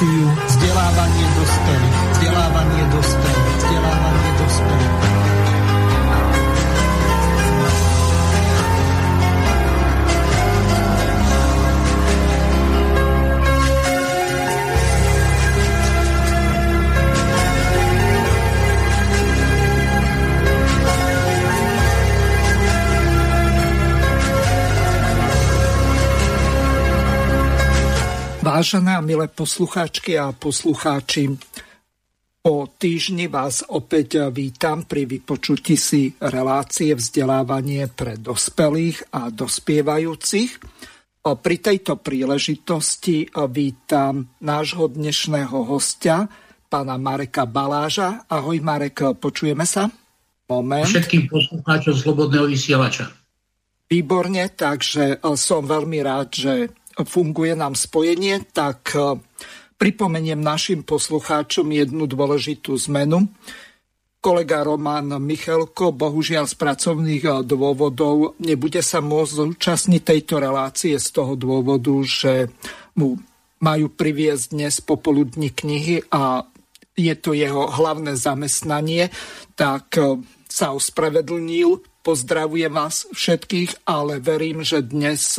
Počúvate reláciu vzdelávanie Vážené a milé poslucháčky a poslucháči, po týždni vás opäť vítam pri vypočutí si relácie vzdelávanie pre dospelých a dospievajúcich. Pri tejto príležitosti vítam nášho dnešného hostia, pána Mareka Baláža. Ahoj Marek, počujeme sa? Moment. Všetkým poslucháčom Slobodného vysielača. Výborne, takže som veľmi rád, že funguje nám spojenie, tak e, pripomeniem našim poslucháčom jednu dôležitú zmenu. Kolega Roman Michelko bohužiaľ z pracovných e, dôvodov nebude sa môcť zúčastniť tejto relácie z toho dôvodu, že mu majú priviesť dnes popoludní knihy a je to jeho hlavné zamestnanie, tak e, sa ospravedlnil. Pozdravujem vás všetkých, ale verím, že dnes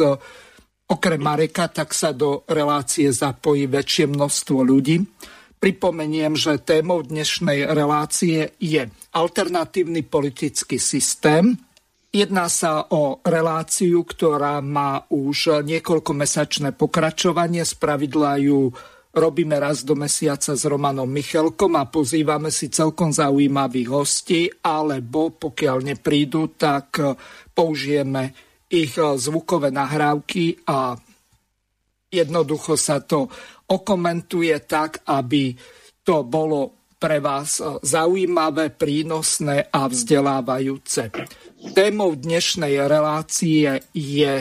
Okrem Mareka tak sa do relácie zapojí väčšie množstvo ľudí. Pripomeniem, že témou dnešnej relácie je alternatívny politický systém. Jedná sa o reláciu, ktorá má už niekoľkomesačné pokračovanie. Z pravidla ju robíme raz do mesiaca s Romanom Michelkom a pozývame si celkom zaujímavých hostí, alebo pokiaľ neprídu, tak použijeme ich eh, zvukové nahrávky a jednoducho sa to okomentuje tak, aby to bolo pre vás eh, zaujímavé, prínosné a vzdelávajúce. Témou dnešnej relácie je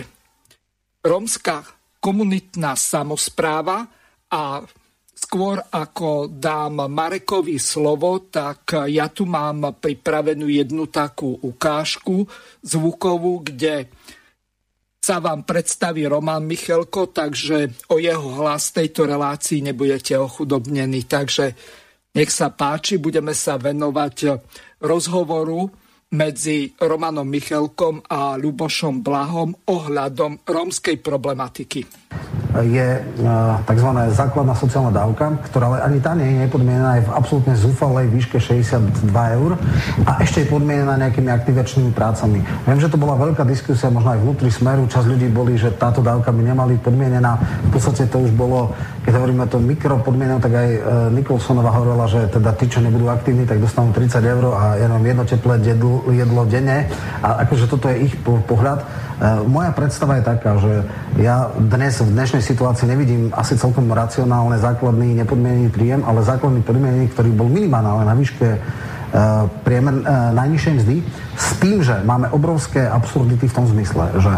rómska komunitná samozpráva a skôr ako dám Marekovi slovo, tak ja tu mám pripravenú jednu takú ukážku zvukovú, kde sa vám predstaví Roman Michelko, takže o jeho hlas tejto relácii nebudete ochudobnení. Takže nech sa páči, budeme sa venovať rozhovoru medzi Romanom Michelkom a Lubošom Blahom ohľadom rómskej problematiky je e, tzv. základná sociálna dávka, ktorá ale ani tá nie je nepodmienená aj v absolútne zúfalej výške 62 eur a ešte je podmienená nejakými aktivačnými prácami. Viem, že to bola veľká diskusia, možno aj vnútri smeru, čas ľudí boli, že táto dávka by nemali podmienená. V podstate to už bolo, keď hovoríme to mikropodmienené, tak aj e, Nikolsonová hovorila, že teda tí, čo nebudú aktívni, tak dostanú 30 eur a neviem, jedno teplé jedlo, denne. A akože toto je ich pohľad. E, moja predstava je taká, že ja dnes v dnešnej situácii nevidím asi celkom racionálne základný nepodmienený príjem, ale základný podmienený, ktorý bol minimálne na výške priemer eh, najnižšej mzdy s tým, že máme obrovské absurdity v tom zmysle, že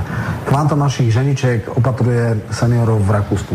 kvanta našich ženičiek opatruje seniorov v Rakúsku.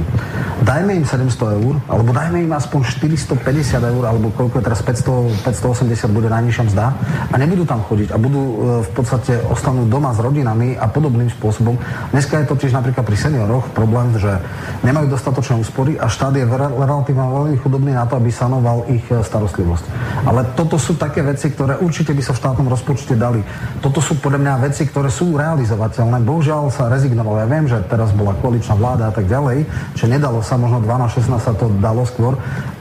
Dajme im 700 eur, alebo dajme im aspoň 450 eur, alebo koľko je teraz 500, 580 bude najnižšia mzda a nebudú tam chodiť a budú eh, v podstate ostanú doma s rodinami a podobným spôsobom. Dneska je totiž napríklad pri senioroch problém, že nemajú dostatočné úspory a štát je relatívne veľmi chudobný na to, aby sanoval ich starostlivosť. Ale toto sú tak také veci, ktoré určite by sa v štátnom rozpočte dali. Toto sú podľa mňa veci, ktoré sú realizovateľné. Bohužiaľ sa rezignovalo. Ja viem, že teraz bola koaličná vláda a tak ďalej, že nedalo sa, možno 12, 16 sa to dalo skôr,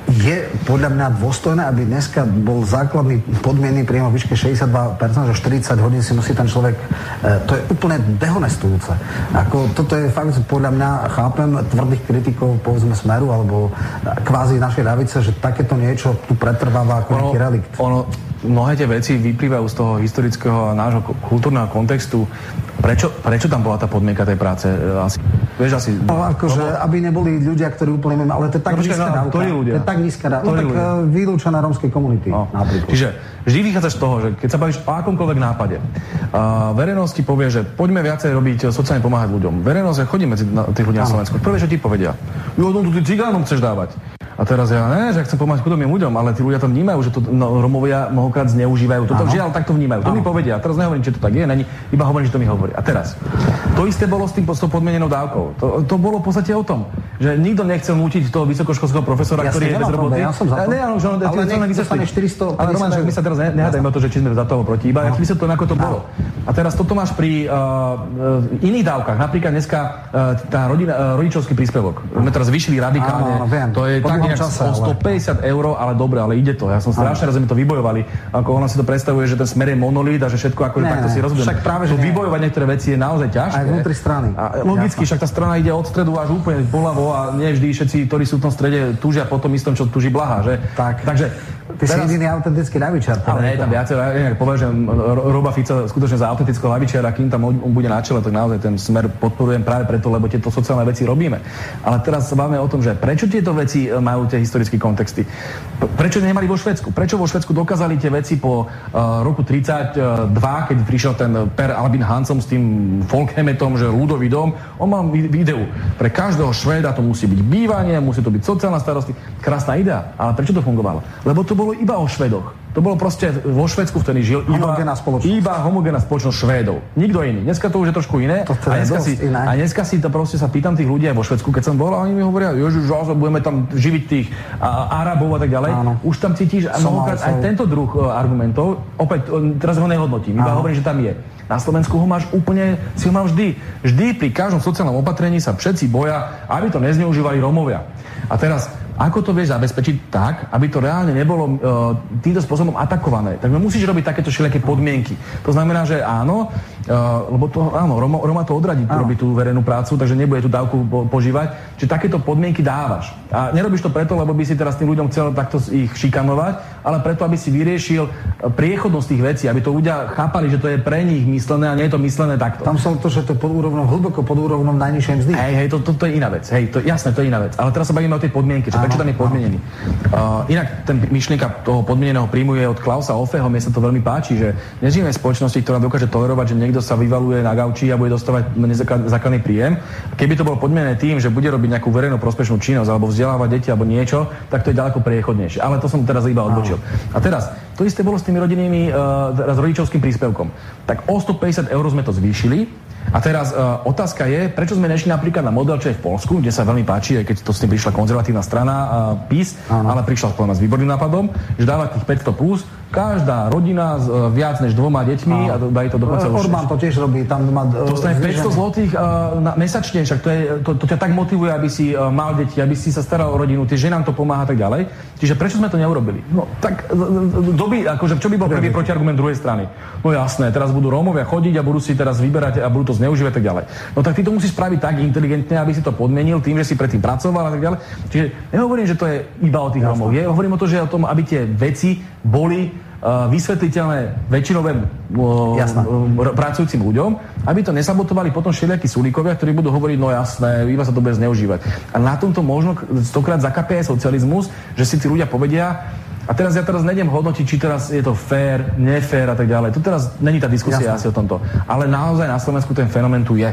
je podľa mňa dôstojné, aby dneska bol základný podmienný príjem výške 62%, že 40 hodín si musí ten človek, e, to je úplne dehonestujúce. Ako, toto je fakt, podľa mňa, chápem tvrdých kritikov, povedzme Smeru, alebo kvázi našej ľavice, že takéto niečo tu pretrváva ako ono, nejaký relikt. Ono, mnohé tie veci vyplývajú z toho historického a nášho kultúrneho kontextu. Prečo, prečo tam bola tá podmienka tej práce? E, asi, vieš asi... No, akože, no, aby neboli ľudia, ktorí úplne... Ale to je tak no, nízka dávka. Ľudia? To je tak nízka dávka. No, tak ľudia? E, vylúčená rómskej komunity no. napríklad. Čiže vždy vychádzaš z toho, že keď sa bavíš o akomkoľvek nápade, a verejnosti povie, že poďme viacej robiť sociálne pomáhať ľuďom. Verejnosť chodí medzi tých ľudí na Slovensku. Prvé, čo ti povedia, jo, no, ty cigánom chceš dávať. A teraz ja, ne, že chcem pomáhať chudobným ľuďom, ale tí ľudia to vnímajú, že to no, Romovia mnohokrát zneužívajú. Toto žiaľ takto vnímajú. To mi povedia. A teraz nehovorím, či to tak je, není, iba hovorím, že to mi hovorí. A teraz, to isté bolo s tým s podmienenou dávkou. To, to bolo v podstate o tom, že nikto nechcel nútiť toho vysokoškolského profesora, ja ktorý je bez roboty. Ja som za to. Ne, ale, že on, ale nech 400, ale Roman, my sa teraz nehádajme o to, že či sme za toho proti, iba ja vysvetlím, ako to bolo. A teraz toto máš pri uh, iných dávkach. Napríklad dneska uh, tá rodina, uh, rodičovský príspevok. My teraz vyšli radikálne. Áno, viem. To je tak nejak čase, o 150 ale... eur, ale dobre, ale ide to. Ja som strašne raz mi to vybojovali. Ako ona si to predstavuje, že ten smer je monolít a že všetko ako ne, takto si rozumiem. Však práve, že vybojovať niektoré veci je naozaj ťažké. Aj vnútri strany. A logicky, však tá strana ide od stredu až úplne poľavo a nie vždy všetci, ktorí sú v tom strede, túžia po tom istom, čo túži Blaha. Že? Tak. Takže Ty teraz... si jediný autentický lavičiar. Ale nie, tam viacej, ja inak považujem Roba Fica skutočne za autentického lavičiara, kým tam on bude na čele, tak naozaj ten smer podporujem práve preto, lebo tieto sociálne veci robíme. Ale teraz sa bavíme o tom, že prečo tieto veci e, majú tie historické kontexty. Prečo nemali vo Švedsku? Prečo vo Švedsku dokázali tie veci po uh, roku 32, keď prišiel ten Per Albin Hansom s tým Folkhemetom, že ľudový dom, on mal videu. Pre každého Švéda to musí byť bývanie, musí to byť sociálna starostlivosť. Krásna idea. Ale prečo to fungovalo? Lebo to bolo iba o Švedoch. To bolo proste vo Švedsku vtedy žil iba, spoločnosť. iba homogénna spoločnosť Švédov. Nikto iný. Dneska to už je trošku iné. To a, dneska si, iné. a dneska si to proste sa pýtam tých ľudí aj vo Švedsku, keď som bol a oni mi hovoria, že budeme tam živiť tých a, Arabov a tak ďalej. Áno. Už tam cítiš mnohokrát aj tento druh uh, argumentov. Opäť, uh, teraz ho nehodnotím, iba hovorím, že tam je. Na Slovensku ho máš úplne, si ho mám vždy. Vždy pri každom sociálnom opatrení sa všetci boja, aby to nezneužívali Rómovia. A teraz ako to vieš zabezpečiť tak, aby to reálne nebolo uh, týmto spôsobom atakované? Tak musíš robiť takéto všelijaké podmienky. To znamená, že áno, uh, lebo to, áno, Roma, Roma to odradí robiť tú verejnú prácu, takže nebude tú dávku po, požívať. Čiže takéto podmienky dávaš. A nerobíš to preto, lebo by si teraz tým ľuďom chcel takto ich šikanovať, ale preto, aby si vyriešil priechodnosť tých vecí, aby to ľudia chápali, že to je pre nich myslené a nie je to myslené takto. Tam som to, že to pod úrovnom, hlboko pod úrovnom najnižšej mzdy. Hej, hej, to, to, to, je iná vec. Hej, to, jasné, to je iná vec. Ale teraz sa bavíme o tej podmienke prečo tam je podmienený. Uh, inak ten myšlienka toho podmieneného príjmu je od Klausa Offeho, mne sa to veľmi páči, že nežijeme v spoločnosti, ktorá dokáže tolerovať, že niekto sa vyvaluje na gauči a bude dostávať základný príjem. Keby to bolo podmienené tým, že bude robiť nejakú verejnú prospešnú činnosť alebo vzdelávať deti alebo niečo, tak to je ďaleko priechodnejšie. Ale to som teraz iba odbočil. A teraz, to isté bolo s tými rodinnými, uh, s rodičovským príspevkom. Tak o 150 eur sme to zvýšili, a teraz uh, otázka je, prečo sme nešli napríklad na model, čo je v Polsku, kde sa veľmi páči, aj keď to s tým prišla konzervatívna strana uh, PIS, Áno. ale prišla s výborným nápadom, že dáva tých 500 plus, každá rodina s uh, viac než dvoma deťmi a, a dajú to dokonca už... Orbán to tiež robí, tam má... Uh, to stane 500 zlotých uh, na, mesačne, však to, je, to, to ťa tak motivuje, aby si uh, mal deti, aby si sa staral o rodinu, tie ženám to pomáha a tak ďalej. Čiže prečo sme to neurobili? No tak doby, akože čo by bol prvý protiargument druhej strany? No jasné, teraz budú Rómovia chodiť a budú si teraz vyberať a budú to zneužívať a tak ďalej. No tak ty to musíš spraviť tak inteligentne, aby si to podmenil tým, že si predtým pracoval a tak ďalej. Čiže nehovorím, že to je iba o tých Rómoch. hovorím o to, že o tom, aby tie veci boli vysvetliteľné väčšinovým uh, pracujúcim ľuďom, aby to nesabotovali potom všelijakí súlikovia, ktorí budú hovoriť, no jasné, iba sa to bude zneužívať. A na tomto možno stokrát zakapie aj socializmus, že si tí ľudia povedia, a teraz ja teraz nejdem hodnotiť, či teraz je to fér, nefér a tak ďalej. Tu teraz není tá diskusia Jasne. asi o tomto. Ale naozaj na Slovensku ten fenomén tu je.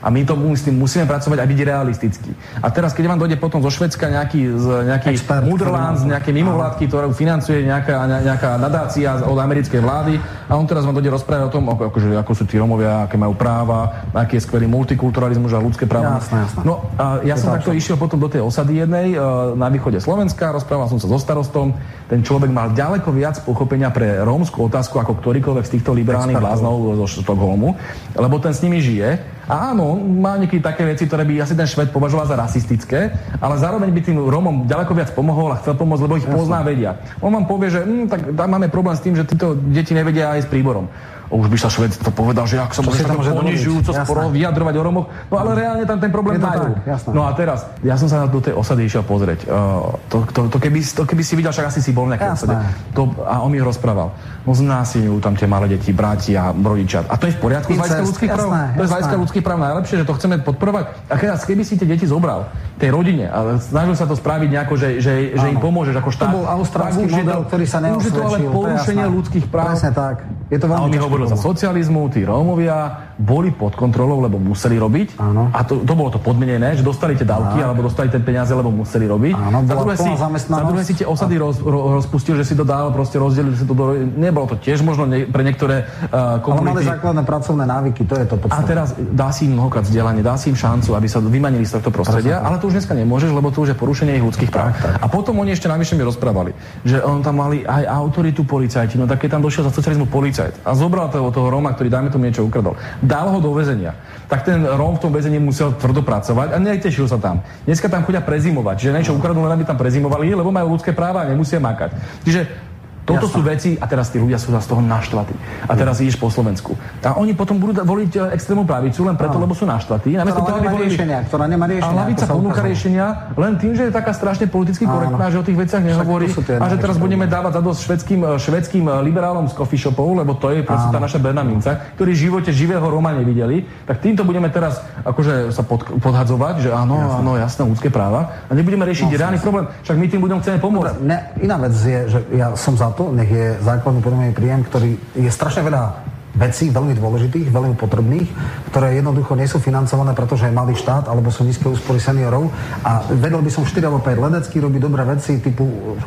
A my to s tým musíme pracovať a byť realistickí. A teraz, keď vám dojde potom zo Švedska nejaký, z, nejaký Mudrland, z nejaké mimovládky, ktorú financuje nejaká, nejaká nadácia od americkej vlády a on teraz vám dojde rozprávať o tom, ako, akože, ako sú tí Romovia, aké majú práva, aký je skvelý multikulturalizmus a ľudské práva. Jasné, jasné. No a ja som takto išiel potom do tej osady jednej uh, na východe Slovenska, rozprával som sa so starostom. Ten človek mal ďaleko viac pochopenia pre rómsku otázku ako ktorýkoľvek z týchto liberálnych bláznov zo Štokholmu, lebo ten s nimi žije áno, má niekedy také veci, ktoré by asi ten Šved považoval za rasistické, ale zároveň by tým Rómom ďaleko viac pomohol a chcel pomôcť, lebo ich pozná, vedia. On vám povie, že hm, tak tam máme problém s tým, že títo deti nevedia aj s príborom už by sa Šved to povedal, že ak sa môže tak ponižujúco sporo vyjadrovať o Romoch, no ale reálne tam ten problém majú. No a teraz, ja som sa do tej osady išiel pozrieť. Uh, to, to, to, keby, to, keby si videl, však asi si bol nejaké osade. To, a on mi rozprával. No znásilňujú tam tie malé deti, bratia, rodičia. A to je v poriadku z hľadiska ľudských práv. To je z hľadiska ľudských práv najlepšie, že to chceme podporovať. A teraz, keby si tie deti zobral tej rodine a snažil sa to spraviť nejako, že, že, že im pomôžeš ako štát. To bol austrálsky model, ktorý sa neosvedčil. Už je to ale porušenie ľudských práv. Presne tak Je to a on mi hovoril za socializmu, tí Rómovia boli pod kontrolou, lebo museli robiť. Áno. A to, to bolo to podmienené, že dostali tie dávky, alebo dostali tie peniaze, lebo museli robiť. Áno, za, druhé si, za druhé si tie osady roz, ro, rozpustil, že si to dal, proste rozdelili si to do... Nebolo to tiež možno ne, pre niektoré uh, komunity. Ale mali základné pracovné návyky, to je to podstatné. A teraz dá si im mnohokrát vzdelanie, dá si im šancu, aby sa vymanili z tohto prostredia, ale to už dneska nemôžeš, lebo to už je porušenie ich ľudských práv. Tak, tak. A potom oni ešte navyše mi rozprávali, že on tam mali aj autoritu policajti, no tak keď tam došiel za socializmu policajt a zobral toho, toho Róma, ktorý dajme tomu niečo ukradol, dal ho do väzenia, tak ten Róm v tom väzení musel tvrdo pracovať a netešil sa tam. Dneska tam chodia prezimovať, že niečo ukradnú, len aby tam prezimovali, lebo majú ľudské práva a nemusia makať. Čiže toto Jasne. sú veci a teraz tí ľudia sú z toho naštvatí. A teraz ideš po Slovensku. A oni potom budú voliť e, extrémnu pravicu len preto, lebo sú naštvatí. Namiesto toho, volili... riešenia, ktorá nemá riešenia. A hlavica ponúka riešenia len tým, že je taká strašne politicky korektná, že o tých veciach nehovorí a že teraz budeme dávať za dosť švedským, e, švedským e, liberálom z coffee shopov, lebo to je proste tá naša Berna Minca, ktorí v živote živého Roma nevideli. Tak týmto budeme teraz akože sa pod, podhadzovať, že áno, jasné. áno, jasné, ľudské práva. A nebudeme riešiť no, reálny problém. Však my tým budeme chceme pomôcť. Ne, iná vec je, že ja som za to, nech je základný podmienný príjem, ktorý je strašne veľa vecí veľmi dôležitých, veľmi potrebných, ktoré jednoducho nie sú financované, pretože je malý štát alebo sú nízke úspory seniorov. A vedel by som 4 alebo 5 ledecký robí dobré veci, typu, e,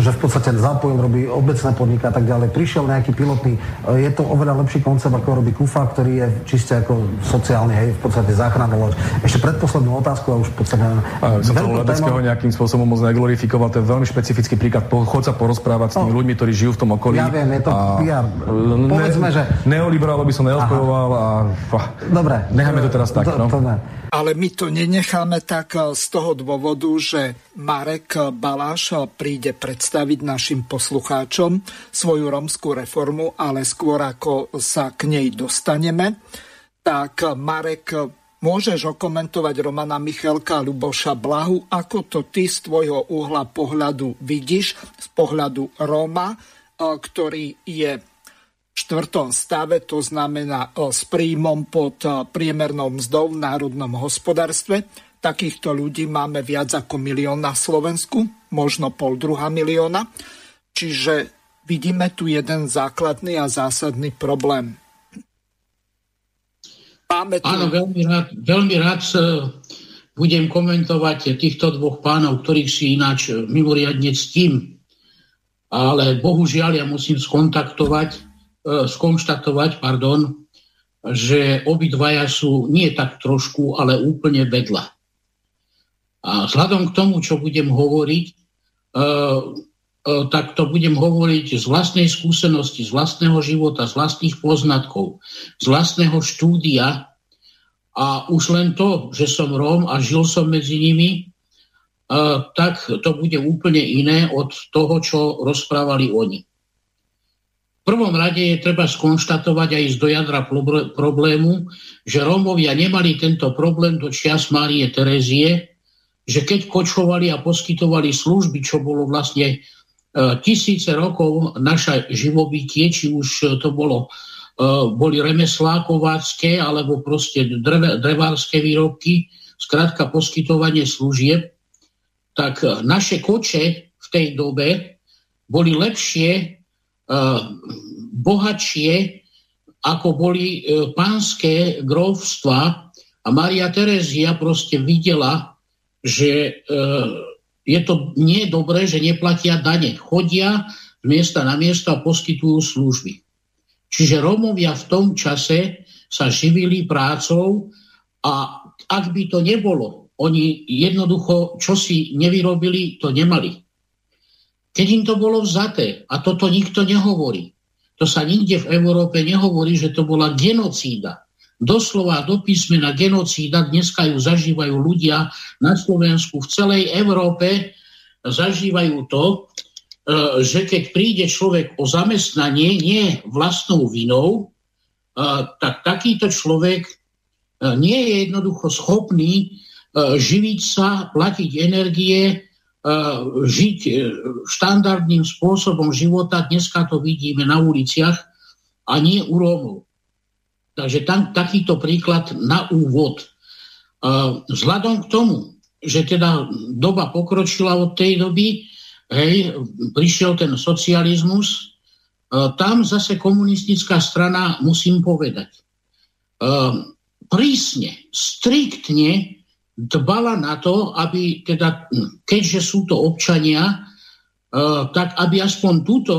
že v podstate zapojil, robí obecné podniky a tak ďalej. Prišiel nejaký pilotný, e, je to oveľa lepší koncept, ako robí KUFA, ktorý je čiste ako sociálny, hej, v podstate záchranná loď. Ešte predposlednú otázku a už v podstate... A som toho ledeckého nejakým spôsobom moc neglorifikoval, to je veľmi špecifický príklad. Chod sa porozprávať s tými no, ľuďmi, ktorí žijú v tom okolí. Ja viem, je to a... PR povedzme, že... Neoliberálo by som neospojoval a... Dobre. Necháme to teraz tak, no. Ale my to nenecháme tak eh, z toho dôvodu, že Marek Baláš príde predstaviť našim poslucháčom svoju romskú reformu, ale skôr ako sa k nej dostaneme, tak Marek, môžeš okomentovať Romana Michalka a Luboša Blahu, ako to ty z tvojho uhla pohľadu vidíš, z pohľadu Róma, eh, ktorý je štvrtom stave, to znamená e, s príjmom pod e, priemernou mzdou v národnom hospodárstve. Takýchto ľudí máme viac ako milión na Slovensku, možno pol druhá milióna. Čiže vidíme tu jeden základný a zásadný problém. Máme tu... Áno, veľmi rád, veľmi rád budem komentovať týchto dvoch pánov, ktorých si ináč mimoriadne ctím. Ale bohužiaľ ja musím skontaktovať E, skonštatovať, pardon, že obidvaja sú nie tak trošku, ale úplne vedľa. A vzhľadom k tomu, čo budem hovoriť, e, e, tak to budem hovoriť z vlastnej skúsenosti, z vlastného života, z vlastných poznatkov, z vlastného štúdia. A už len to, že som Róm a žil som medzi nimi, tak to bude úplne iné od toho, čo rozprávali oni prvom rade je treba skonštatovať aj z do jadra problému, že Rómovia nemali tento problém do čias Márie Terezie, že keď kočovali a poskytovali služby, čo bolo vlastne e, tisíce rokov naša živobytie, či už to bolo, e, boli remeslákovácké alebo proste drevárske výrobky, skrátka poskytovanie služieb, tak naše koče v tej dobe boli lepšie bohatšie, ako boli eh, pánske grovstva a Maria Terezia proste videla, že eh, je to nie dobré, že neplatia dane. Chodia z miesta na miesto a poskytujú služby. Čiže Rómovia v tom čase sa živili prácou a ak by to nebolo, oni jednoducho, čo si nevyrobili, to nemali. Keď im to bolo vzaté, a toto nikto nehovorí, to sa nikde v Európe nehovorí, že to bola genocída. Doslova do písmena genocída, dneska ju zažívajú ľudia na Slovensku, v celej Európe zažívajú to, e, že keď príde človek o zamestnanie nie vlastnou vinou, e, tak takýto človek e, nie je jednoducho schopný živiť sa, platiť energie, žiť e, štandardným spôsobom života. Dneska to vidíme na uliciach a nie u Rómov. Takže tam takýto príklad na úvod. Vzhľadom k tomu, že teda doba pokročila od tej doby, hej, prišiel ten socializmus, tam zase komunistická strana, musím povedať, prísne, striktne dbala na to, aby teda, keďže sú to občania, tak aby aspoň túto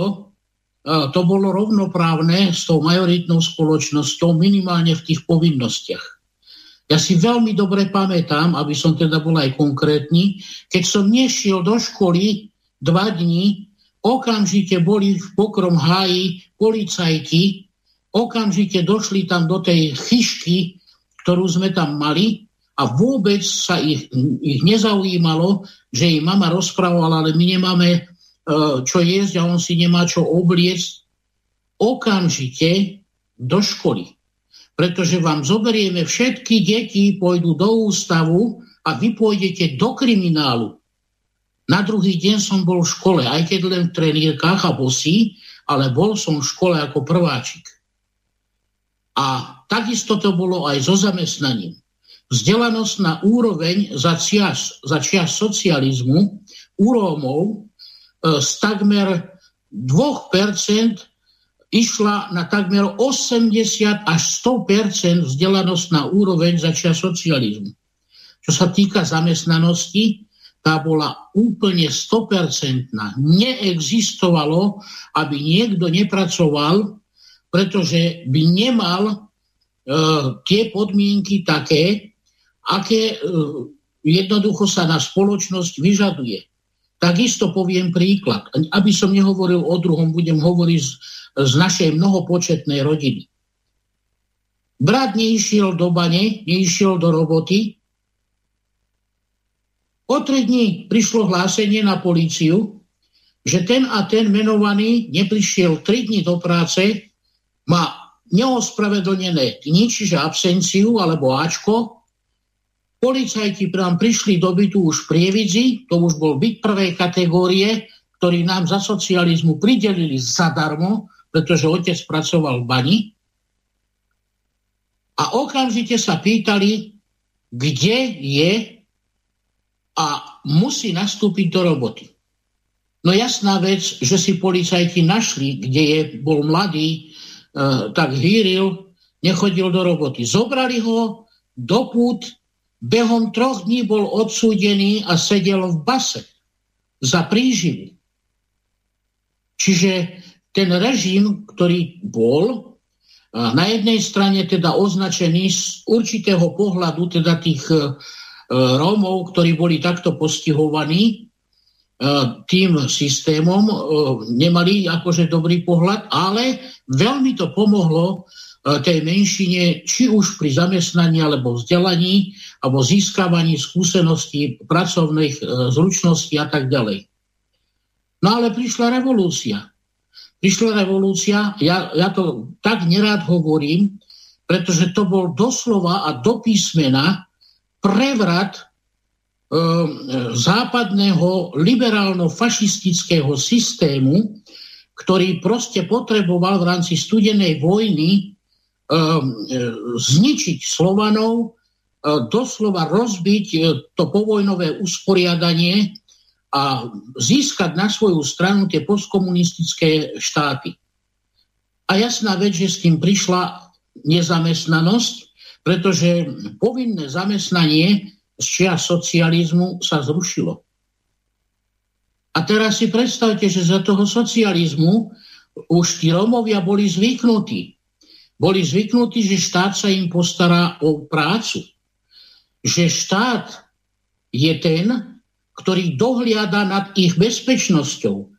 to bolo rovnoprávne s tou majoritnou spoločnosťou minimálne v tých povinnostiach. Ja si veľmi dobre pamätám, aby som teda bol aj konkrétny, keď som nešiel do školy dva dní, okamžite boli v pokrom háji policajti, okamžite došli tam do tej chyšky, ktorú sme tam mali a vôbec sa ich, ich nezaujímalo, že jej mama rozprávala, ale my nemáme E, čo jesť a on si nemá čo obliecť, okamžite do školy. Pretože vám zoberieme všetky deti, pôjdu do ústavu a vy pôjdete do kriminálu. Na druhý deň som bol v škole, aj keď len v trenírkach a bosí, ale bol som v škole ako prváčik. A takisto to bolo aj so zamestnaním. Vzdelanosť na úroveň za čias, za čias socializmu u Rómov E, z takmer 2% išla na takmer 80 až 100% vzdelanosť na úroveň začia socializmu. Čo sa týka zamestnanosti, tá bola úplne 100%. Neexistovalo, aby niekto nepracoval, pretože by nemal e, tie podmienky také, aké e, jednoducho sa na spoločnosť vyžaduje. Takisto poviem príklad. Aby som nehovoril o druhom, budem hovoriť z, z našej mnohopočetnej rodiny. Brat neišiel do bane, neišiel do roboty. O tri dní prišlo hlásenie na políciu, že ten a ten menovaný neprišiel tri dní do práce, má neospravedlnené dni, čiže absenciu alebo Ačko, Policajti nám prišli do bytu už v Prievidzi, to už bol byt prvej kategórie, ktorý nám za socializmu pridelili zadarmo, pretože otec pracoval v bani. A okamžite sa pýtali, kde je a musí nastúpiť do roboty. No jasná vec, že si policajti našli, kde je, bol mladý, e, tak hýril, nechodil do roboty. Zobrali ho do pút, behom troch dní bol odsúdený a sedel v base za príživy. Čiže ten režim, ktorý bol na jednej strane teda označený z určitého pohľadu, teda tých e, Rómov, ktorí boli takto postihovaní e, tým systémom, e, nemali akože dobrý pohľad, ale veľmi to pomohlo tej menšine, či už pri zamestnaní alebo vzdelaní, alebo získavaní skúseností, pracovných e, zručností a tak ďalej. No ale prišla revolúcia. Prišla revolúcia, ja, ja to tak nerád hovorím, pretože to bol doslova a do písmena prevrat e, západného liberálno-fašistického systému, ktorý proste potreboval v rámci studenej vojny e, zničiť Slovanov, e, doslova rozbiť e, to povojnové usporiadanie a získať na svoju stranu tie postkomunistické štáty. A jasná vec, že s tým prišla nezamestnanosť, pretože povinné zamestnanie z čia socializmu sa zrušilo. A teraz si predstavte, že za toho socializmu už tí Rómovia boli zvyknutí boli zvyknutí, že štát sa im postará o prácu. Že štát je ten, ktorý dohliada nad ich bezpečnosťou,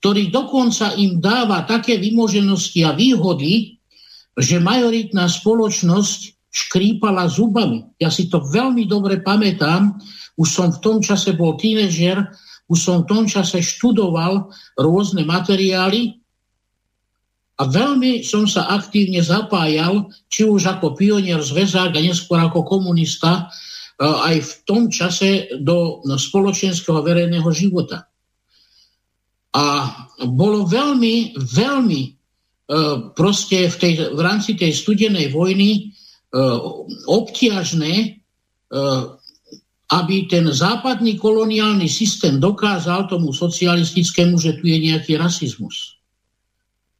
ktorý dokonca im dáva také vymoženosti a výhody, že majoritná spoločnosť škrípala zubami. Ja si to veľmi dobre pamätám, už som v tom čase bol tínežer, už som v tom čase študoval rôzne materiály a veľmi som sa aktívne zapájal, či už ako pionier zväzák a neskôr ako komunista, e, aj v tom čase do spoločenského verejného života. A bolo veľmi, veľmi e, proste v, tej, v rámci tej studenej vojny e, obtiažné, aby ten západný koloniálny systém dokázal tomu socialistickému, že tu je nejaký rasizmus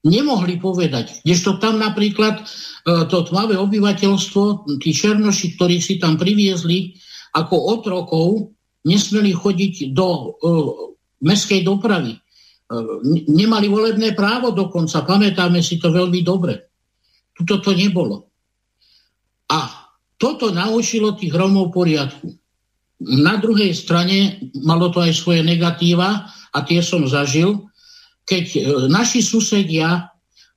nemohli povedať. Kdežto tam napríklad e, to tmavé obyvateľstvo, tí černoši, ktorých si tam priviezli ako otrokov, nesmeli chodiť do uh, mestskej dopravy. Uh, nemali volebné právo dokonca, pamätáme si to veľmi dobre. Tuto to nebolo. A toto naučilo tých Romov poriadku. Na druhej strane malo to aj svoje negatíva a tie som zažil, keď e, naši susedia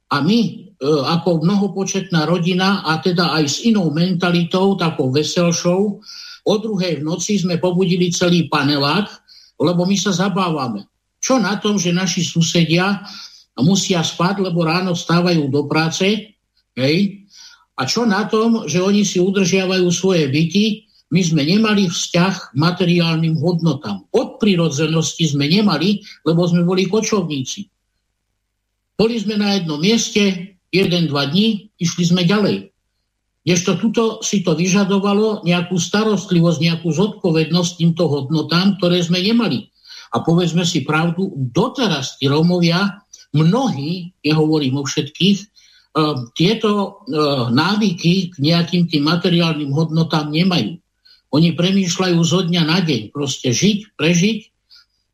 a my e, ako mnohopočetná rodina a teda aj s inou mentalitou, takou veselšou, o druhej v noci sme pobudili celý panelák, lebo my sa zabávame. Čo na tom, že naši susedia musia spať, lebo ráno vstávajú do práce, hej? A čo na tom, že oni si udržiavajú svoje byty, my sme nemali vzťah k materiálnym hodnotám. Od prirodzenosti sme nemali, lebo sme boli kočovníci. Boli sme na jednom mieste, jeden, dva dní, išli sme ďalej. Kdežto tuto si to vyžadovalo nejakú starostlivosť, nejakú zodpovednosť týmto hodnotám, ktoré sme nemali. A povedzme si pravdu, doteraz tí Rómovia, mnohí, ja hovorím o všetkých, e, tieto e, návyky k nejakým tým materiálnym hodnotám nemajú. Oni premýšľajú zo dňa na deň, proste žiť, prežiť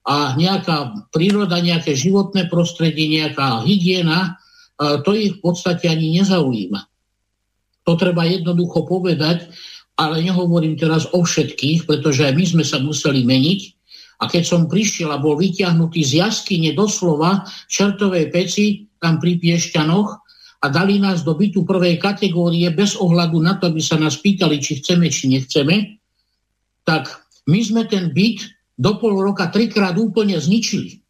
a nejaká príroda, nejaké životné prostredie, nejaká hygiena, to ich v podstate ani nezaujíma. To treba jednoducho povedať, ale nehovorím teraz o všetkých, pretože aj my sme sa museli meniť. A keď som prišiel a bol vyťahnutý z jaskyne doslova čertovej peci tam pri Piešťanoch a dali nás do bytu prvej kategórie bez ohľadu na to, aby sa nás pýtali, či chceme, či nechceme, tak my sme ten byt do pol roka trikrát úplne zničili.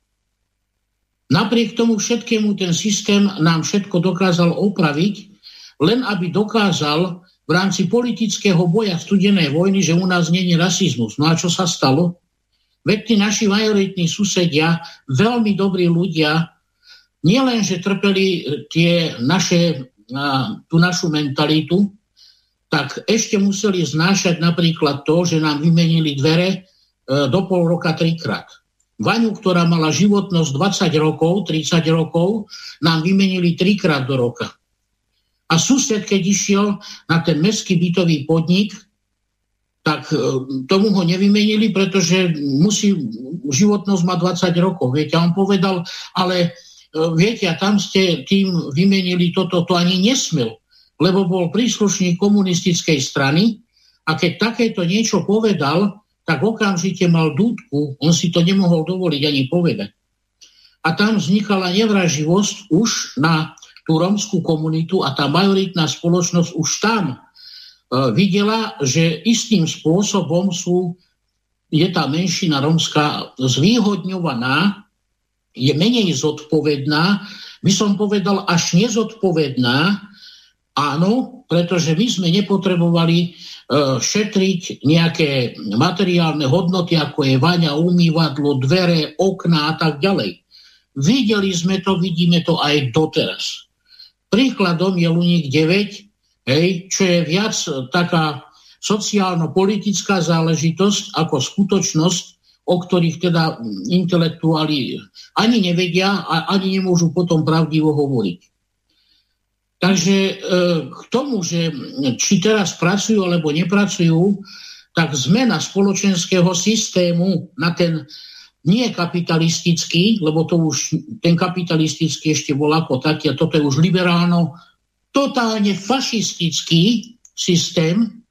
Napriek tomu všetkému ten systém nám všetko dokázal opraviť len aby dokázal v rámci politického boja studenej vojny, že u nás není rasizmus. No a čo sa stalo? Veď tí naši majoritní susedia, veľmi dobrí ľudia, nielen, že trpeli tie naše, tú našu mentalitu, tak ešte museli znášať napríklad to, že nám vymenili dvere e, do pol roka trikrát. Vaňu, ktorá mala životnosť 20 rokov, 30 rokov, nám vymenili trikrát do roka. A sused, keď išiel na ten mestský bytový podnik, tak e, tomu ho nevymenili, pretože musí, životnosť má 20 rokov. Viete, a on povedal, ale e, viete, a tam ste tým vymenili toto, to ani nesmel, lebo bol príslušník komunistickej strany a keď takéto niečo povedal, tak okamžite mal dúdku, on si to nemohol dovoliť ani povedať. A tam vznikala nevraživosť už na tú romskú komunitu a tá majoritná spoločnosť už tam e, videla, že istým spôsobom sú, je tá menšina romská zvýhodňovaná, je menej zodpovedná, by som povedal až nezodpovedná, áno, pretože my sme nepotrebovali e, šetriť nejaké materiálne hodnoty, ako je vaňa, umývadlo, dvere, okná a tak ďalej. Videli sme to, vidíme to aj doteraz. Príkladom je Luník 9, hej, čo je viac taká sociálno-politická záležitosť ako skutočnosť, o ktorých teda intelektuáli ani nevedia a ani nemôžu potom pravdivo hovoriť. Takže e, k tomu, že či teraz pracujú alebo nepracujú, tak zmena spoločenského systému na ten nie kapitalistický, lebo to už ten kapitalistický ešte bol ako taký, a toto je už liberálno, totálne fašistický systém,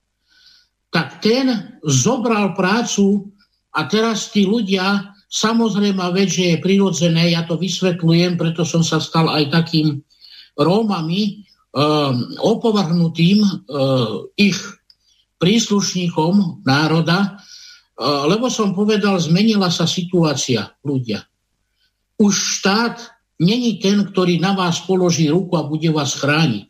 tak ten zobral prácu a teraz tí ľudia, samozrejme vec, že je prirodzené, ja to vysvetľujem, preto som sa stal aj takým Rómami, opovrhnutým uh, ich príslušníkom národa, lebo som povedal, zmenila sa situácia ľudia. Už štát není ten, ktorý na vás položí ruku a bude vás chrániť.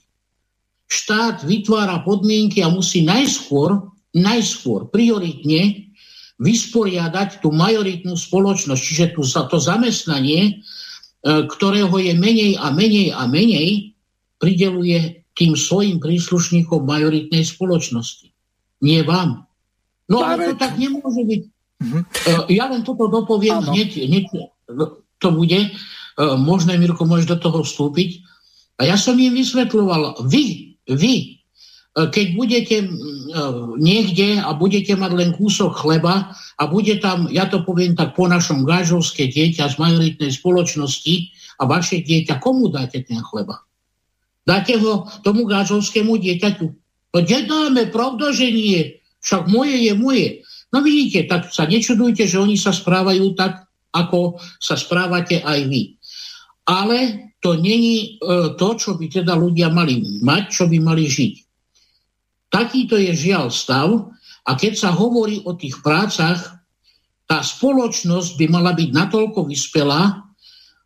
Štát vytvára podmienky a musí najskôr, najskôr prioritne vysporiadať tú majoritnú spoločnosť, čiže tú, to zamestnanie, ktorého je menej a menej a menej, prideluje tým svojim príslušníkom majoritnej spoločnosti. Nie vám. No ale to tak nemôže byť. Uh-huh. Ja len toto dopoviem, hneď, hneď to bude. možné, Mirko, môžeš do toho vstúpiť. A ja som im vysvetľoval, vy, vy, keď budete niekde a budete mať len kúsok chleba a bude tam, ja to poviem tak po našom gážovské dieťa z majoritnej spoločnosti a vaše dieťa, komu dáte ten chleba? Dáte ho tomu gážovskému dieťaťu? No nedáme, pravda, že nie. Však moje je moje. No vidíte, tak sa nečudujte, že oni sa správajú tak, ako sa správate aj vy. Ale to není e, to, čo by teda ľudia mali mať, čo by mali žiť. Takýto je žiaľ stav a keď sa hovorí o tých prácach, tá spoločnosť by mala byť natoľko vyspelá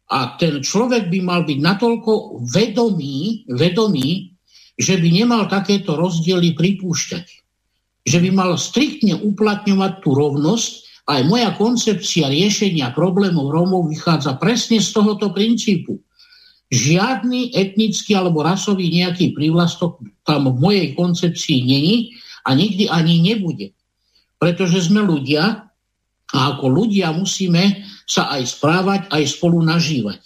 a ten človek by mal byť natoľko vedomý, vedomý že by nemal takéto rozdiely pripúšťať že by mal striktne uplatňovať tú rovnosť. Aj moja koncepcia riešenia problémov Rómov vychádza presne z tohoto princípu. Žiadny etnický alebo rasový nejaký prívlastok tam v mojej koncepcii není a nikdy ani nebude. Pretože sme ľudia a ako ľudia musíme sa aj správať, aj spolu nažívať.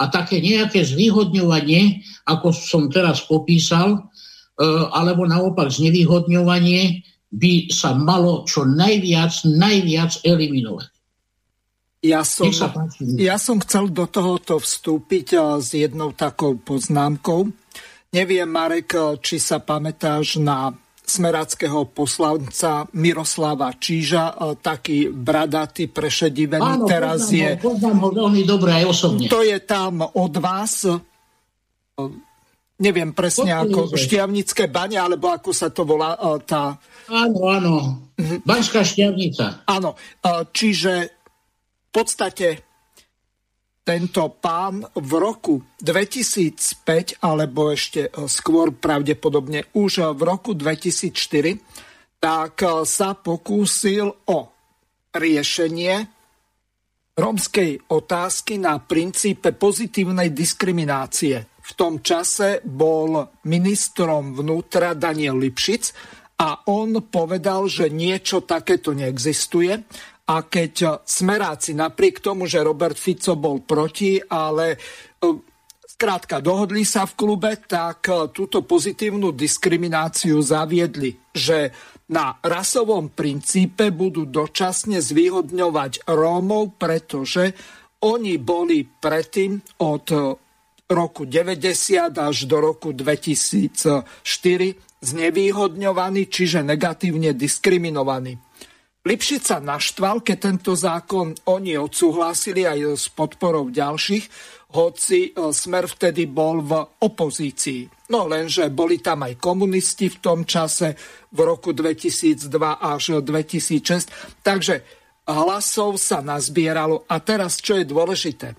A také nejaké zvýhodňovanie, ako som teraz popísal, e, alebo naopak znevýhodňovanie, by sa malo čo najviac, najviac eliminovať. Ja som, ja som chcel do tohoto vstúpiť eh, s jednou takou poznámkou. Neviem, Marek, eh, či sa pamätáš na smerackého poslanca Miroslava Číža, eh, taký bradatý, prešedivený, Áno, teraz poznám je... Ho, poznám ho veľmi dobre aj osobne. To je tam od vás neviem presne ako šťavnické bane, alebo ako sa to volá e, tá... Áno, áno. Mhm. Banská šťavnica. Áno, e, čiže v podstate tento pán v roku 2005, alebo ešte e, skôr pravdepodobne už v roku 2004, tak sa pokúsil o riešenie rómskej otázky na princípe pozitívnej diskriminácie v tom čase bol ministrom vnútra Daniel Lipšic a on povedal, že niečo takéto neexistuje. A keď smeráci, napriek tomu, že Robert Fico bol proti, ale e, dohodli sa v klube, tak e, túto pozitívnu diskrimináciu zaviedli, že na rasovom princípe budú dočasne zvýhodňovať Rómov, pretože oni boli predtým od roku 90 až do roku 2004 znevýhodňovaní, čiže negatívne diskriminovaní. Lipšic sa naštval, keď tento zákon oni odsúhlasili aj s podporou ďalších, hoci e, Smer vtedy bol v opozícii. No lenže boli tam aj komunisti v tom čase, v roku 2002 až 2006, takže hlasov sa nazbieralo. A teraz, čo je dôležité?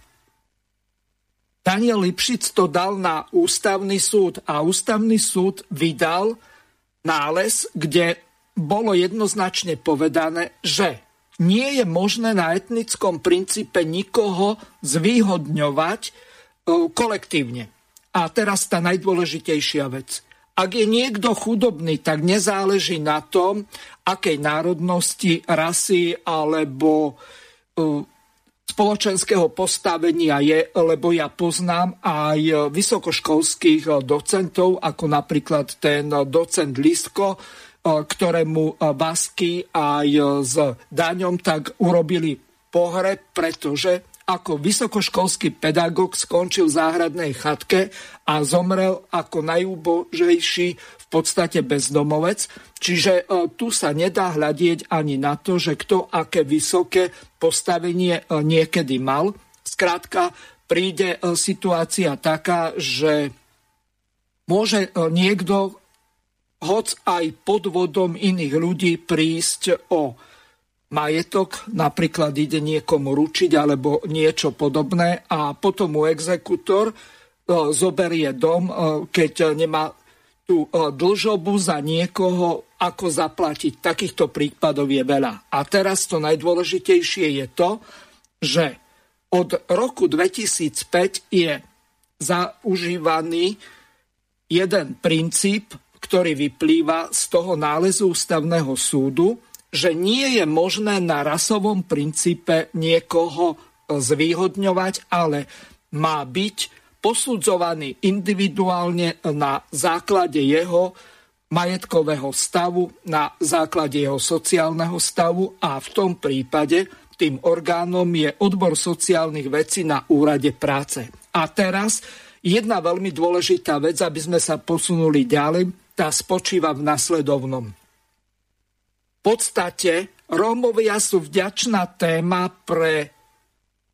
Daniel Lipšic to dal na ústavný súd a ústavný súd vydal nález, kde bolo jednoznačne povedané, že nie je možné na etnickom princípe nikoho zvýhodňovať e, kolektívne. A teraz tá najdôležitejšia vec. Ak je niekto chudobný, tak nezáleží na tom, akej národnosti, rasy alebo e, spoločenského postavenia je, lebo ja poznám aj vysokoškolských docentov, ako napríklad ten docent Lisko, ktorému Basky aj s Daňom tak urobili pohre, pretože ako vysokoškolský pedagóg skončil v záhradnej chatke a zomrel ako najúbožejší v podstate bezdomovec. Čiže e, tu sa nedá hľadieť ani na to, že kto aké vysoké postavenie e, niekedy mal. Skrátka, príde e, situácia taká, že môže niekto hoc aj pod vodom iných ľudí prísť o majetok, napríklad ide niekomu ručiť alebo niečo podobné a potom mu exekutor e, zoberie dom, e, keď nemá tú e, dlžobu za niekoho, ako zaplatiť. Takýchto prípadov je veľa. A teraz to najdôležitejšie je to, že od roku 2005 je zaužívaný jeden princíp, ktorý vyplýva z toho nálezu ústavného súdu, že nie je možné na rasovom princípe niekoho zvýhodňovať, ale má byť posudzovaný individuálne na základe jeho majetkového stavu, na základe jeho sociálneho stavu a v tom prípade tým orgánom je odbor sociálnych vecí na úrade práce. A teraz jedna veľmi dôležitá vec, aby sme sa posunuli ďalej, tá spočíva v nasledovnom. V podstate Rómovia sú vďačná téma pre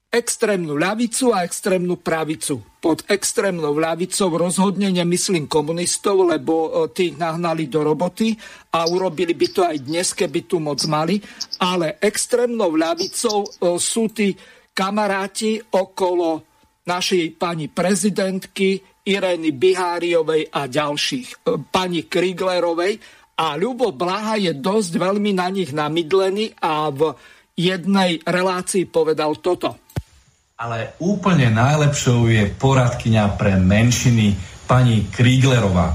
extrémnu ľavicu a extrémnu pravicu. Pod extrémnou ľavicou rozhodne nemyslím komunistov, lebo e, tých nahnali do roboty a urobili by to aj dnes, keby tu moc mali. Ale extrémnou ľavicou e, sú tí kamaráti okolo našej pani prezidentky Irény Biháriovej a ďalších, e, pani Kriglerovej. A Ľubo Blaha je dosť veľmi na nich namydlený a v jednej relácii povedal toto. Ale úplne najlepšou je poradkyňa pre menšiny pani Kríglerová.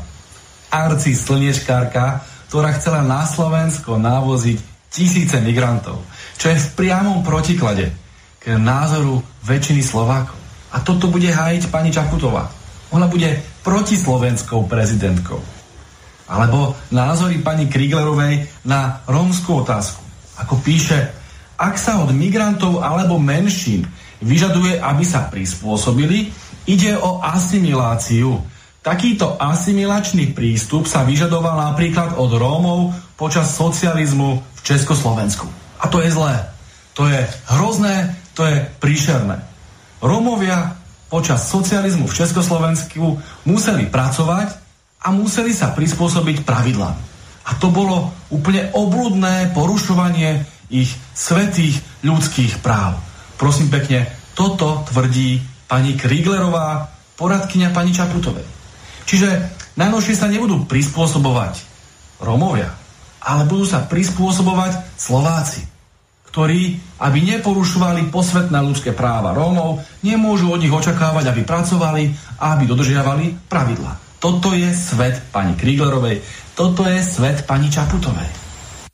Arci slniečkárka, ktorá chcela na Slovensko návoziť tisíce migrantov, čo je v priamom protiklade k názoru väčšiny Slovákov. A toto bude hájiť pani Čaputová. Ona bude protislovenskou prezidentkou. Alebo názory pani Kriglerovej na rómskú otázku. Ako píše, ak sa od migrantov alebo menšín vyžaduje, aby sa prispôsobili, ide o asimiláciu. Takýto asimilačný prístup sa vyžadoval napríklad od Rómov počas socializmu v Československu. A to je zlé. To je hrozné, to je príšerné. Rómovia počas socializmu v Československu museli pracovať a museli sa prispôsobiť pravidlám. A to bolo úplne obludné porušovanie ich svetých ľudských práv. Prosím pekne, toto tvrdí pani Kriglerová, poradkyňa pani Čaputovej. Čiže najnovšie sa nebudú prispôsobovať Rómovia, ale budú sa prispôsobovať Slováci, ktorí, aby neporušovali posvetné ľudské práva Rómov, nemôžu od nich očakávať, aby pracovali a aby dodržiavali pravidla. Toto je svet pani Kriglerovej, toto je svet pani Čaputovej.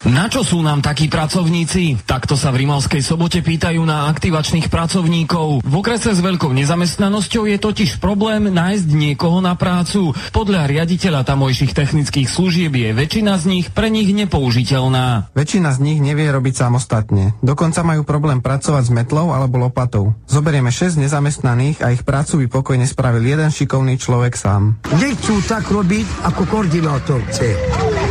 Na čo sú nám takí pracovníci? Takto sa v Rimavskej sobote pýtajú na aktivačných pracovníkov. V okrese s veľkou nezamestnanosťou je totiž problém nájsť niekoho na prácu. Podľa riaditeľa tamojších technických služieb je väčšina z nich pre nich nepoužiteľná. Väčšina z nich nevie robiť samostatne. Dokonca majú problém pracovať s metlou alebo lopatou. Zoberieme 6 nezamestnaných a ich prácu by pokojne spravil jeden šikovný človek sám. Nechcú tak robiť, ako koordinátor chce.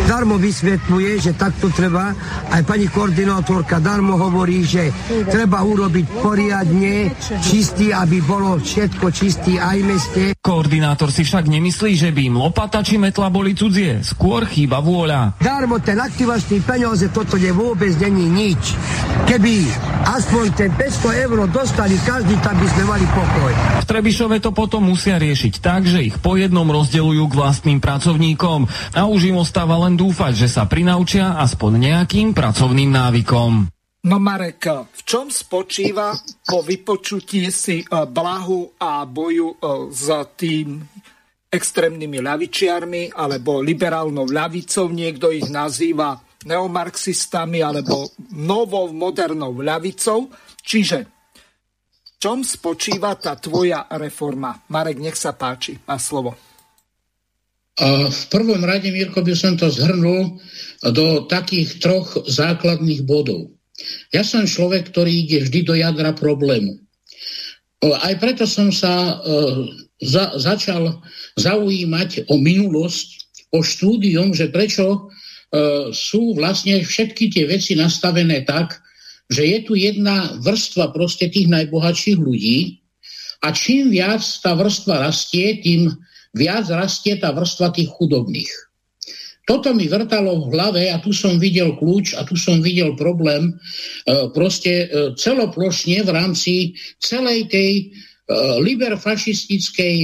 Darmo vysvetľuje, že takto treba. Aj pani koordinátorka darmo hovorí, že treba urobiť poriadne, čistý, aby bolo všetko čistý aj meste. Koordinátor si však nemyslí, že by im lopata či metla boli cudzie. Skôr chýba vôľa. Darmo ten aktivačný peniaze, toto je vôbec není nič. Keby aspoň ten 500 eur dostali každý, tak by sme mali pokoj. V Trebišove to potom musia riešiť tak, že ich po jednom rozdelujú k vlastným pracovníkom a už im ostáva len dúfať, že sa prinaučia aspoň nejakým pracovným návykom. No Marek, v čom spočíva po vypočutí si e, blahu a boju s tým extrémnymi ľavičiarmi alebo liberálnou ľavicou, niekto ich nazýva neomarxistami alebo novou modernou ľavicou. Čiže v čom spočíva tá tvoja reforma? Marek, nech sa páči, má slovo. V prvom rade, Mirko, by som to zhrnul do takých troch základných bodov. Ja som človek, ktorý ide vždy do jadra problému. Aj preto som sa e, za, začal zaujímať o minulosť, o štúdium, že prečo e, sú vlastne všetky tie veci nastavené tak, že je tu jedna vrstva proste tých najbohatších ľudí a čím viac tá vrstva rastie, tým viac rastie tá vrstva tých chudobných. Toto mi vrtalo v hlave a tu som videl kľúč a tu som videl problém e, proste e, celoplošne v rámci celej tej e, liberfašistickej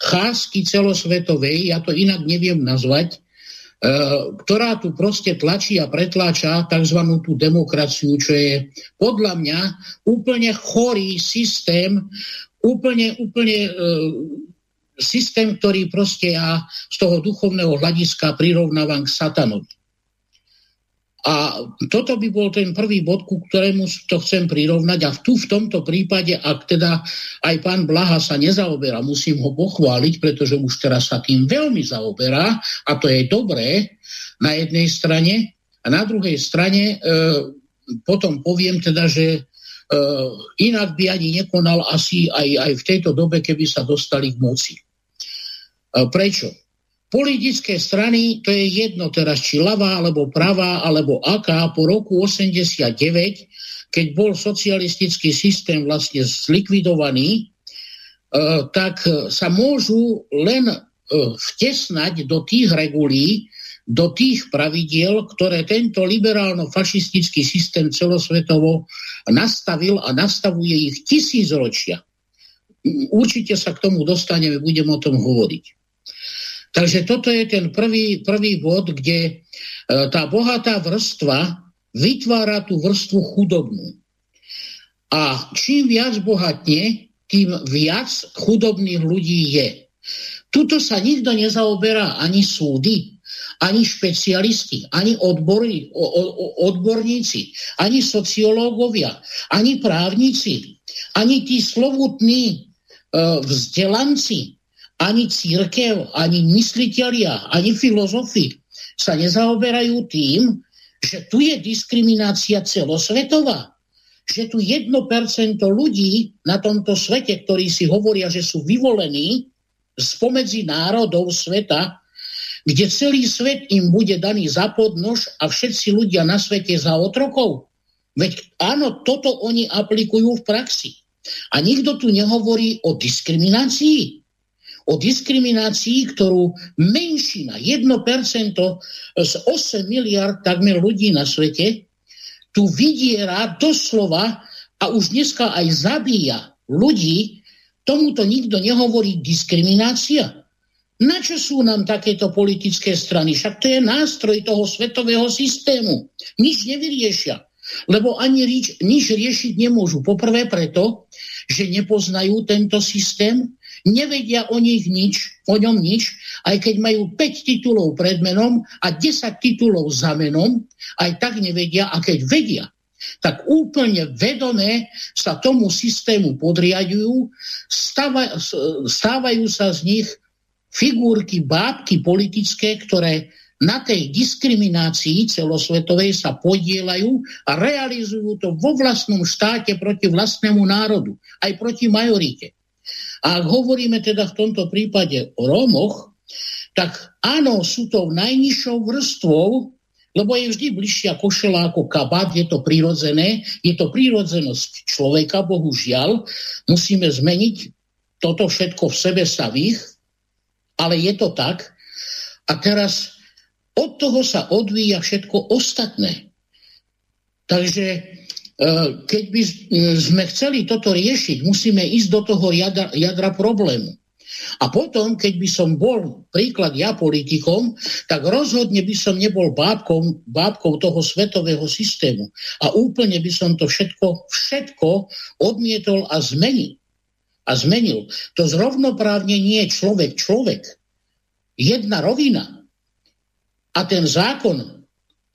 cházky celosvetovej, ja to inak neviem nazvať, ktorá tu proste tlačí a pretláča tzv. tú demokraciu, čo je podľa mňa úplne chorý systém, úplne, úplne systém, ktorý proste ja z toho duchovného hľadiska prirovnávam k satanovi. A toto by bol ten prvý bod, ku ktorému to chcem prirovnať. A tu v tomto prípade, ak teda aj pán Blaha sa nezaoberá, musím ho pochváliť, pretože už teraz sa tým veľmi zaoberá a to je dobré na jednej strane. A na druhej strane e, potom poviem teda, že e, inak by ani nekonal asi aj, aj v tejto dobe, keby sa dostali k moci. E, prečo? Politické strany, to je jedno teraz, či ľavá, alebo pravá, alebo aká, po roku 89, keď bol socialistický systém vlastne zlikvidovaný, e, tak sa môžu len e, vtesnať do tých regulí, do tých pravidiel, ktoré tento liberálno-fašistický systém celosvetovo nastavil a nastavuje ich tisícročia. Určite sa k tomu dostaneme, budem o tom hovoriť. Takže toto je ten prvý, prvý bod, kde e, tá bohatá vrstva vytvára tú vrstvu chudobnú. A čím viac bohatne, tým viac chudobných ľudí je. Tuto sa nikto nezaoberá ani súdy, ani špecialisti, ani odbory, o, o, odborníci, ani sociológovia, ani právnici, ani tí slovutní e, vzdelanci, ani církev, ani mysliteľia, ani filozofi sa nezaoberajú tým, že tu je diskriminácia celosvetová. Že tu 1% ľudí na tomto svete, ktorí si hovoria, že sú vyvolení spomedzi národov sveta, kde celý svet im bude daný za podnož a všetci ľudia na svete za otrokov. Veď áno, toto oni aplikujú v praxi. A nikto tu nehovorí o diskriminácii o diskriminácii, ktorú menšina, 1% z 8 miliard takmer ľudí na svete, tu vydiera doslova a už dneska aj zabíja ľudí, tomuto nikto nehovorí diskriminácia. Na čo sú nám takéto politické strany? Však to je nástroj toho svetového systému. Nič nevyriešia. Lebo ani rič, nič riešiť nemôžu. Poprvé preto, že nepoznajú tento systém, nevedia o nich nič, o ňom nič, aj keď majú 5 titulov pred menom a 10 titulov za menom, aj tak nevedia, a keď vedia, tak úplne vedomé sa tomu systému podriadujú, stáva, stávajú sa z nich figurky, bábky politické, ktoré na tej diskriminácii celosvetovej sa podielajú a realizujú to vo vlastnom štáte proti vlastnému národu, aj proti majorite. A ak hovoríme teda v tomto prípade o Rómoch, tak áno, sú to najnižšou vrstvou, lebo je vždy bližšia košela ako kabát, je to prirodzené, je to prírodzenosť človeka, bohužiaľ. Musíme zmeniť toto všetko v sebe savých, ale je to tak. A teraz od toho sa odvíja všetko ostatné. Takže keď by eh, sme chceli toto riešiť, musíme ísť do toho jadra, jadra problému. A potom, keď by som bol príklad ja politikom, tak rozhodne by som nebol bábkou, bábkou toho svetového systému. A úplne by som to všetko, všetko odmietol a zmenil. A zmenil. To zrovnoprávne nie je človek človek. Jedna rovina. A ten zákon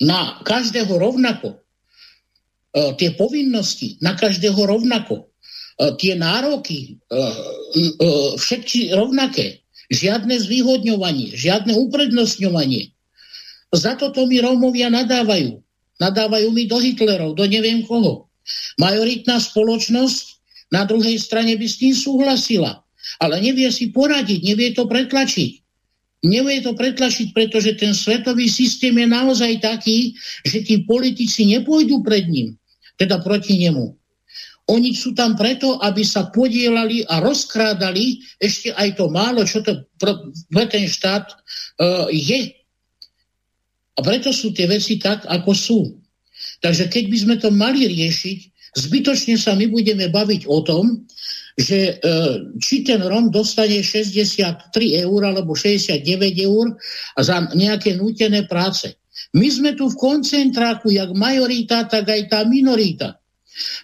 na každého rovnako tie povinnosti na každého rovnako, e, tie nároky e, všetky rovnaké, žiadne zvýhodňovanie, žiadne uprednostňovanie. Za toto mi Rómovia nadávajú. Nadávajú mi do Hitlerov, do neviem koho. Majoritná spoločnosť na druhej strane by s tým súhlasila, ale nevie si poradiť, nevie to pretlačiť. Nevie to pretlačiť, pretože ten svetový systém je naozaj taký, že tí politici nepôjdu pred ním teda proti nemu. Oni sú tam preto, aby sa podielali a rozkrádali ešte aj to málo, čo to pre ten štát uh, je. A preto sú tie veci tak, ako sú. Takže keď by sme to mali riešiť, zbytočne sa my budeme baviť o tom, že uh, či ten Rom dostane 63 eur alebo 69 eur za nejaké nútené práce. My sme tu v koncentráku, jak majorita, tak aj tá minorita.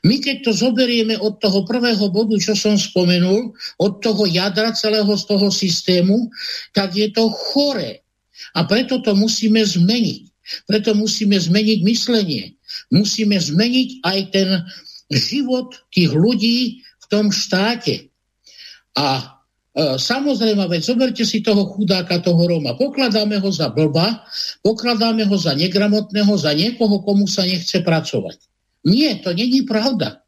My keď to zoberieme od toho prvého bodu, čo som spomenul, od toho jadra celého z toho systému, tak je to chore. A preto to musíme zmeniť. Preto musíme zmeniť myslenie. Musíme zmeniť aj ten život tých ľudí v tom štáte. A samozrejme, veď zoberte si toho chudáka, toho Roma. Pokladáme ho za blba, pokladáme ho za negramotného, za niekoho, komu sa nechce pracovať. Nie, to není pravda.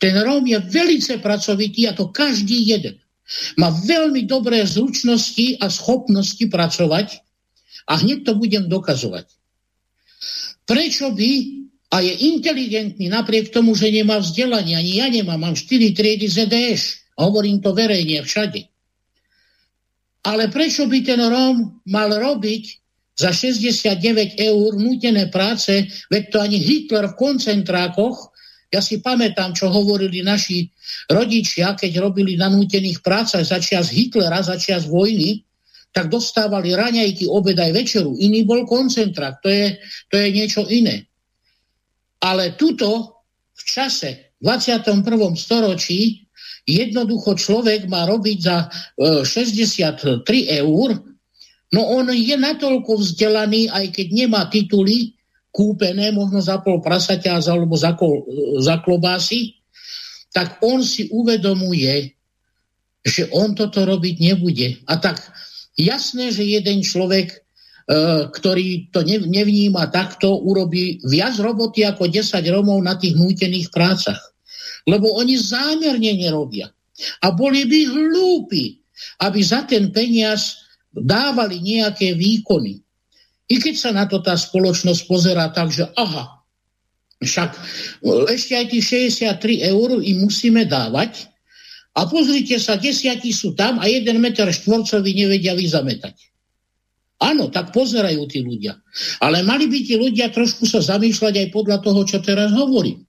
Ten Róm je velice pracovitý a to každý jeden. Má veľmi dobré zručnosti a schopnosti pracovať a hneď to budem dokazovať. Prečo by, a je inteligentný napriek tomu, že nemá vzdelanie, ani ja nemám, mám 4 triedy ZDŠ, hovorím to verejne všade. Ale prečo by ten Róm mal robiť za 69 eur nutené práce, veď to ani Hitler v koncentrákoch, ja si pamätám, čo hovorili naši rodičia, keď robili na nútených prácach začias Hitlera, začias vojny, tak dostávali raňajky, obed aj večeru. Iný bol koncentrát, to je, to je niečo iné. Ale tuto v čase v 21. storočí jednoducho človek má robiť za e, 63 eur, no on je natoľko vzdelaný, aj keď nemá tituly kúpené, možno za pol prasaťa alebo za, kol, za klobásy, tak on si uvedomuje, že on toto robiť nebude. A tak Jasné, že jeden človek, e, ktorý to nevníma takto, urobí viac roboty ako 10 Romov na tých nútených prácach. Lebo oni zámerne nerobia. A boli by hlúpi, aby za ten peniaz dávali nejaké výkony. I keď sa na to tá spoločnosť pozera tak, že aha, však e, ešte aj tých 63 eur im musíme dávať, a pozrite sa, desiatí sú tam a jeden meter štvorcový nevedia vyzametať. Áno, tak pozerajú tí ľudia. Ale mali by tí ľudia trošku sa zamýšľať aj podľa toho, čo teraz hovorím.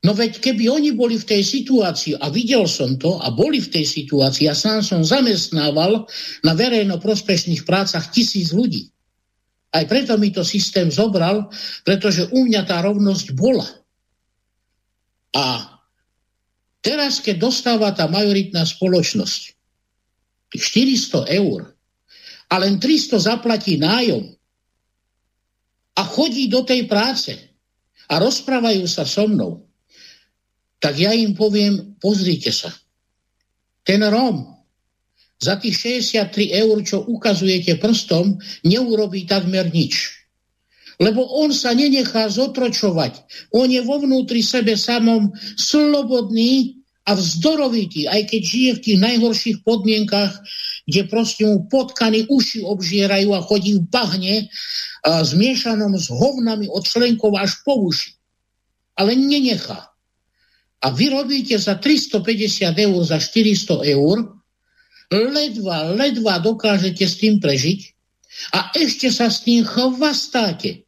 No veď keby oni boli v tej situácii, a videl som to, a boli v tej situácii, ja sám som zamestnával na verejno-prospešných prácach tisíc ľudí. Aj preto mi to systém zobral, pretože u mňa tá rovnosť bola. A Teraz, keď dostáva tá majoritná spoločnosť 400 eur a len 300 zaplatí nájom a chodí do tej práce a rozprávajú sa so mnou, tak ja im poviem, pozrite sa, ten Róm za tých 63 eur, čo ukazujete prstom, neurobí takmer nič. Lebo on sa nenechá zotročovať. On je vo vnútri sebe samom slobodný a vzdorovitý, aj keď žije v tých najhorších podmienkach, kde proste mu potkany uši obžierajú a chodí v bahne a zmiešanom s hovnami od členkov až po uši. Ale nenechá. A vy robíte za 350 eur, za 400 eur, ledva, ledva dokážete s tým prežiť a ešte sa s tým chvastáte.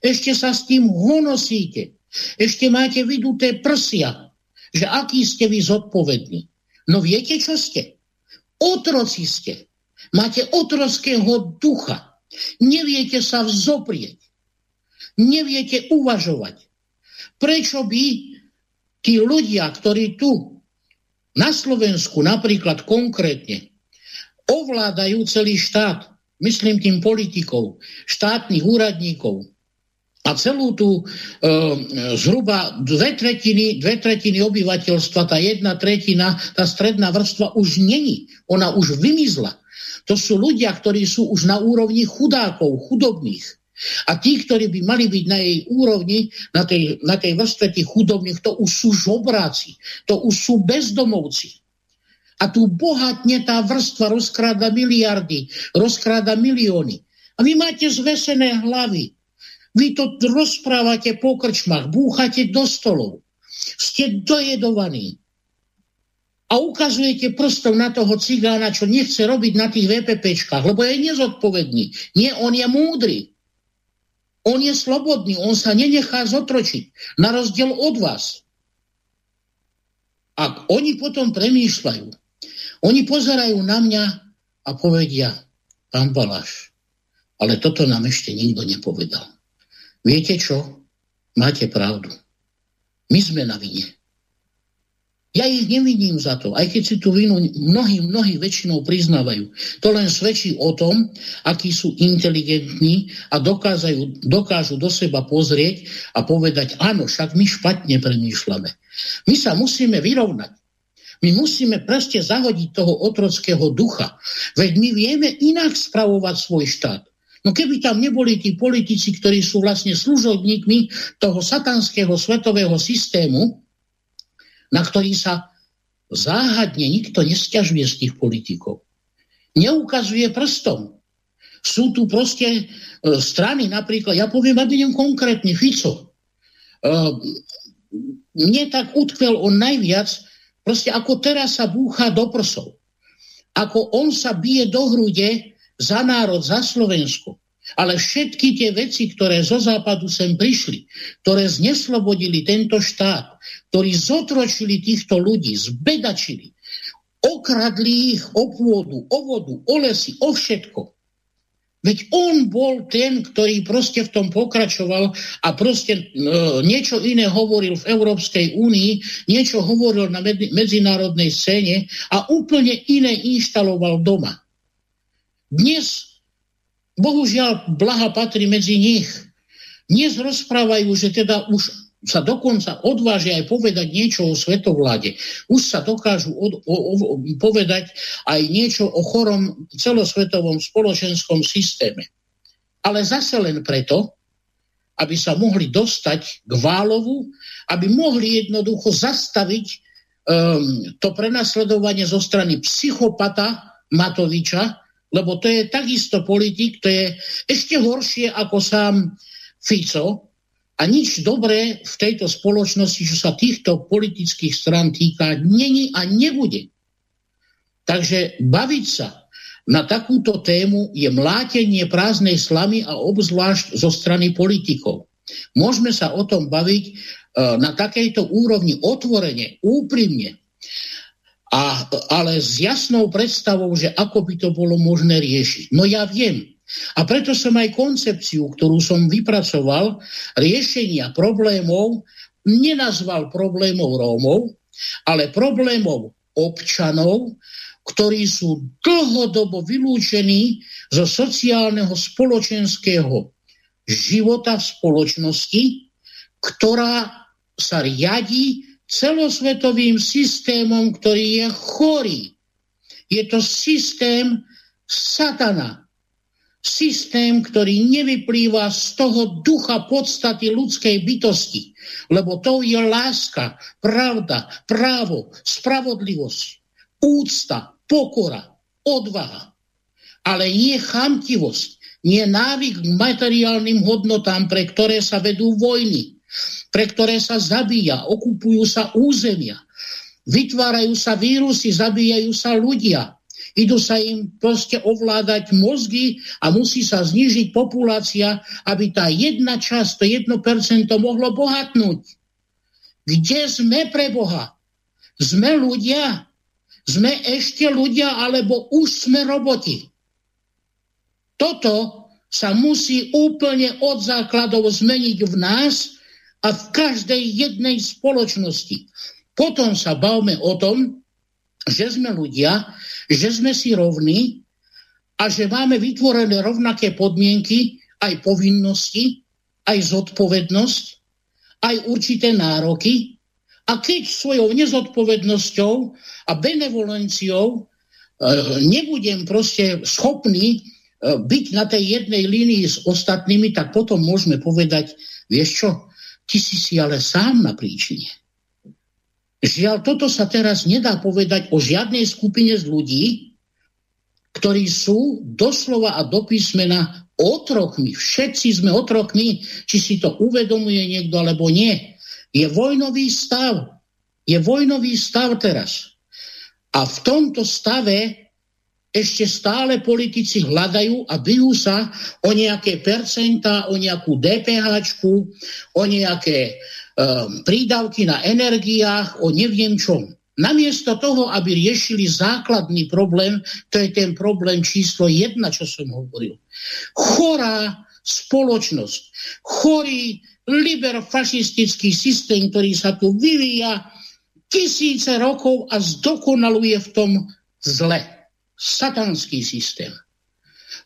Ešte sa s tým honosíte. Ešte máte vyduté prsia, že aký ste vy zodpovední. No viete, čo ste? Otroci ste. Máte otroského ducha. Neviete sa vzoprieť. Neviete uvažovať. Prečo by tí ľudia, ktorí tu na Slovensku napríklad konkrétne ovládajú celý štát, myslím tým politikov, štátnych úradníkov, a celú tú e, zhruba dve tretiny, dve tretiny obyvateľstva, tá jedna tretina, tá stredná vrstva už není. Ona už vymizla. To sú ľudia, ktorí sú už na úrovni chudákov, chudobných. A tí, ktorí by mali byť na jej úrovni, na tej, na tej vrstve tých chudobných, to už sú žobráci, to už sú bezdomovci. A tu bohatne tá vrstva rozkráda miliardy, rozkráda milióny. A vy máte zvesené hlavy. Vy to rozprávate po krčmách, búchate do stolov. Ste dojedovaní. A ukazujete prstom na toho cigána, čo nechce robiť na tých VPPčkách, lebo je nezodpovedný. Nie, on je múdry. On je slobodný, on sa nenechá zotročiť. Na rozdiel od vás. A oni potom premýšľajú. Oni pozerajú na mňa a povedia, pán Baláš, ale toto nám ešte nikto nepovedal. Viete čo? Máte pravdu. My sme na vine. Ja ich nevidím za to, aj keď si tú vinu mnohí, mnohí väčšinou priznávajú. To len svedčí o tom, akí sú inteligentní a dokážu, dokážu do seba pozrieť a povedať, áno, však my špatne premýšľame. My sa musíme vyrovnať. My musíme proste zahodiť toho otrockého ducha. Veď my vieme inak spravovať svoj štát. No keby tam neboli tí politici, ktorí sú vlastne služobníkmi toho satanského svetového systému, na ktorý sa záhadne nikto nestiažuje z tých politikov. Neukazuje prstom. Sú tu proste e, strany, napríklad, ja poviem, aby konkrétne, Fico. E, mne tak utkvel on najviac, proste ako teraz sa búcha do prsov. Ako on sa bije do hrude za národ, za Slovensko. Ale všetky tie veci, ktoré zo západu sem prišli, ktoré zneslobodili tento štát, ktorí zotročili týchto ľudí, zbedačili, okradli ich o pôdu, o vodu, o lesy, o všetko. Veď on bol ten, ktorý proste v tom pokračoval a proste e, niečo iné hovoril v Európskej únii, niečo hovoril na med- medzinárodnej scéne a úplne iné inštaloval doma. Dnes Bohužiaľ, blaha patrí medzi nich. Dnes rozprávajú, že teda už sa dokonca odvážia aj povedať niečo o svetovláde. Už sa dokážu od, o, o, povedať aj niečo o chorom celosvetovom spoločenskom systéme. Ale zase len preto, aby sa mohli dostať k Válovu, aby mohli jednoducho zastaviť um, to prenasledovanie zo strany psychopata Matoviča, lebo to je takisto politik, to je ešte horšie ako sám Fico a nič dobré v tejto spoločnosti, čo sa týchto politických stran týka, není a nebude. Takže baviť sa na takúto tému je mlátenie prázdnej slamy a obzvlášť zo strany politikov. Môžeme sa o tom baviť e, na takejto úrovni otvorene, úprimne, a, ale s jasnou predstavou, že ako by to bolo možné riešiť. No ja viem. A preto som aj koncepciu, ktorú som vypracoval, riešenia problémov, nenazval problémov Rómov, ale problémov občanov, ktorí sú dlhodobo vylúčení zo sociálneho spoločenského života v spoločnosti, ktorá sa riadi celosvetovým systémom, ktorý je chorý. Je to systém satana. Systém, ktorý nevyplýva z toho ducha podstaty ľudskej bytosti. Lebo to je láska, pravda, právo, spravodlivosť, úcta, pokora, odvaha. Ale nie chamtivosť, nie návyk k materiálnym hodnotám, pre ktoré sa vedú vojny, pre ktoré sa zabíja, okupujú sa územia, vytvárajú sa vírusy, zabíjajú sa ľudia, idú sa im proste ovládať mozgy a musí sa znižiť populácia, aby tá jedna časť, to jedno percento mohlo bohatnúť. Kde sme pre Boha? Sme ľudia? Sme ešte ľudia, alebo už sme roboti? Toto sa musí úplne od základov zmeniť v nás, a v každej jednej spoločnosti. Potom sa bavme o tom, že sme ľudia, že sme si rovní a že máme vytvorené rovnaké podmienky, aj povinnosti, aj zodpovednosť, aj určité nároky. A keď svojou nezodpovednosťou a benevolenciou e, nebudem proste schopný e, byť na tej jednej línii s ostatnými, tak potom môžeme povedať, vieš čo, ty si si ale sám na príčine. Žiaľ, toto sa teraz nedá povedať o žiadnej skupine z ľudí, ktorí sú doslova a do písmena otrokmi. Všetci sme otrokmi, či si to uvedomuje niekto alebo nie. Je vojnový stav. Je vojnový stav teraz. A v tomto stave ešte stále politici hľadajú a bijú sa o nejaké percentá, o nejakú DPH, o nejaké um, prídavky na energiách, o neviem čom. Namiesto toho, aby riešili základný problém, to je ten problém číslo jedna, čo som hovoril. Chorá spoločnosť, chorý liberofašistický systém, ktorý sa tu vyvíja, tisíce rokov a zdokonaluje v tom zle. Satanský systém.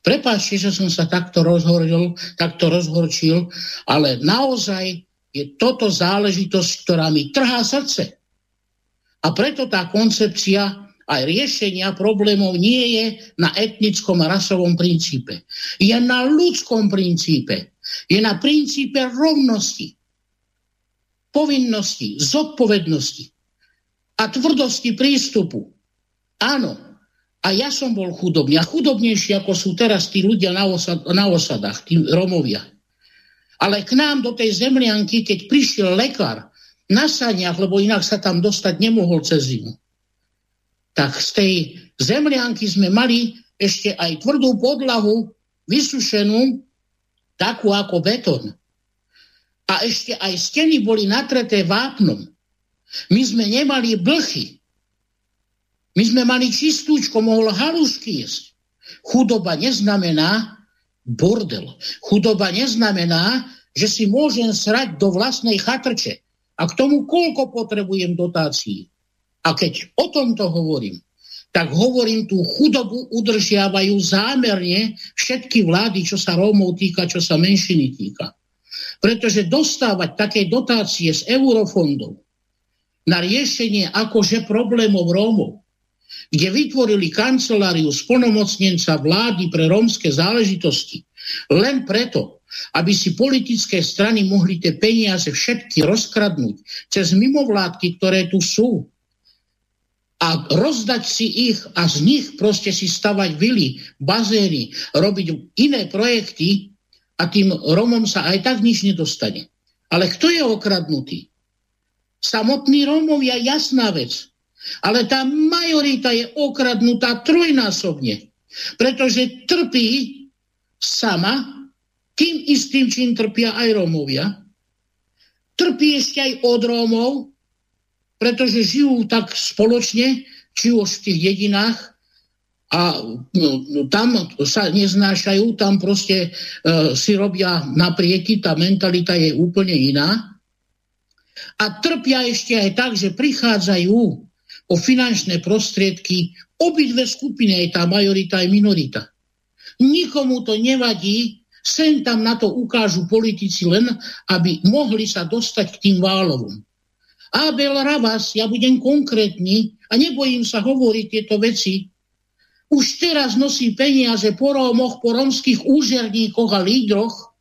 Prepáčte, že som sa takto rozhoril, takto rozhorčil, ale naozaj je toto záležitosť, ktorá mi trhá srdce. A preto tá koncepcia aj riešenia problémov nie je na etnickom a rasovom princípe. Je na ľudskom princípe. Je na princípe rovnosti, povinnosti, zodpovednosti a tvrdosti prístupu. Áno, a ja som bol chudobný. A chudobnejší, ako sú teraz tí ľudia na, osad, na osadách, tí Romovia. Ale k nám do tej zemlianky, keď prišiel lekár na saniach, lebo inak sa tam dostať nemohol cez zimu, tak z tej zemlianky sme mali ešte aj tvrdú podlahu, vysušenú, takú ako betón. A ešte aj steny boli natreté vápnom. My sme nemali blchy. My sme mali čistúčko, mohol halušky jesť. Chudoba neznamená bordel. Chudoba neznamená, že si môžem srať do vlastnej chatrče. A k tomu koľko potrebujem dotácií. A keď o tomto hovorím, tak hovorím, tú chudobu udržiavajú zámerne všetky vlády, čo sa Rómov týka, čo sa menšiny týka. Pretože dostávať také dotácie z eurofondov na riešenie akože problémov Rómov, kde vytvorili kanceláriu splnomocnenca vlády pre rómske záležitosti len preto, aby si politické strany mohli tie peniaze všetky rozkradnúť cez mimovládky, ktoré tu sú a rozdať si ich a z nich proste si stavať vily, bazény, robiť iné projekty a tým Romom sa aj tak nič nedostane. Ale kto je okradnutý? Samotní Rómovia, jasná vec. Ale tá majorita je okradnutá trojnásobne, pretože trpí sama tým istým, čím trpia aj Rómovia. Trpí ešte aj od Rómov, pretože žijú tak spoločne, či už v tých dedinách, a no, no, tam sa neznášajú, tam proste e, si robia naprieky, tá mentalita je úplne iná. A trpia ešte aj tak, že prichádzajú o finančné prostriedky obidve skupiny, aj tá majorita, aj minorita. Nikomu to nevadí, sem tam na to ukážu politici len, aby mohli sa dostať k tým válovom. Abel Ravas, ja budem konkrétny a nebojím sa hovoriť tieto veci, už teraz nosí peniaze po Rómoch, po rómskych úžerníkoch a lídroch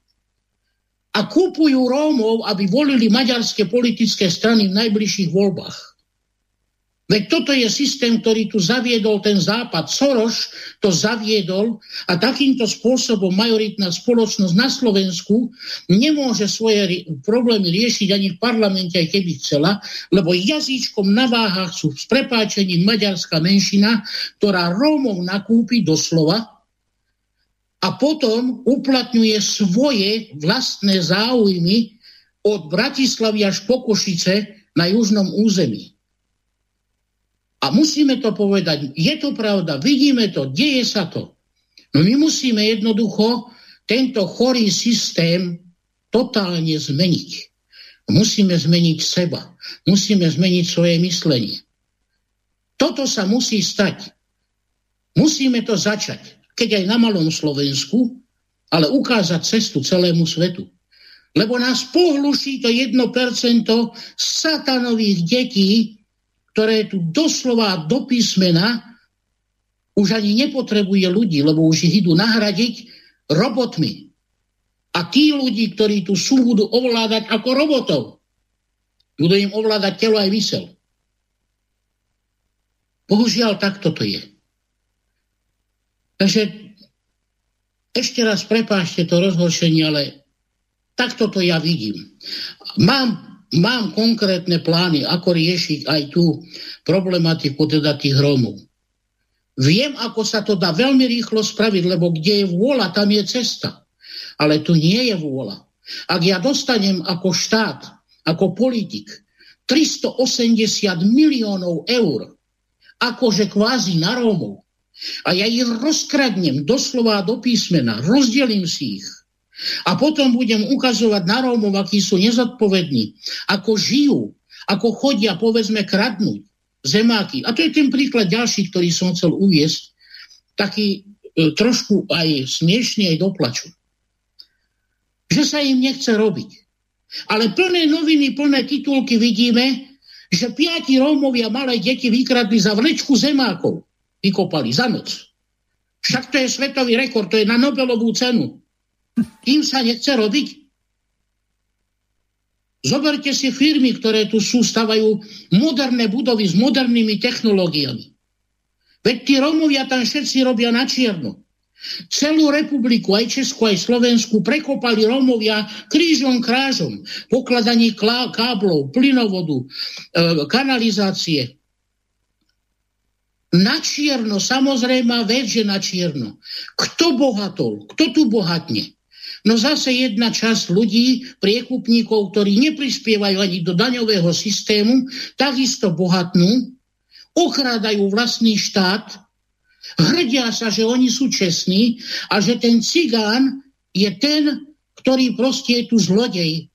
a kúpujú Rómov, aby volili maďarské politické strany v najbližších voľbách. Veď toto je systém, ktorý tu zaviedol ten západ. Soros to zaviedol a takýmto spôsobom majoritná spoločnosť na Slovensku nemôže svoje problémy riešiť ani v parlamente, aj keby chcela, lebo jazyčkom na váhach sú s prepáčením maďarská menšina, ktorá Rómov nakúpi doslova a potom uplatňuje svoje vlastné záujmy od Bratislavy až po Košice na južnom území. A musíme to povedať, je to pravda, vidíme to, deje sa to. No my musíme jednoducho tento chorý systém totálne zmeniť. Musíme zmeniť seba. Musíme zmeniť svoje myslenie. Toto sa musí stať. Musíme to začať, keď aj na malom Slovensku, ale ukázať cestu celému svetu. Lebo nás pohluší to 1% satanových detí, ktoré tu doslova do písmena už ani nepotrebuje ľudí, lebo už ich idú nahradiť robotmi. A tí ľudí, ktorí tu sú, budú ovládať ako robotov. Budú im ovládať telo aj mysel. Bohužiaľ, takto to je. Takže ešte raz prepášte to rozhoršenie, ale takto to ja vidím. Mám mám konkrétne plány, ako riešiť aj tú problematiku teda tých Rómov. Viem, ako sa to dá veľmi rýchlo spraviť, lebo kde je vôľa, tam je cesta. Ale tu nie je vôľa. Ak ja dostanem ako štát, ako politik 380 miliónov eur, akože kvázi na Rómov, a ja ich rozkradnem doslova do písmena, rozdelím si ich, a potom budem ukazovať na Rómov, akí sú nezodpovední, ako žijú, ako chodia, povedzme, kradnúť zemáky. A to je ten príklad ďalší, ktorý som chcel uviesť, taký e, trošku aj smiešný, aj doplaču. Že sa im nechce robiť. Ale plné noviny, plné titulky vidíme, že piati Rómovia malé deti vykradli za vlečku zemákov. Vykopali za noc. Však to je svetový rekord, to je na Nobelovú cenu. Tým sa nechce robiť. Zoberte si firmy, ktoré tu sú, stavajú moderné budovy s modernými technológiami. Veď tí Rómovia tam všetci robia na čierno. Celú republiku, aj Česku, aj Slovensku prekopali Rómovia krížom krážom. Pokladaní káblov, plynovodu, e, kanalizácie. Na čierno, samozrejme vec, na čierno. Kto bohatol? Kto tu bohatne? No zase jedna časť ľudí, priekupníkov, ktorí neprispievajú ani do daňového systému, takisto bohatnú, ochrádajú vlastný štát, Hrdia sa, že oni sú čestní a že ten cigán je ten, ktorý proste je tu zlodej.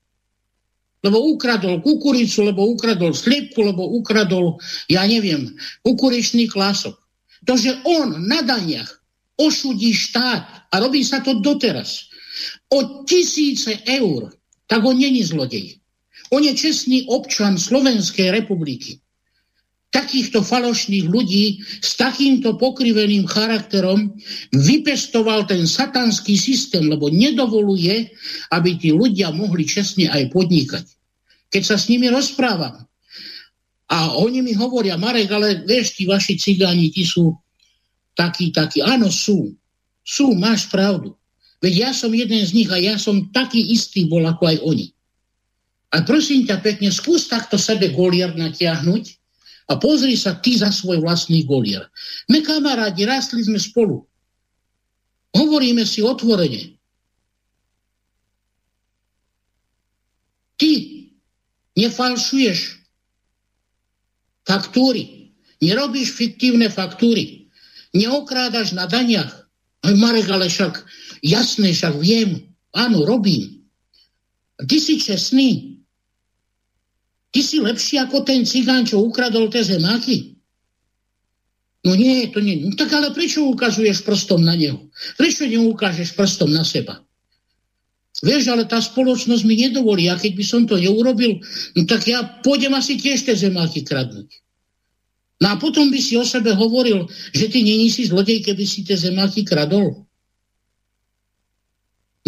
Lebo ukradol kukuricu, lebo ukradol sliepku, lebo ukradol, ja neviem, kukuričný klások. To, že on na daniach ošudí štát a robí sa to doteraz o tisíce eur, tak on není zlodej. On je čestný občan Slovenskej republiky takýchto falošných ľudí s takýmto pokriveným charakterom vypestoval ten satanský systém, lebo nedovoluje, aby tí ľudia mohli čestne aj podnikať. Keď sa s nimi rozprávam a oni mi hovoria, Marek, ale vieš, tí vaši cigáni, ti sú takí, takí. Áno, sú. Sú, máš pravdu. Veď ja som jeden z nich a ja som taký istý bol ako aj oni. A prosím ťa pekne, skús takto sebe golier natiahnuť a pozri sa ty za svoj vlastný golier. My kamarádi, rastli sme spolu. Hovoríme si otvorene. Ty nefalšuješ faktúry, nerobíš fiktívne faktúry, neokrádaš na daniach. Aj Marek, ale však jasné, však viem, áno, robím. Ty si čestný, Ty si lepší ako ten cigán, čo ukradol tie zemáky? No nie, to nie. No tak ale prečo ukazuješ prstom na neho? Prečo neukážeš prstom na seba? Vieš, ale tá spoločnosť mi nedovolí. A keď by som to neurobil, no tak ja pôjdem asi tiež tie zemáky kradnúť. No a potom by si o sebe hovoril, že ty není si zlodej, keby si tie zemáky kradol.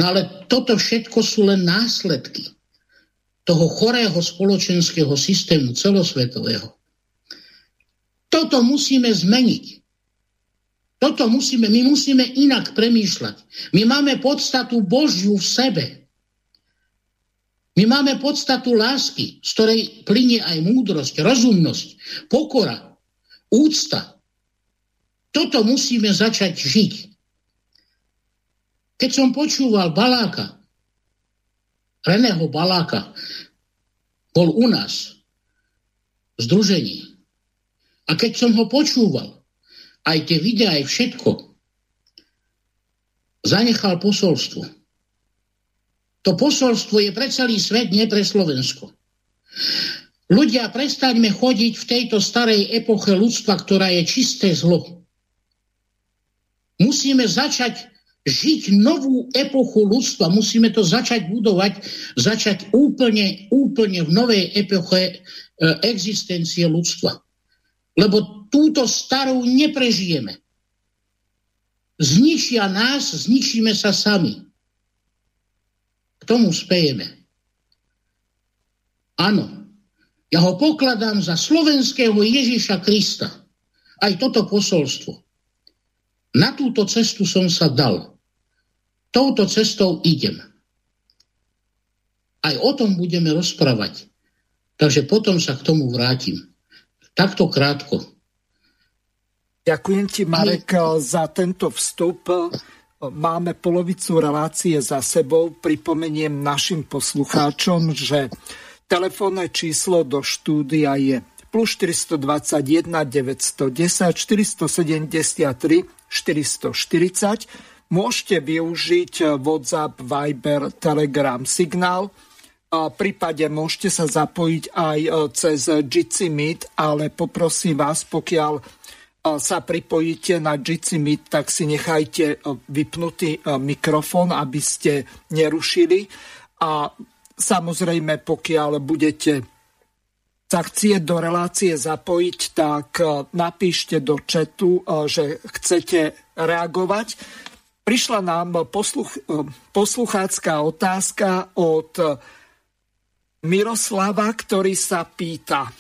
No ale toto všetko sú len následky toho chorého spoločenského systému celosvetového. Toto musíme zmeniť. Toto musíme, my musíme inak premýšľať. My máme podstatu Božiu v sebe. My máme podstatu lásky, z ktorej plinie aj múdrosť, rozumnosť, pokora, úcta. Toto musíme začať žiť. Keď som počúval Baláka, Reného Baláka, bol u nás v združení. A keď som ho počúval, aj tie videá, aj všetko, zanechal posolstvo. To posolstvo je pre celý svet, nie pre Slovensko. Ľudia, prestaňme chodiť v tejto starej epoche ľudstva, ktorá je čisté zlo. Musíme začať žiť novú epochu ľudstva, musíme to začať budovať, začať úplne, úplne v novej epoche e, existencie ľudstva. Lebo túto starú neprežijeme. Zničia nás, zničíme sa sami. K tomu spejeme. Áno, ja ho pokladám za slovenského Ježiša Krista. Aj toto posolstvo. Na túto cestu som sa dal. Touto cestou idem. Aj o tom budeme rozprávať. Takže potom sa k tomu vrátim. Takto krátko. Ďakujem ti, Marek, za tento vstup. Máme polovicu relácie za sebou. Pripomeniem našim poslucháčom, že telefónne číslo do štúdia je plus 421 910 473 440. Môžete využiť WhatsApp, Viber, Telegram, Signál. prípade môžete sa zapojiť aj cez Jitsi Meet, ale poprosím vás, pokiaľ sa pripojíte na Jitsi Meet, tak si nechajte vypnutý mikrofón, aby ste nerušili. A samozrejme, pokiaľ budete sa chcieť do relácie zapojiť, tak napíšte do četu, že chcete reagovať. Prišla nám posluch, posluchácká otázka od Miroslava, ktorý sa pýta.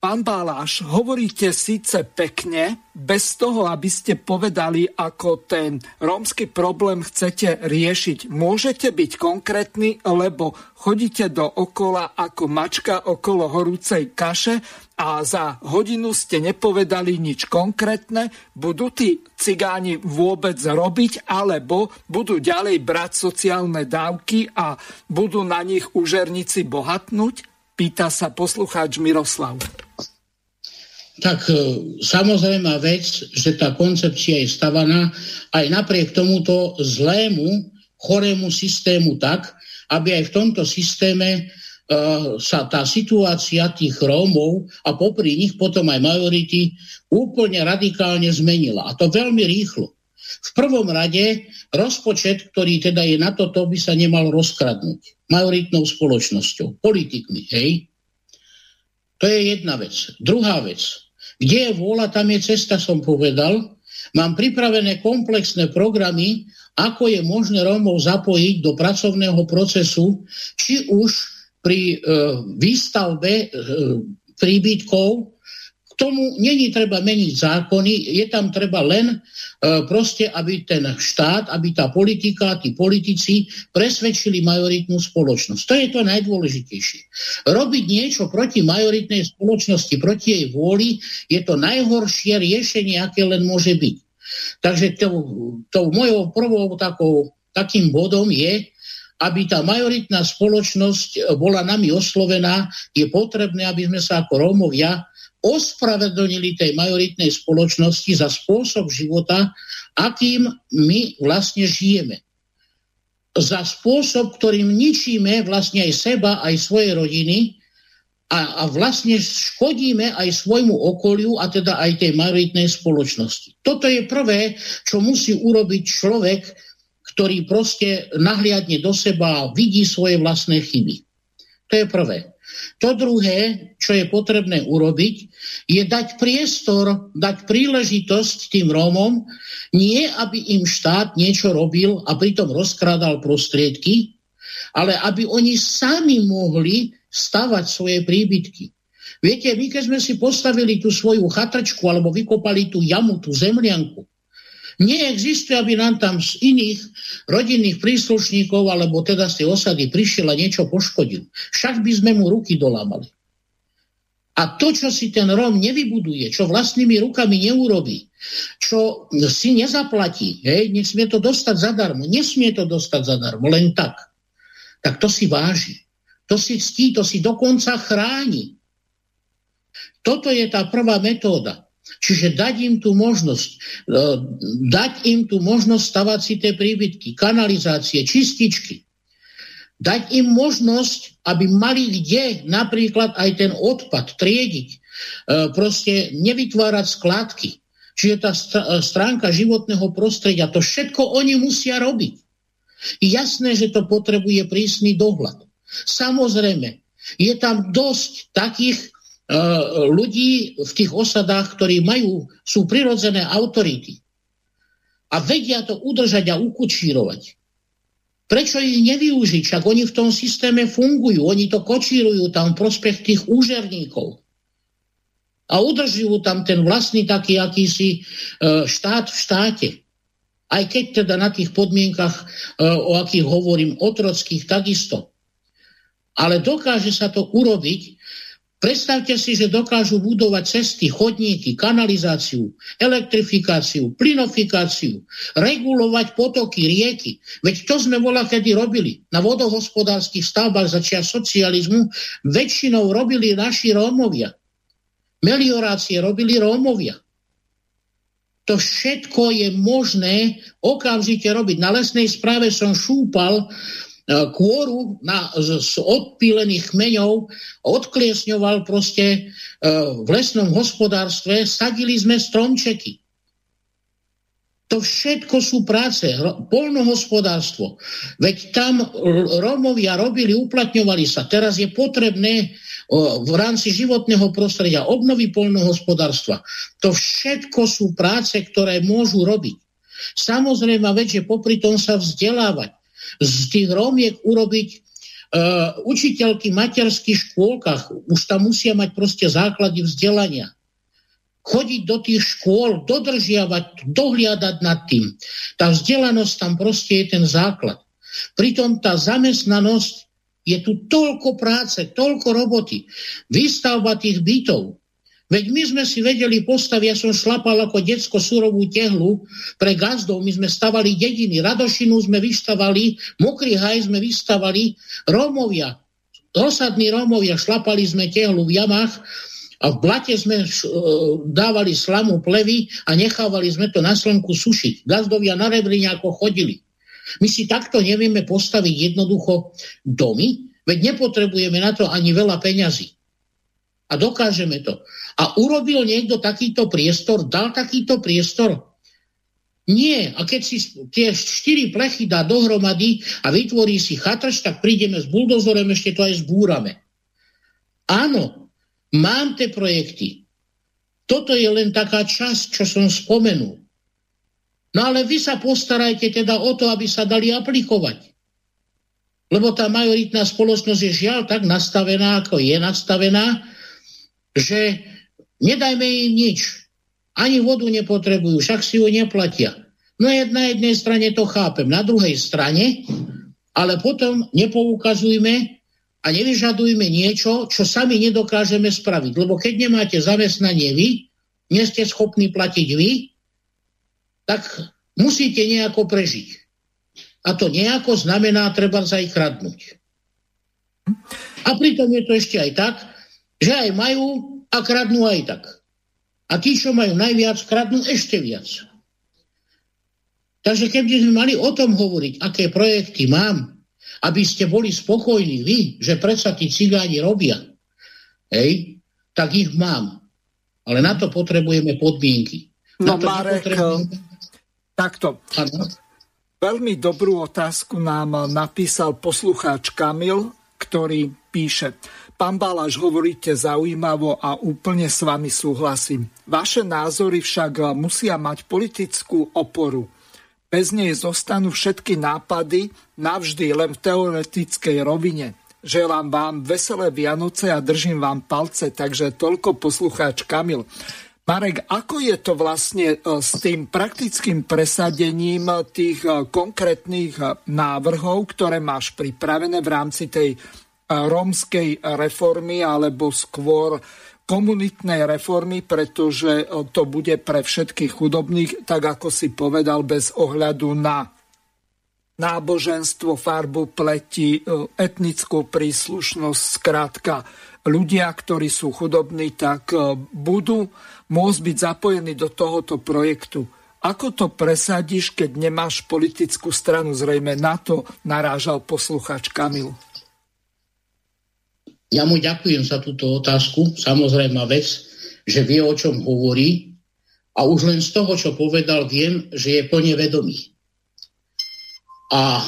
Pán Baláš, hovoríte síce pekne, bez toho, aby ste povedali, ako ten rómsky problém chcete riešiť. Môžete byť konkrétni, lebo chodíte do okola ako mačka okolo horúcej kaše a za hodinu ste nepovedali nič konkrétne. Budú tí cigáni vôbec robiť, alebo budú ďalej brať sociálne dávky a budú na nich užerníci bohatnúť? Pýta sa poslucháč Miroslav. Tak e, samozrejme vec, že tá koncepcia je stavaná aj napriek tomuto zlému, chorému systému tak, aby aj v tomto systéme uh, sa tá situácia tých Rómov a popri nich potom aj majority úplne radikálne zmenila. A to veľmi rýchlo. V prvom rade rozpočet, ktorý teda je na toto, by sa nemal rozkradnúť majoritnou spoločnosťou, politikmi, hej? To je jedna vec. Druhá vec. Kde je vôľa, tam je cesta, som povedal. Mám pripravené komplexné programy, ako je možné Rómov zapojiť do pracovného procesu, či už pri e, výstavbe e, príbytkov, tomu není treba meniť zákony, je tam treba len e, proste, aby ten štát, aby tá politika, tí politici presvedčili majoritnú spoločnosť. To je to najdôležitejšie. Robiť niečo proti majoritnej spoločnosti, proti jej vôli, je to najhoršie riešenie, aké len môže byť. Takže tou, tou mojou prvou takou, takým bodom je, aby tá majoritná spoločnosť bola nami oslovená, je potrebné, aby sme sa ako Rómovia ospravedlnili tej majoritnej spoločnosti za spôsob života, akým my vlastne žijeme. Za spôsob, ktorým ničíme vlastne aj seba, aj svoje rodiny a, a vlastne škodíme aj svojmu okoliu a teda aj tej majoritnej spoločnosti. Toto je prvé, čo musí urobiť človek, ktorý proste nahliadne do seba a vidí svoje vlastné chyby. To je prvé. To druhé, čo je potrebné urobiť, je dať priestor, dať príležitosť tým Rómom, nie aby im štát niečo robil a pritom rozkrádal prostriedky, ale aby oni sami mohli stavať svoje príbytky. Viete, my keď sme si postavili tú svoju chatrčku alebo vykopali tú jamu, tú zemlianku, Neexistuje, aby nám tam z iných rodinných príslušníkov alebo teda z tej osady prišiel a niečo poškodil. Však by sme mu ruky dolámali. A to, čo si ten Róm nevybuduje, čo vlastnými rukami neurobí, čo si nezaplatí, hej, nesmie to dostať zadarmo, nesmie to dostať zadarmo, len tak. Tak to si váži. To si ctí, to si dokonca chráni. Toto je tá prvá metóda. Čiže dať im tú možnosť, e, dať im tú možnosť stavať si tie príbytky, kanalizácie, čističky. Dať im možnosť, aby mali kde napríklad aj ten odpad triediť. E, proste nevytvárať skladky. Čiže tá e, stránka životného prostredia, to všetko oni musia robiť. Jasné, že to potrebuje prísny dohľad. Samozrejme, je tam dosť takých ľudí v tých osadách, ktorí majú, sú prirodzené autority a vedia to udržať a ukučírovať. Prečo ich nevyužiť? Však oni v tom systéme fungujú, oni to kočírujú tam v prospech tých úžerníkov. A udržujú tam ten vlastný taký akýsi e, štát v štáte. Aj keď teda na tých podmienkach, e, o akých hovorím, otrockých takisto. Ale dokáže sa to urobiť Predstavte si, že dokážu budovať cesty, chodníky, kanalizáciu, elektrifikáciu, plynofikáciu, regulovať potoky, rieky. Veď to sme vola kedy robili. Na vodohospodárských stavbách začia socializmu väčšinou robili naši Rómovia. Meliorácie robili Rómovia. To všetko je možné okamžite robiť. Na lesnej správe som šúpal kôru na, z, z odpílených kmeňov, odkliesňoval proste e, v lesnom hospodárstve, sadili sme stromčeky. To všetko sú práce, polnohospodárstvo. Veď tam Rómovia robili, uplatňovali sa. Teraz je potrebné v rámci životného prostredia obnovy polnohospodárstva. To všetko sú práce, ktoré môžu robiť. Samozrejme, že popri tom sa vzdelávať. Z tých Rómiek urobiť uh, učiteľky v materských škôlkach. Už tam musia mať proste základy vzdelania chodiť do tých škôl, dodržiavať, dohliadať nad tým. Tá vzdelanosť tam proste je ten základ. Pritom tá zamestnanosť je tu toľko práce, toľko roboty. Výstavba tých bytov. Veď my sme si vedeli postaviť, ja som šlapal ako detsko surovú tehlu pre gazdov, my sme stavali dediny, Radošinu sme vystavali, Mokrý haj sme vystavali, Rómovia, osadní Rómovia, šlapali sme tehlu v jamách, a v blate sme e, dávali slamu plevy a nechávali sme to na slnku sušiť. Gazdovia na rebri nejako chodili. My si takto nevieme postaviť jednoducho domy, veď nepotrebujeme na to ani veľa peňazí. A dokážeme to. A urobil niekto takýto priestor, dal takýto priestor? Nie. A keď si tie štyri plechy dá dohromady a vytvorí si chatrč, tak prídeme s buldozorem, ešte to aj zbúrame. Áno, Mám tie projekty. Toto je len taká časť, čo som spomenul. No ale vy sa postarajte teda o to, aby sa dali aplikovať. Lebo tá majoritná spoločnosť je žiaľ tak nastavená, ako je nastavená, že nedajme im nič. Ani vodu nepotrebujú, však si ju neplatia. No na jednej strane to chápem, na druhej strane, ale potom nepoukazujme a nevyžadujme niečo, čo sami nedokážeme spraviť. Lebo keď nemáte zamestnanie vy, nie ste schopní platiť vy, tak musíte nejako prežiť. A to nejako znamená, treba sa ich kradnúť. A pritom je to ešte aj tak, že aj majú a kradnú aj tak. A tí, čo majú najviac, kradnú ešte viac. Takže keby sme mali o tom hovoriť, aké projekty mám, aby ste boli spokojní vy, že predsa tí cigáni robia, hej, tak ich mám. Ale na to potrebujeme podmienky. No Marek, potrebujeme... takto. Ano? Veľmi dobrú otázku nám napísal poslucháč Kamil, ktorý píše Pán Baláš, hovoríte zaujímavo a úplne s vami súhlasím. Vaše názory však musia mať politickú oporu. Bez nej zostanú všetky nápady navždy len v teoretickej rovine. Želám vám veselé Vianoce a držím vám palce, takže toľko poslucháč Kamil. Marek, ako je to vlastne e, s tým praktickým presadením tých e, konkrétnych e, návrhov, ktoré máš pripravené v rámci tej rómskej reformy alebo skôr komunitnej reformy, pretože to bude pre všetkých chudobných, tak ako si povedal, bez ohľadu na náboženstvo, farbu pleti, e, etnickú príslušnosť, skrátka ľudia, ktorí sú chudobní, tak e, budú môcť byť zapojení do tohoto projektu. Ako to presadíš, keď nemáš politickú stranu? Zrejme na to narážal posluchač Kamil. Ja mu ďakujem za túto otázku. Samozrejme vec, že vie, o čom hovorí a už len z toho, čo povedal, viem, že je plne vedomý. A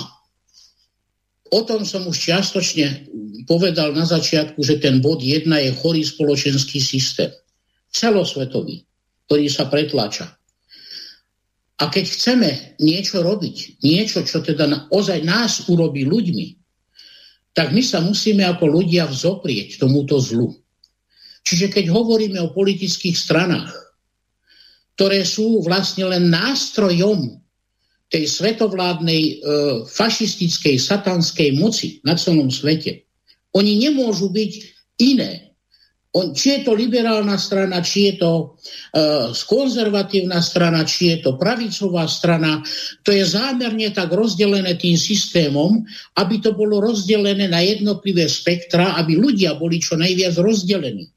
o tom som už čiastočne povedal na začiatku, že ten bod 1 je chorý spoločenský systém. Celosvetový, ktorý sa pretláča. A keď chceme niečo robiť, niečo, čo teda ozaj nás urobí ľuďmi, tak my sa musíme ako ľudia vzoprieť tomuto zlu. Čiže keď hovoríme o politických stranách, ktoré sú vlastne len nástrojom tej svetovládnej e, fašistickej, satanskej moci na celom svete, oni nemôžu byť iné on, či je to liberálna strana, či je to uh, konzervatívna strana, či je to pravicová strana, to je zámerne tak rozdelené tým systémom, aby to bolo rozdelené na jednotlivé spektra, aby ľudia boli čo najviac rozdelení.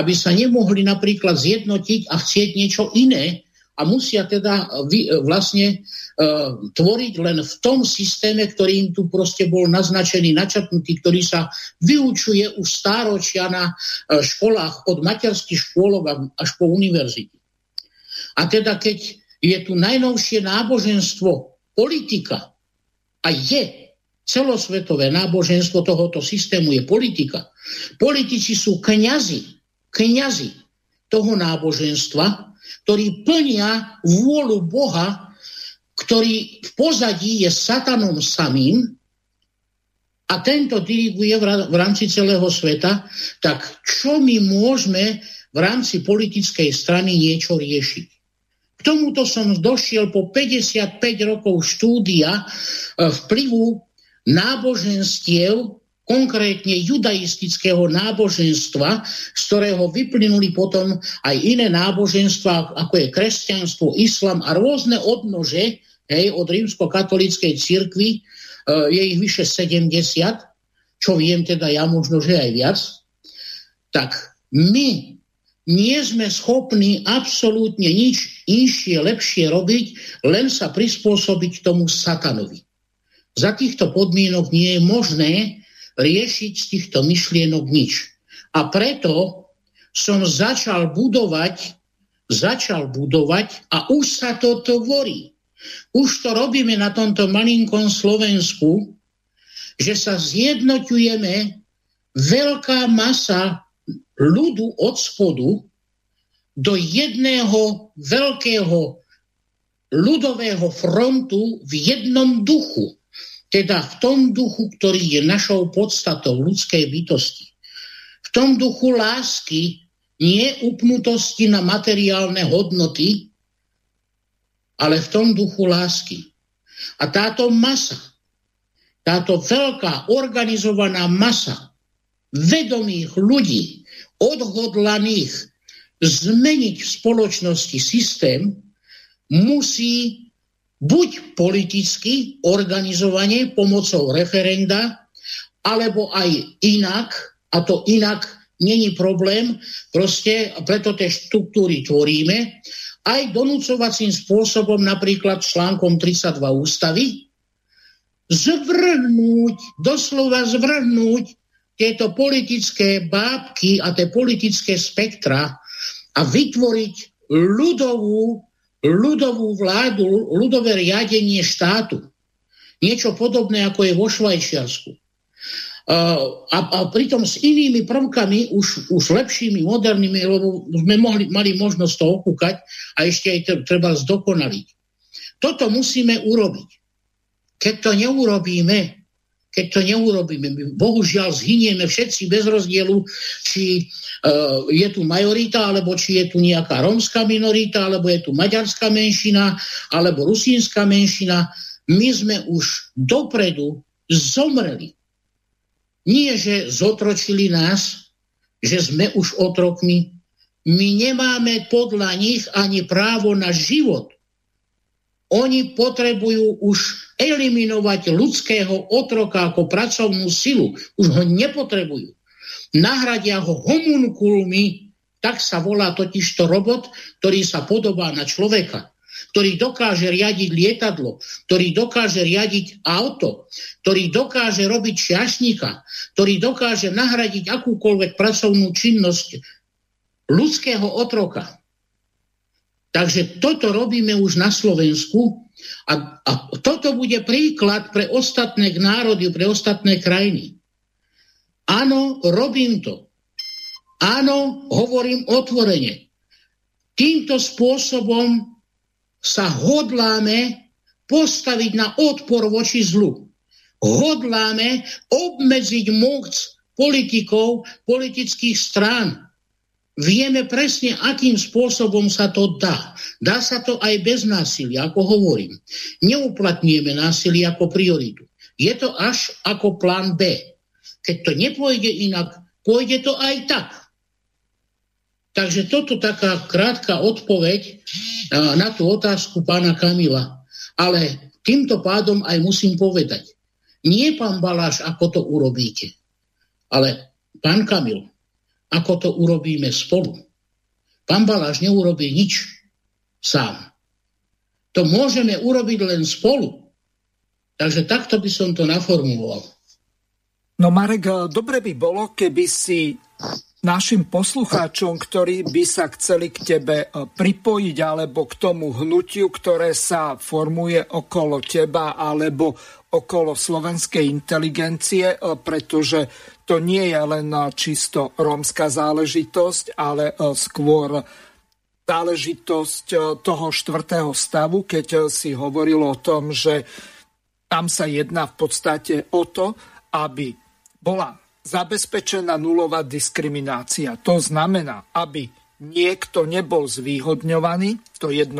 Aby sa nemohli napríklad zjednotiť a chcieť niečo iné, a musia teda vy, vlastne uh, tvoriť len v tom systéme, ktorý im tu proste bol naznačený, načrtnutý, ktorý sa vyučuje už stáročia na uh, školách od materských škôlov až po univerzity. A teda keď je tu najnovšie náboženstvo, politika a je celosvetové náboženstvo tohoto systému je politika. Politici sú kňazi, kňazi toho náboženstva, ktorí plnia vôľu Boha, ktorý v pozadí je satanom samým a tento diriguje v rámci celého sveta, tak čo my môžeme v rámci politickej strany niečo riešiť? K tomuto som došiel po 55 rokov štúdia e, vplyvu náboženstiev konkrétne judaistického náboženstva, z ktorého vyplynuli potom aj iné náboženstva, ako je kresťanstvo, islam a rôzne odnože hej, od rímsko-katolíckej cirkvi, e, je ich vyše 70, čo viem teda ja možno, že aj viac, tak my nie sme schopní absolútne nič inšie, lepšie robiť, len sa prispôsobiť tomu satanovi. Za týchto podmienok nie je možné riešiť z týchto myšlienok nič. A preto som začal budovať, začal budovať a už sa to tvorí. Už to robíme na tomto malinkom Slovensku, že sa zjednoťujeme veľká masa ľudu od spodu do jedného veľkého ľudového frontu v jednom duchu. Teda v tom duchu, ktorý je našou podstatou ľudskej bytosti. V tom duchu lásky, nie upnutosti na materiálne hodnoty, ale v tom duchu lásky. A táto masa, táto veľká organizovaná masa vedomých ľudí, odhodlaných zmeniť v spoločnosti systém, musí buď politicky, organizovanie pomocou referenda, alebo aj inak, a to inak není problém, proste preto tie štruktúry tvoríme, aj donúcovacím spôsobom, napríklad článkom 32 ústavy, zvrhnúť, doslova zvrhnúť tieto politické bábky a tie politické spektra a vytvoriť ľudovú ľudovú vládu, ľudové riadenie štátu. Niečo podobné, ako je vo Švajčiarsku. A, a pritom s inými prvkami, už, už lepšími, modernými, lebo sme mohli, mali možnosť to okúkať a ešte aj treba zdokonaliť. Toto musíme urobiť. Keď to neurobíme, keď to neurobíme. My bohužiaľ zhynieme všetci bez rozdielu, či uh, je tu majorita, alebo či je tu nejaká rómska minorita, alebo je tu maďarská menšina, alebo rusínska menšina. My sme už dopredu zomreli. Nie, že zotročili nás, že sme už otrokmi. My nemáme podľa nich ani právo na život. Oni potrebujú už eliminovať ľudského otroka ako pracovnú silu. Už ho nepotrebujú. Nahradia ho homunkulmi, tak sa volá totižto robot, ktorý sa podobá na človeka ktorý dokáže riadiť lietadlo, ktorý dokáže riadiť auto, ktorý dokáže robiť šťašníka, ktorý dokáže nahradiť akúkoľvek pracovnú činnosť ľudského otroka. Takže toto robíme už na Slovensku a, a toto bude príklad pre ostatné národy, pre ostatné krajiny. Áno, robím to. Áno, hovorím otvorene. Týmto spôsobom sa hodláme postaviť na odpor voči zlu. Hodláme obmedziť moc politikov, politických strán, Vieme presne, akým spôsobom sa to dá. Dá sa to aj bez násilia, ako hovorím. Neuplatňujeme násilie ako prioritu. Je to až ako plán B. Keď to nepôjde inak, pôjde to aj tak. Takže toto taká krátka odpoveď na tú otázku pána Kamila. Ale týmto pádom aj musím povedať, nie pán Baláš, ako to urobíte, ale pán Kamil, ako to urobíme spolu. Pán Baláš neurobí nič sám. To môžeme urobiť len spolu. Takže takto by som to naformuloval. No Marek, dobre by bolo, keby si našim poslucháčom, ktorí by sa chceli k tebe e, pripojiť alebo k tomu hnutiu, ktoré sa formuje okolo teba alebo okolo slovenskej inteligencie, e, pretože to nie je len čisto rómska záležitosť, ale skôr záležitosť toho štvrtého stavu, keď si hovoril o tom, že tam sa jedná v podstate o to, aby bola zabezpečená nulová diskriminácia. To znamená, aby niekto nebol zvýhodňovaný, to 1%,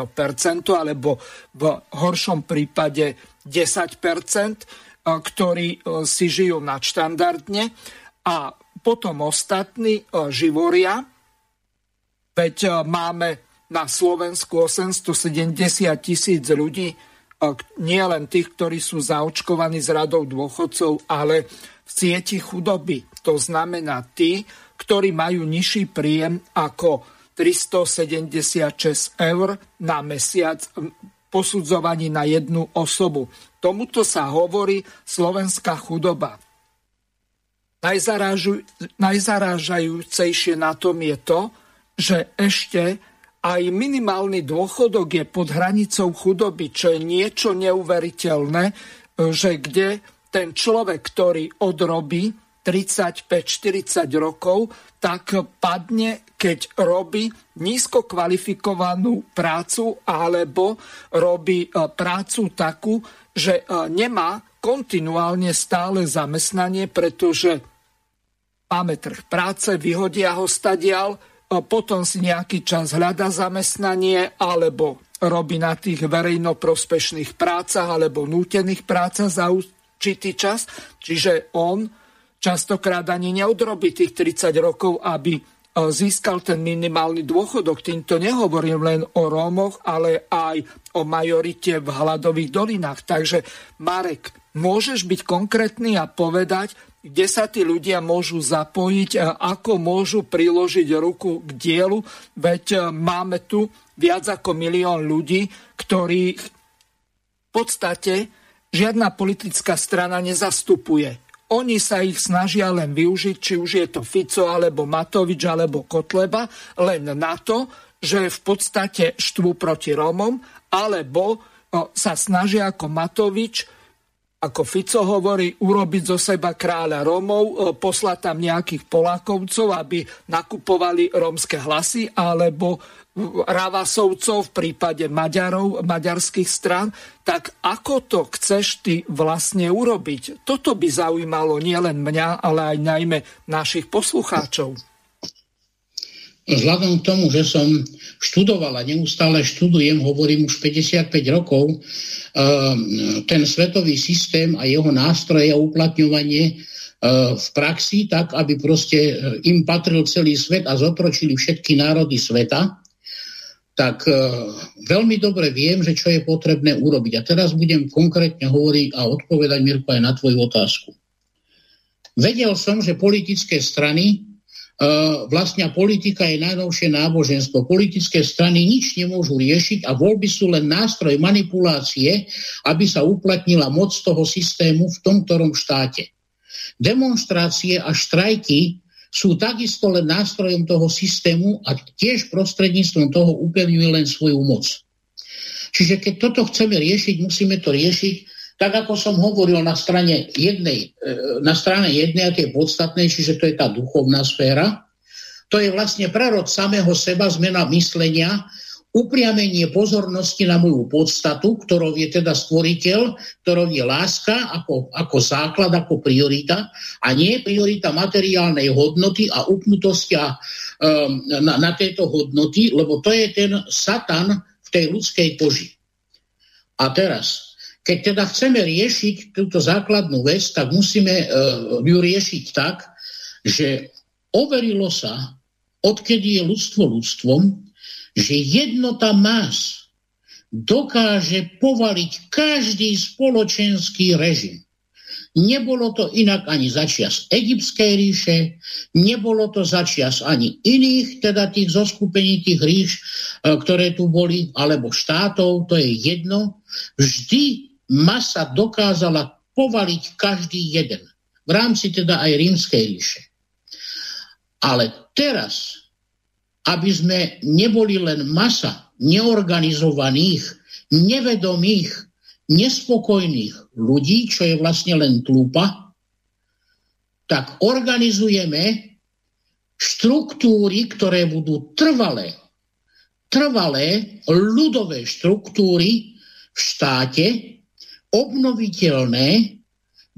alebo v horšom prípade 10%, ktorí e, si žijú nadštandardne a potom ostatní e, živoria, veď e, máme na Slovensku 870 tisíc ľudí, nie len tých, ktorí sú zaočkovaní z radou dôchodcov, ale v sieti chudoby. To znamená tí, ktorí majú nižší príjem ako 376 eur na mesiac posudzovaní na jednu osobu. Tomuto sa hovorí slovenská chudoba. Najzarážajúcejšie na tom je to, že ešte aj minimálny dôchodok je pod hranicou chudoby, čo je niečo neuveriteľné, že kde ten človek, ktorý odrobí 35-40 rokov, tak padne, keď robí nízko kvalifikovanú prácu alebo robí e, prácu takú, že e, nemá kontinuálne stále zamestnanie, pretože máme trh práce, vyhodia ho stadial, potom si nejaký čas hľada zamestnanie alebo robí na tých verejnoprospešných prácach alebo nútených prácach za určitý čas. Čiže on častokrát ani neodrobí tých 30 rokov, aby e, získal ten minimálny dôchodok. Týmto nehovorím len o Rómoch, ale aj o majorite v hladových dolinách. Takže Marek, môžeš byť konkrétny a povedať, kde sa tí ľudia môžu zapojiť, ako môžu priložiť ruku k dielu, veď e, máme tu viac ako milión ľudí, ktorí v podstate žiadna politická strana nezastupuje. Oni sa ich snažia len využiť, či už je to Fico, alebo Matovič, alebo Kotleba, len na to, že v podstate štvú proti Rómom, alebo sa snažia ako Matovič ako Fico hovorí, urobiť zo seba kráľa Rómov, e, poslať tam nejakých Polákovcov, aby nakupovali rómske hlasy, alebo Ravasovcov v prípade Maďarov, maďarských stran, tak ako to chceš ty vlastne urobiť? Toto by zaujímalo nielen mňa, ale aj najmä našich poslucháčov. Vzhľadom k tomu, že som študoval a neustále študujem, hovorím už 55 rokov, Ehm, ten svetový systém a jeho nástroje a uplatňovanie ehm, v praxi, tak aby proste eh, im patril celý svet a zotročili všetky národy sveta, tak eh, veľmi dobre viem, že čo je potrebné urobiť. A teraz budem konkrétne hovoriť a odpovedať, Mirko, aj na tvoju otázku. Vedel som, že politické strany vlastne politika je najnovšie náboženstvo. Politické strany nič nemôžu riešiť a voľby sú len nástroj manipulácie, aby sa uplatnila moc toho systému v tom ktorom štáte. Demonstrácie a štrajky sú takisto len nástrojom toho systému a tiež prostredníctvom toho upevňujú len svoju moc. Čiže keď toto chceme riešiť, musíme to riešiť tak ako som hovoril na strane jednej, e, na strane jednej, a tie podstatnej, čiže to je tá duchovná sféra, to je vlastne prerod samého seba, zmena myslenia, upriamenie pozornosti na moju podstatu, ktorou je teda stvoriteľ, ktorou je láska ako, ako základ, ako priorita a nie priorita materiálnej hodnoty a upnutosti a, um, na, na tieto hodnoty, lebo to je ten satan v tej ľudskej koži. A teraz, keď teda chceme riešiť túto základnú vec, tak musíme uh, ju riešiť tak, že overilo sa, odkedy je ľudstvo ľudstvom, že jednota más dokáže povaliť každý spoločenský režim. Nebolo to inak ani začias Egyptskej ríše, nebolo to začias ani iných, teda tých zoskupení tých ríš, e, ktoré tu boli, alebo štátov, to je jedno. Vždy masa dokázala povaliť každý jeden. V rámci teda aj rímskej ríše. Ale teraz, aby sme neboli len masa neorganizovaných, nevedomých, nespokojných ľudí, čo je vlastne len tlúpa, tak organizujeme štruktúry, ktoré budú trvalé, trvalé ľudové štruktúry v štáte, obnoviteľné,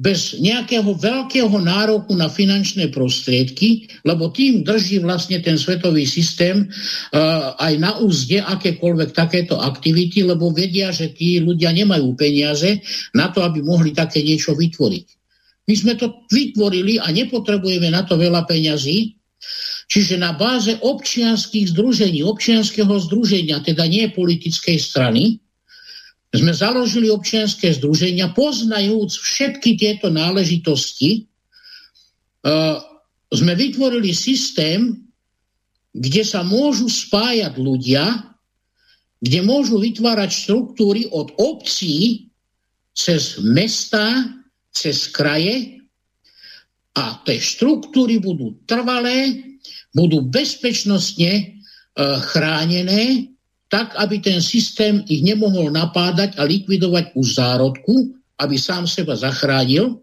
bez nejakého veľkého nároku na finančné prostriedky, lebo tým drží vlastne ten svetový systém uh, aj na úzde akékoľvek takéto aktivity, lebo vedia, že tí ľudia nemajú peniaze na to, aby mohli také niečo vytvoriť. My sme to vytvorili a nepotrebujeme na to veľa peňazí, čiže na báze občianských združení, občianského združenia, teda nie politickej strany, sme založili občianské združenia, poznajúc všetky tieto náležitosti, uh, sme vytvorili systém, kde sa môžu spájať ľudia, kde môžu vytvárať štruktúry od obcí cez mesta, cez kraje. A tie štruktúry budú trvalé, budú bezpečnostne uh, chránené tak, aby ten systém ich nemohol napádať a likvidovať už zárodku, aby sám seba zachránil.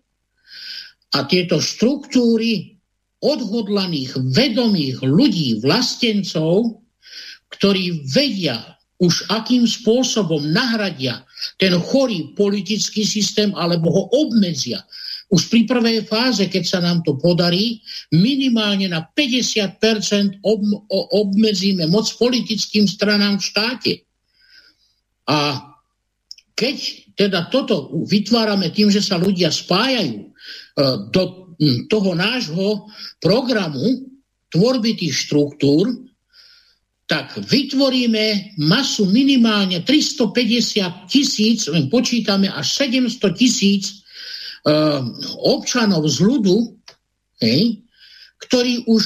A tieto štruktúry odhodlaných, vedomých ľudí, vlastencov, ktorí vedia už akým spôsobom nahradia ten chorý politický systém alebo ho obmedzia, už pri prvej fáze, keď sa nám to podarí, minimálne na 50% ob- obmedzíme moc politickým stranám v štáte. A keď teda toto vytvárame tým, že sa ľudia spájajú e, do toho nášho programu tvorby tých štruktúr, tak vytvoríme masu minimálne 350 tisíc, počítame až 700 tisíc občanov z ľudu, hej, ktorí už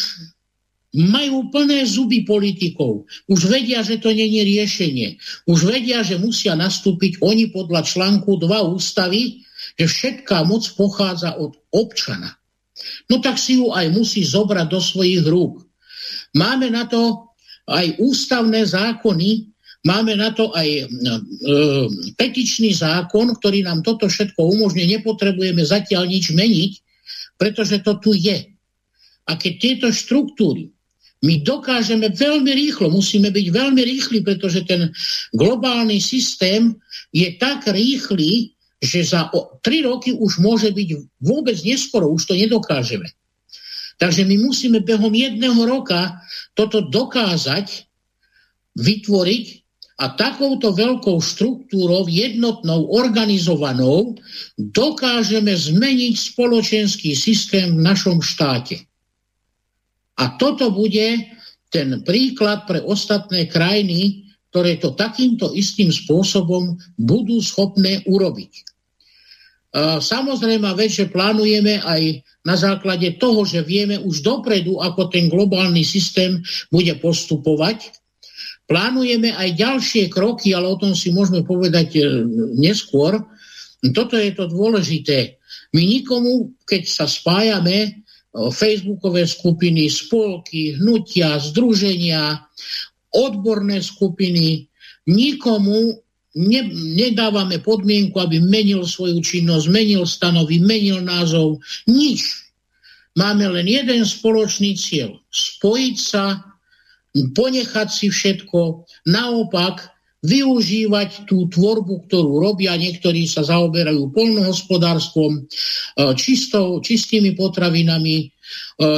majú plné zuby politikov. Už vedia, že to není riešenie. Už vedia, že musia nastúpiť oni podľa článku 2 ústavy, že všetká moc pochádza od občana. No tak si ju aj musí zobrať do svojich rúk. Máme na to aj ústavné zákony, Máme na to aj e, petičný zákon, ktorý nám toto všetko umožňuje. Nepotrebujeme zatiaľ nič meniť, pretože to tu je. A keď tieto štruktúry my dokážeme veľmi rýchlo, musíme byť veľmi rýchli, pretože ten globálny systém je tak rýchly, že za 3 roky už môže byť vôbec neskoro, už to nedokážeme. Takže my musíme behom jedného roka toto dokázať vytvoriť a takouto veľkou štruktúrou, jednotnou, organizovanou, dokážeme zmeniť spoločenský systém v našom štáte. A toto bude ten príklad pre ostatné krajiny, ktoré to takýmto istým spôsobom budú schopné urobiť. Samozrejme, vec, plánujeme aj na základe toho, že vieme už dopredu, ako ten globálny systém bude postupovať, Plánujeme aj ďalšie kroky, ale o tom si môžeme povedať e, neskôr. Toto je to dôležité. My nikomu, keď sa spájame, e, facebookové skupiny, spolky, hnutia, združenia, odborné skupiny, nikomu ne, nedávame podmienku, aby menil svoju činnosť, menil stanovy, menil názov. Nič. Máme len jeden spoločný cieľ. Spojiť sa ponechať si všetko, naopak využívať tú tvorbu, ktorú robia. Niektorí sa zaoberajú polnohospodárstvom, e, čistou, čistými potravinami, e,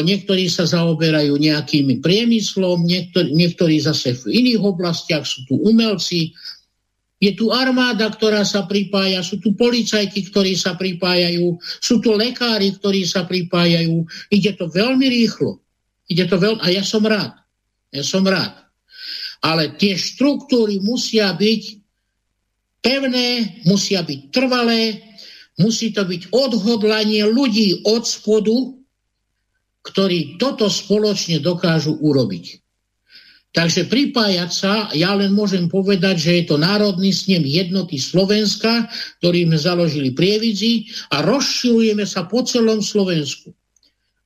niektorí sa zaoberajú nejakým priemyslom, niektorí, niektorí zase v iných oblastiach sú tu umelci, je tu armáda, ktorá sa pripája, sú tu policajti, ktorí sa pripájajú, sú tu lekári, ktorí sa pripájajú. Ide to veľmi rýchlo. Ide to veľ... A ja som rád. Ja som rád. Ale tie štruktúry musia byť pevné, musia byť trvalé, Musí to byť odhodlanie ľudí od spodu, ktorí toto spoločne dokážu urobiť. Takže pripájať sa, ja len môžem povedať, že je to Národný snem jednoty Slovenska, ktorý sme založili prievidzi a rozširujeme sa po celom Slovensku.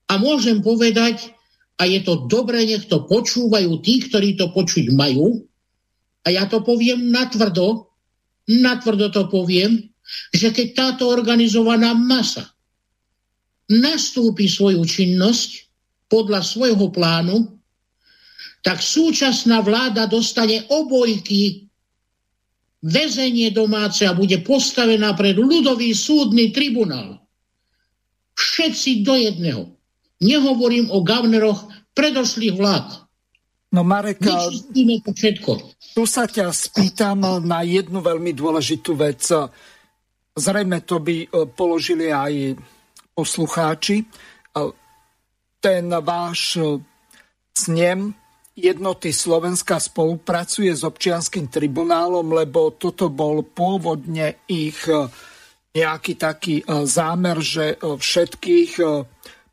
A môžem povedať, a je to dobré, nech to počúvajú tí, ktorí to počuť majú, a ja to poviem natvrdo, natvrdo to poviem, že keď táto organizovaná masa nastúpi svoju činnosť podľa svojho plánu, tak súčasná vláda dostane obojky väzenie domáce a bude postavená pred ľudový súdny tribunál. Všetci do jedného. Nehovorím o gavneroch predošlých vlád. No Marek, to všetko. tu sa ťa spýtam na jednu veľmi dôležitú vec. Zrejme to by e, položili aj poslucháči. E, ten váš e, snem jednoty Slovenska spolupracuje s občianským tribunálom, lebo toto bol pôvodne ich nejaký taký zámer, že všetkých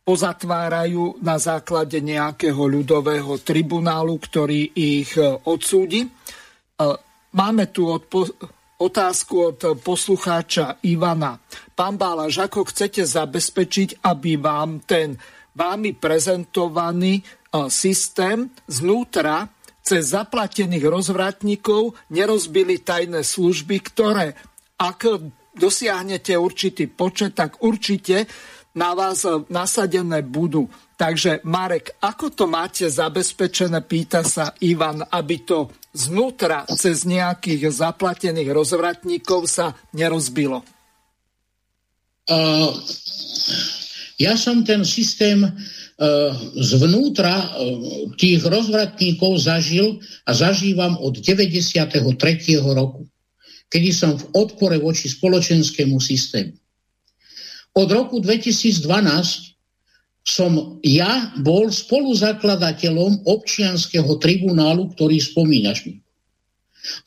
pozatvárajú na základe nejakého ľudového tribunálu, ktorý ich odsúdi. Máme tu od otázku od poslucháča Ivana. Pán Bálaž, ako chcete zabezpečiť, aby vám ten vámi prezentovaný e, systém znútra cez zaplatených rozvratníkov nerozbili tajné služby, ktoré ak dosiahnete určitý počet, tak určite na vás nasadené budú. Takže Marek, ako to máte zabezpečené, pýta sa Ivan, aby to znútra cez nejakých zaplatených rozvratníkov sa nerozbilo? Uh, ja som ten systém uh, zvnútra tých rozvratníkov zažil a zažívam od 93. roku, kedy som v odpore voči spoločenskému systému. Od roku 2012 som ja bol spoluzakladateľom občianského tribunálu, ktorý spomínaš mi.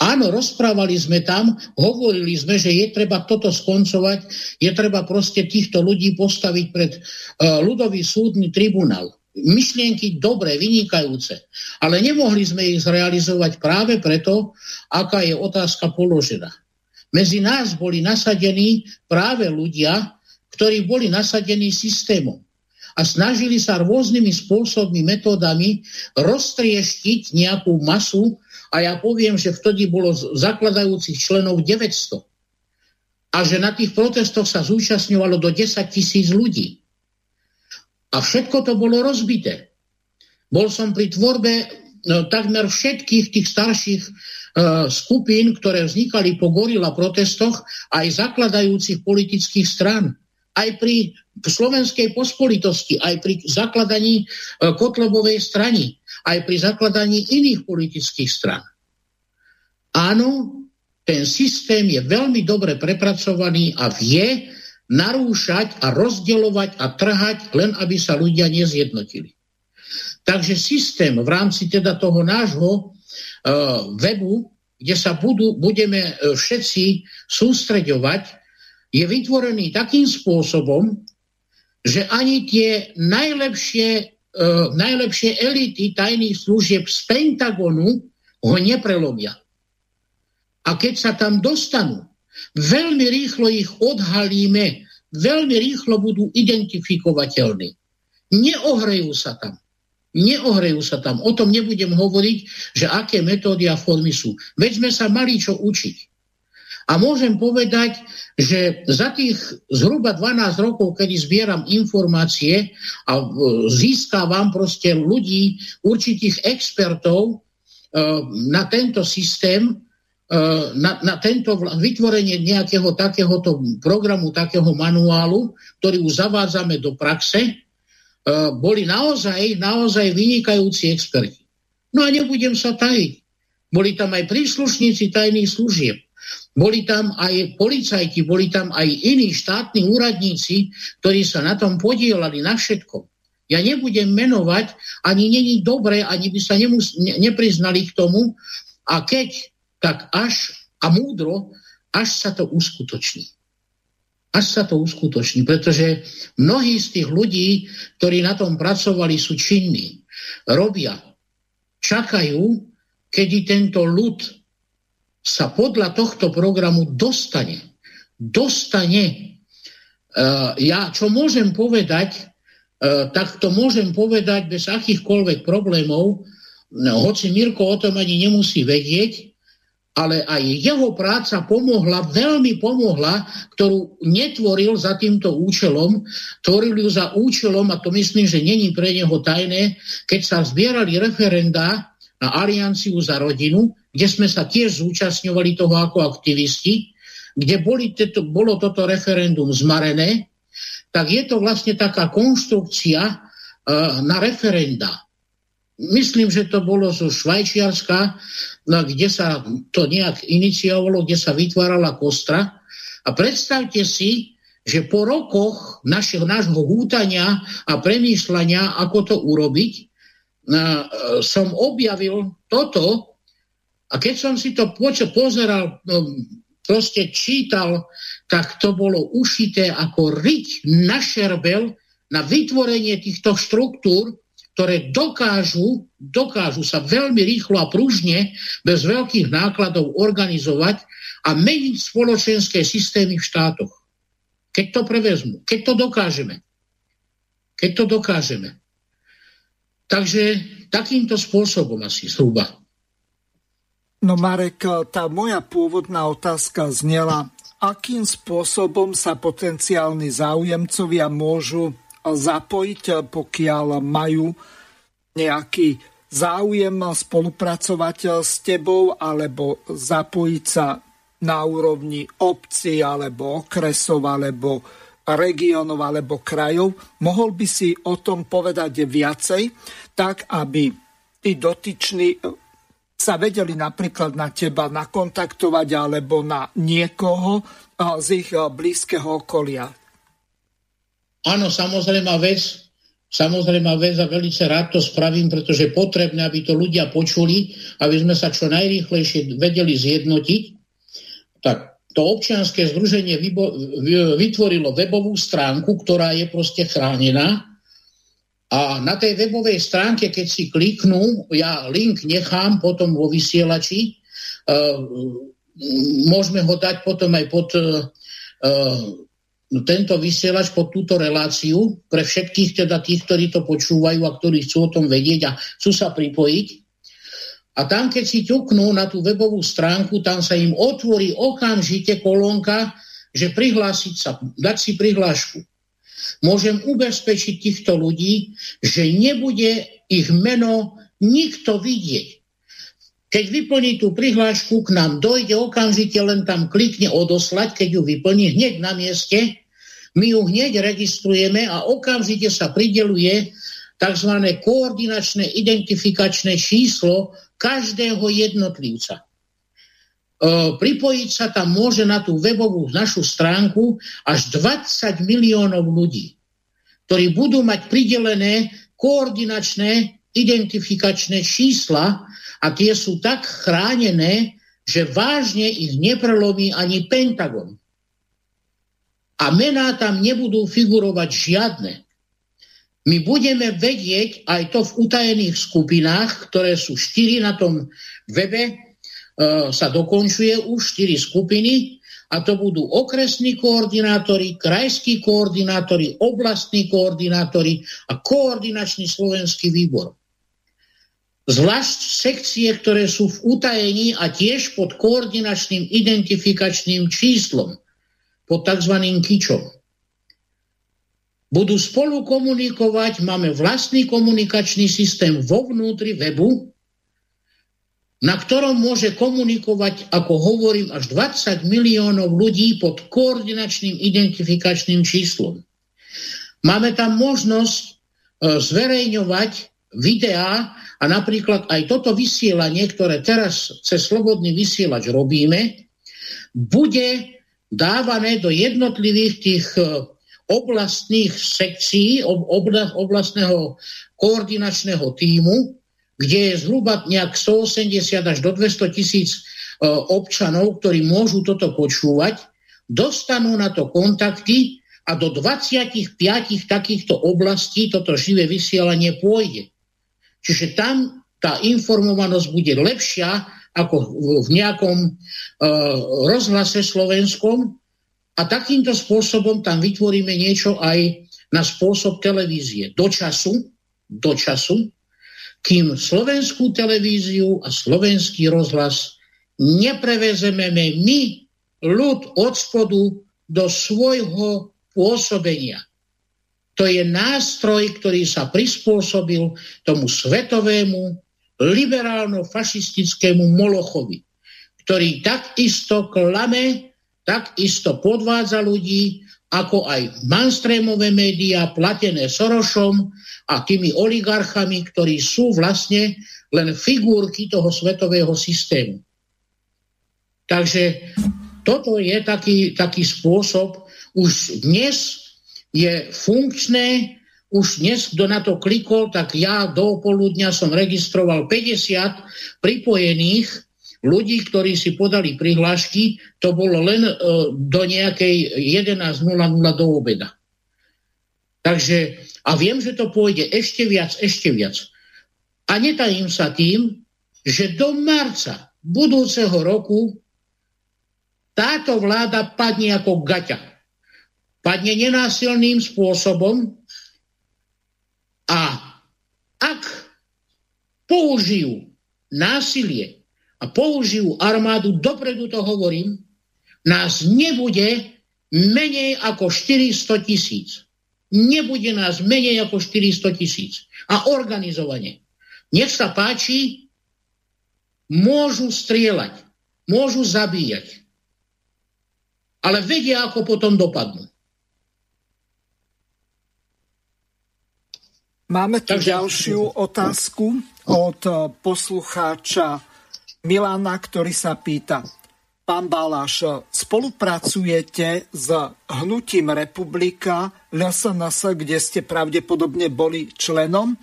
Áno, rozprávali sme tam, hovorili sme, že je treba toto skoncovať, je treba proste týchto ľudí postaviť pred uh, ľudový súdny tribunál. Myšlienky dobré, vynikajúce, ale nemohli sme ich zrealizovať práve preto, aká je otázka položená. Medzi nás boli nasadení práve ľudia, ktorí boli nasadení systémom a snažili sa rôznymi spôsobmi, metódami roztrieštiť nejakú masu a ja poviem, že vtedy bolo zakladajúcich členov 900 a že na tých protestoch sa zúčastňovalo do 10 tisíc ľudí. A všetko to bolo rozbité. Bol som pri tvorbe no, takmer všetkých tých starších uh, skupín, ktoré vznikali po gorila protestoch, aj zakladajúcich politických strán aj pri slovenskej pospolitosti, aj pri zakladaní e, Kotlebovej strany, aj pri zakladaní iných politických stran. Áno, ten systém je veľmi dobre prepracovaný a vie narúšať a rozdeľovať a trhať, len aby sa ľudia nezjednotili. Takže systém v rámci teda toho nášho uh, webu, kde sa budú, budeme e, všetci sústreďovať, je vytvorený takým spôsobom, že ani tie najlepšie, uh, najlepšie elity tajných služieb z Pentagonu ho neprelomia. A keď sa tam dostanú, veľmi rýchlo ich odhalíme, veľmi rýchlo budú identifikovateľní. Neohrejú sa tam. Neohrejú sa tam. O tom nebudem hovoriť, že aké metódy a formy sú. Veď sme sa mali čo učiť. A môžem povedať, že za tých zhruba 12 rokov, kedy zbieram informácie a e, získavam proste ľudí, určitých expertov e, na tento systém, e, na, na tento vytvorenie nejakého takéhoto programu, takého manuálu, ktorý už zavádzame do praxe, boli naozaj, naozaj vynikajúci experti. No a nebudem sa tajiť. Boli tam aj príslušníci tajných služieb. Boli tam aj policajti, boli tam aj iní štátni úradníci, ktorí sa na tom podielali na všetko. Ja nebudem menovať, ani není dobre, ani by sa nemus- ne- nepriznali k tomu. A keď, tak až a múdro, až sa to uskutoční. až sa to uskutoční, pretože mnohí z tých ľudí, ktorí na tom pracovali, sú činní, robia, čakajú, kedy tento ľud sa podľa tohto programu dostane. Dostane. Uh, ja čo môžem povedať, uh, tak to môžem povedať bez akýchkoľvek problémov, no, hoci Mirko o tom ani nemusí vedieť, ale aj jeho práca pomohla, veľmi pomohla, ktorú netvoril za týmto účelom, tvoril ju za účelom, a to myslím, že není pre neho tajné, keď sa zbierali referenda na Alianciu za rodinu, kde sme sa tiež zúčastňovali toho ako aktivisti, kde boli teto, bolo toto referendum zmarené, tak je to vlastne taká konštrukcia uh, na referenda myslím, že to bolo zo Švajčiarska, kde sa to nejak iniciovalo, kde sa vytvárala kostra. A predstavte si, že po rokoch našeho, nášho hútania a premýšľania, ako to urobiť, na, e, som objavil toto a keď som si to pozeral, no, proste čítal, tak to bolo ušité ako riť na šerbel na vytvorenie týchto štruktúr, ktoré dokážu, dokážu sa veľmi rýchlo a pružne, bez veľkých nákladov organizovať a meniť spoločenské systémy v štátoch. Keď to prevezmu, keď to dokážeme. Keď to dokážeme. Takže takýmto spôsobom asi zhruba. No Marek, tá moja pôvodná otázka znela, akým spôsobom sa potenciálni záujemcovia môžu zapojiť, pokiaľ majú nejaký záujem spolupracovať s tebou alebo zapojiť sa na úrovni obci alebo okresov alebo regionov alebo krajov. Mohol by si o tom povedať viacej, tak aby tí dotyční sa vedeli napríklad na teba nakontaktovať alebo na niekoho z ich blízkeho okolia. Áno, samozrejme vec, samozrejme vec a veľmi rád to spravím, pretože je potrebné, aby to ľudia počuli, aby sme sa čo najrýchlejšie vedeli zjednotiť. Tak to občianske združenie vytvorilo webovú stránku, ktorá je proste chránená. A na tej webovej stránke, keď si kliknú, ja link nechám potom vo vysielači, uh, môžeme ho dať potom aj pod uh, no, tento vysielač pod túto reláciu pre všetkých teda tých, ktorí to počúvajú a ktorí chcú o tom vedieť a chcú sa pripojiť. A tam, keď si ťuknú na tú webovú stránku, tam sa im otvorí okamžite kolónka, že prihlásiť sa, dať si prihlášku. Môžem ubezpečiť týchto ľudí, že nebude ich meno nikto vidieť. Keď vyplní tú prihlášku, k nám dojde okamžite, len tam klikne odoslať, keď ju vyplní hneď na mieste, my ju hneď registrujeme a okamžite sa prideluje tzv. koordinačné identifikačné číslo každého jednotlivca. E, pripojiť sa tam môže na tú webovú našu stránku až 20 miliónov ľudí, ktorí budú mať pridelené koordinačné identifikačné čísla a tie sú tak chránené, že vážne ich neprelomí ani Pentagon. A mená tam nebudú figurovať žiadne. My budeme vedieť aj to v utajených skupinách, ktoré sú štyri na tom webe, e, sa dokončuje už štyri skupiny a to budú okresní koordinátori, krajskí koordinátori, oblastní koordinátori a koordinačný slovenský výbor zvlášť sekcie, ktoré sú v utajení a tiež pod koordinačným identifikačným číslom, pod tzv. kičom. Budú spolu komunikovať, máme vlastný komunikačný systém vo vnútri webu, na ktorom môže komunikovať, ako hovorím, až 20 miliónov ľudí pod koordinačným identifikačným číslom. Máme tam možnosť e, zverejňovať videá a napríklad aj toto vysielanie, ktoré teraz cez slobodný vysielač robíme, bude dávané do jednotlivých tých e, oblastných sekcií, oblastného koordinačného týmu, kde je zhruba nejak 180 až do 200 tisíc e, občanov, ktorí môžu toto počúvať. dostanú na to kontakty a do 25 takýchto oblastí toto živé vysielanie pôjde. Čiže tam tá informovanosť bude lepšia ako v nejakom uh, rozhlase slovenskom a takýmto spôsobom tam vytvoríme niečo aj na spôsob televízie. Do času, do času, kým slovenskú televíziu a slovenský rozhlas neprevezeme my, ľud od spodu, do svojho pôsobenia. To je nástroj, ktorý sa prispôsobil tomu svetovému liberálno-fašistickému Molochovi, ktorý takisto klame, takisto podvádza ľudí, ako aj mainstreamové médiá platené Sorošom a tými oligarchami, ktorí sú vlastne len figurky toho svetového systému. Takže toto je taký, taký spôsob, už dnes je funkčné už dnes, kto na to klikol, tak ja do poludňa som registroval 50 pripojených ľudí, ktorí si podali prihlášky, to bolo len e, do nejakej 11.00 do obeda. Takže, a viem, že to pôjde ešte viac, ešte viac. A netajím sa tým, že do marca budúceho roku táto vláda padne ako gaťa. Padne nenásilným spôsobom, a ak použijú násilie a použijú armádu, dopredu to hovorím, nás nebude menej ako 400 tisíc. Nebude nás menej ako 400 tisíc. A organizovanie. Nech sa páči, môžu strieľať, môžu zabíjať. Ale vedia, ako potom dopadnú. Máme tu Takže... ďalšiu otázku od eh, poslucháča Milana, ktorý sa pýta. Pán Baláš, spolupracujete s hnutím Republika LSNS, kde ste pravdepodobne boli členom,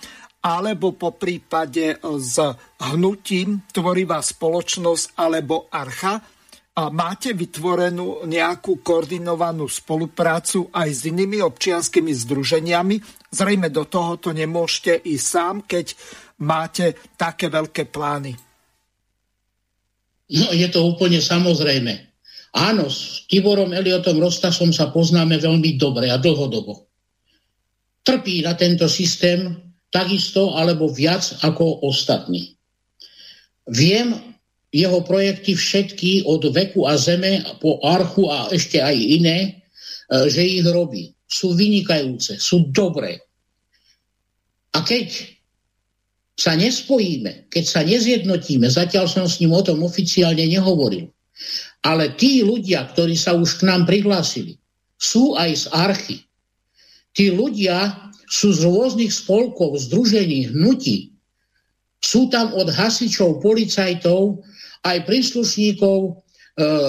alebo po prípade s hnutím Tvorivá spoločnosť alebo Archa, máte vytvorenú nejakú koordinovanú spoluprácu aj s inými občianskými združeniami. Zrejme do tohoto nemôžete ísť sám, keď máte také veľké plány. No, je to úplne samozrejme. Áno, s Tiborom Eliotom Rostasom sa poznáme veľmi dobre a dlhodobo. Trpí na tento systém takisto alebo viac ako ostatní. Viem, jeho projekty všetky od veku a zeme po archu a ešte aj iné, e, že ich robí. Sú vynikajúce, sú dobré. A keď sa nespojíme, keď sa nezjednotíme, zatiaľ som s ním o tom oficiálne nehovoril, ale tí ľudia, ktorí sa už k nám prihlásili, sú aj z archy. Tí ľudia sú z rôznych spolkov, združení, hnutí. Sú tam od hasičov, policajtov, aj príslušníkov, e,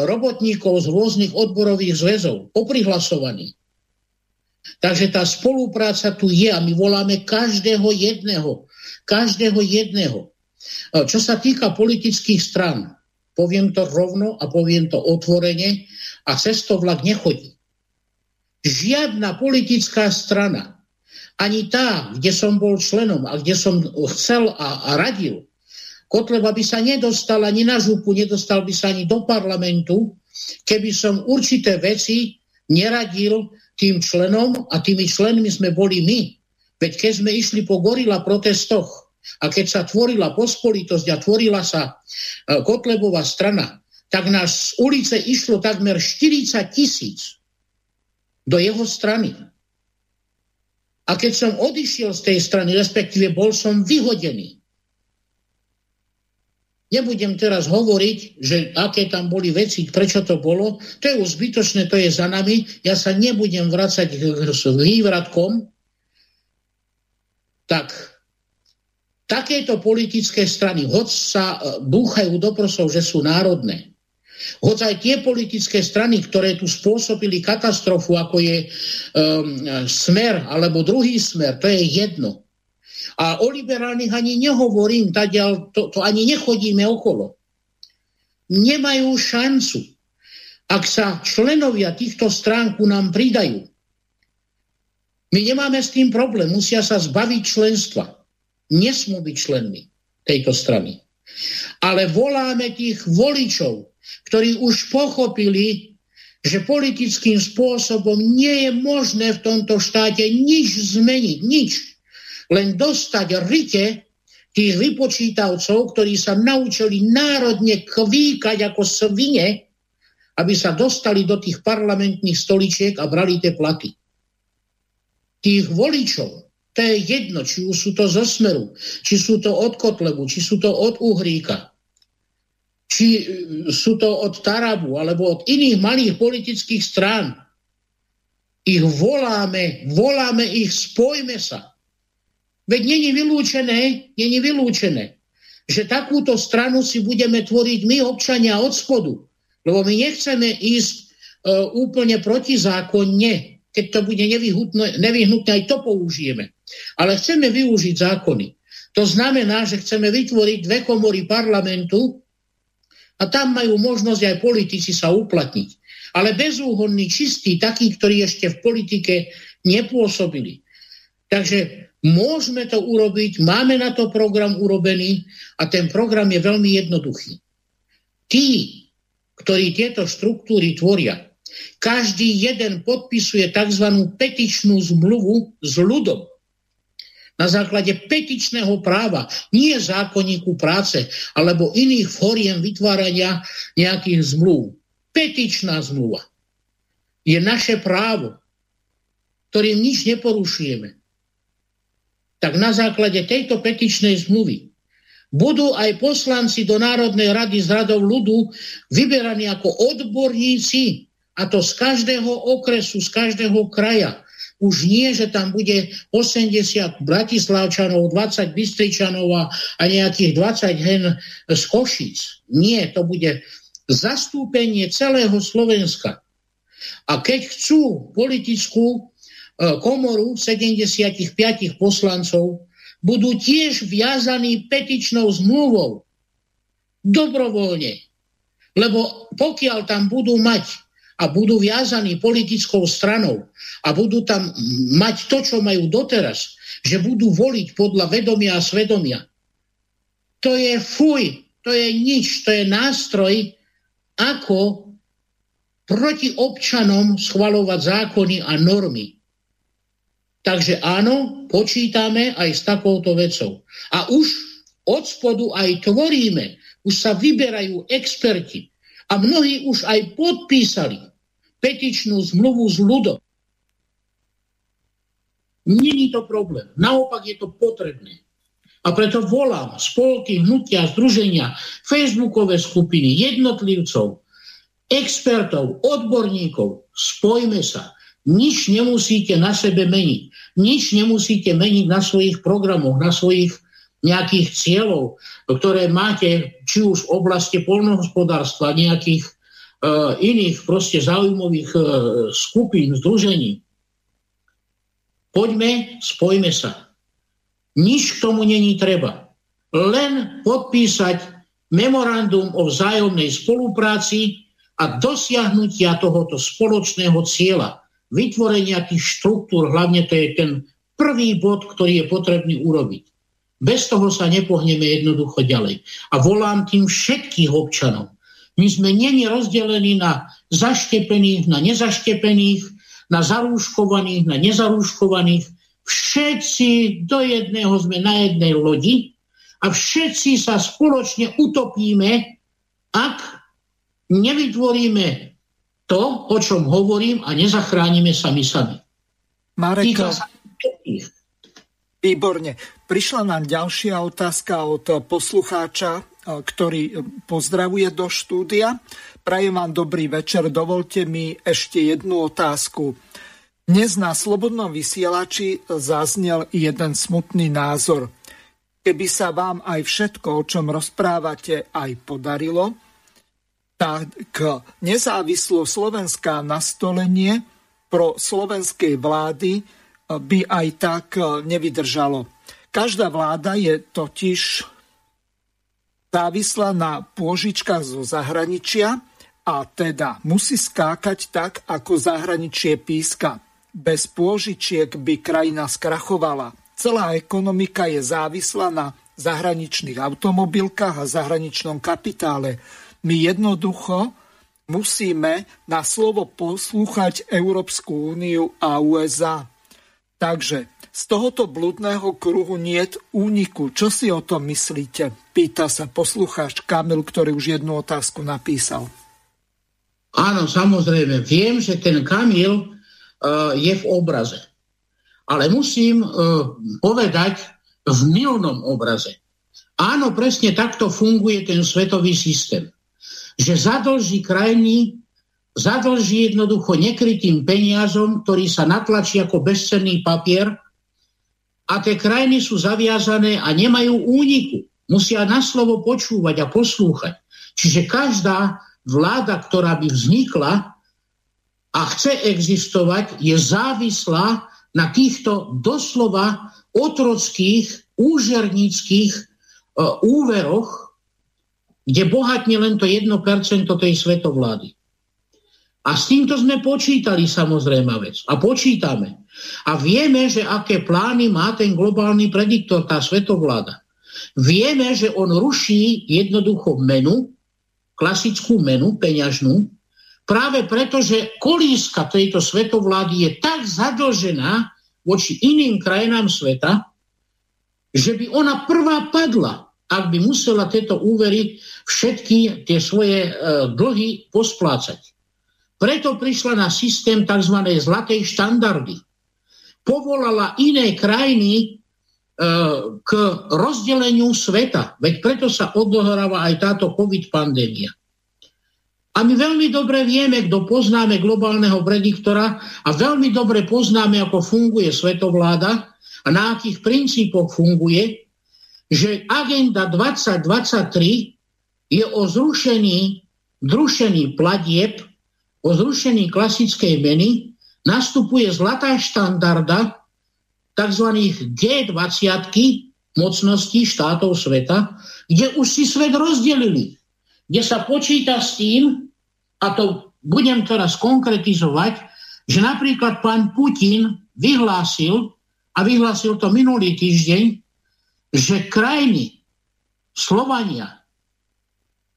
robotníkov z rôznych odborových zväzov, oprihlasovaní. Takže tá spolupráca tu je a my voláme každého jedného. Každého jedného. Čo sa týka politických stran, poviem to rovno a poviem to otvorene a cez to vlak nechodí. Žiadna politická strana, ani tá, kde som bol členom a kde som chcel a, a radil, Kotleba by sa nedostal ani na župu, nedostal by sa ani do parlamentu, keby som určité veci neradil tým členom a tými členmi sme boli my. Veď keď sme išli po gorila protestoch a keď sa tvorila pospolitosť a tvorila sa e, Kotlebová strana, tak nás z ulice išlo takmer 40 tisíc do jeho strany. A keď som odišiel z tej strany, respektíve bol som vyhodený, Nebudem teraz hovoriť, že aké tam boli veci, prečo to bolo. To je už zbytočné, to je za nami. Ja sa nebudem vracať s vývratkom. Tak takéto politické strany, hoď sa e, búchajú do prosov, že sú národné, hoď aj tie politické strany, ktoré tu spôsobili katastrofu, ako je um, smer alebo druhý smer, to je jedno. A o liberálnych ani nehovorím, tadiaľ, to, to ani nechodíme okolo. Nemajú šancu. Ak sa členovia týchto strán ku nám pridajú, my nemáme s tým problém, musia sa zbaviť členstva. Nesmú byť členmi tejto strany. Ale voláme tých voličov, ktorí už pochopili, že politickým spôsobom nie je možné v tomto štáte nič zmeniť, nič. Len dostať rite tých vypočítavcov, ktorí sa naučili národne kvíkať ako svine, aby sa dostali do tých parlamentných stoličiek a brali tie platy tých voličov, to je jedno, či už sú to zo Smeru, či sú to od Kotlebu, či sú to od Uhríka, či e, sú to od Tarabu, alebo od iných malých politických strán. Ich voláme, voláme ich, spojme sa. Veď není vylúčené, není vylúčené, že takúto stranu si budeme tvoriť my, občania, od spodu. Lebo my nechceme ísť e, úplne protizákonne, keď to bude nevyhnutné, aj to použijeme. Ale chceme využiť zákony. To znamená, že chceme vytvoriť dve komory parlamentu a tam majú možnosť aj politici sa uplatniť. Ale bezúhonní, čistí, takí, ktorí ešte v politike nepôsobili. Takže môžeme to urobiť, máme na to program urobený a ten program je veľmi jednoduchý. Tí, ktorí tieto štruktúry tvoria, každý jeden podpisuje tzv. petičnú zmluvu s ľudom. Na základe petičného práva, nie zákonníku práce alebo iných fóriem vytvárania nejakých zmluv. Petičná zmluva je naše právo, ktorým nič neporušujeme. Tak na základe tejto petičnej zmluvy budú aj poslanci do Národnej rady z radov ľudu vyberaní ako odborníci a to z každého okresu, z každého kraja. Už nie, že tam bude 80 Bratislavčanov, 20 Bystričanov a, a nejakých 20 hen z Košic. Nie, to bude zastúpenie celého Slovenska. A keď chcú politickú e, komoru 75 poslancov, budú tiež viazaní petičnou zmluvou. Dobrovoľne. Lebo pokiaľ tam budú mať a budú viazaní politickou stranou a budú tam mať to, čo majú doteraz, že budú voliť podľa vedomia a svedomia. To je fuj, to je nič, to je nástroj, ako proti občanom schvalovať zákony a normy. Takže áno, počítame aj s takouto vecou. A už od spodu aj tvoríme, už sa vyberajú experti, a mnohí už aj podpísali petičnú zmluvu s ľudom. Není to problém. Naopak je to potrebné. A preto volám spolky, hnutia, združenia, facebookové skupiny, jednotlivcov, expertov, odborníkov. Spojme sa. Nič nemusíte na sebe meniť. Nič nemusíte meniť na svojich programoch, na svojich nejakých cieľov, ktoré máte či už v oblasti polnohospodárstva, nejakých uh, iných proste zaujímavých uh, skupín, združení. Poďme, spojme sa. Nič k tomu není treba. Len podpísať memorandum o vzájomnej spolupráci a dosiahnutia tohoto spoločného cieľa, vytvorenia tých štruktúr, hlavne to je ten prvý bod, ktorý je potrebný urobiť. Bez toho sa nepohneme jednoducho ďalej. A volám tým všetkých občanov. My sme není rozdelení na zaštepených, na nezaštepených, na zarúškovaných, na nezarúškovaných. Všetci do jedného sme na jednej lodi a všetci sa spoločne utopíme, ak nevytvoríme to, o čom hovorím a nezachránime sami sami. Marek, Výborne. Prišla nám ďalšia otázka od poslucháča, ktorý pozdravuje do štúdia. Prajem vám dobrý večer. Dovolte mi ešte jednu otázku. Dnes na Slobodnom vysielači zaznel jeden smutný názor. Keby sa vám aj všetko, o čom rozprávate, aj podarilo, tak nezávislо Slovenská nastolenie pro slovenskej vlády by aj tak e, nevydržalo. Každá vláda je totiž závislá na pôžičkách zo zahraničia A teda musí skákať tak, ako zahraničie píska. Bez pôžičiek by krajina skrachovala. Celá ekonomika je závislá na zahraničných automobilkách a zahraničnom kapitále. My jednoducho musíme na slovo poslúchať Európsku úniu a USA. Takže z tohoto blúdneho kruhu niet úniku. Čo si o tom myslíte? Pýta sa poslucháč Kamil, ktorý už jednu otázku napísal. Áno, samozrejme. Viem, že ten Kamil uh, je v obraze. Ale musím uh, povedať v milnom obraze. Áno, presne takto funguje ten svetový systém že zadlží krajiny, zadlží jednoducho nekrytým peniazom, ktorý sa natlačí ako bezcenný papier a tie krajiny sú zaviazané a nemajú úniku. Musia na slovo počúvať a poslúchať. Čiže každá vláda, ktorá by vznikla a chce existovať, je závislá na týchto doslova otrockých, úžernických e, úveroch, kde bohatne len to 1% tej svetovlády. A s týmto sme počítali samozrejme vec. A počítame. A vieme, že aké plány má ten globálny prediktor, tá svetovláda. Vieme, že on ruší jednoducho menu, klasickú menu, peňažnú, práve preto, že kolíska tejto svetovlády je tak zadlžená voči iným krajinám sveta, že by ona prvá padla, ak by musela tieto úvery všetky tie svoje e, dlhy posplácať. Preto prišla na systém tzv. zlatej štandardy. Povolala iné krajiny e, k rozdeleniu sveta. Veď preto sa odohráva aj táto COVID pandémia. A my veľmi dobre vieme, kto poznáme globálneho prediktora a veľmi dobre poznáme, ako funguje svetovláda a na akých princípoch funguje, že agenda 2023 je o zrušení, zrušení platieb, o zrušení klasickej meny, nastupuje zlatá štandarda tzv. G20 mocností štátov sveta, kde už si svet rozdelili, kde sa počíta s tým, a to budem teraz konkretizovať, že napríklad pán Putin vyhlásil, a vyhlásil to minulý týždeň, že krajiny Slovania,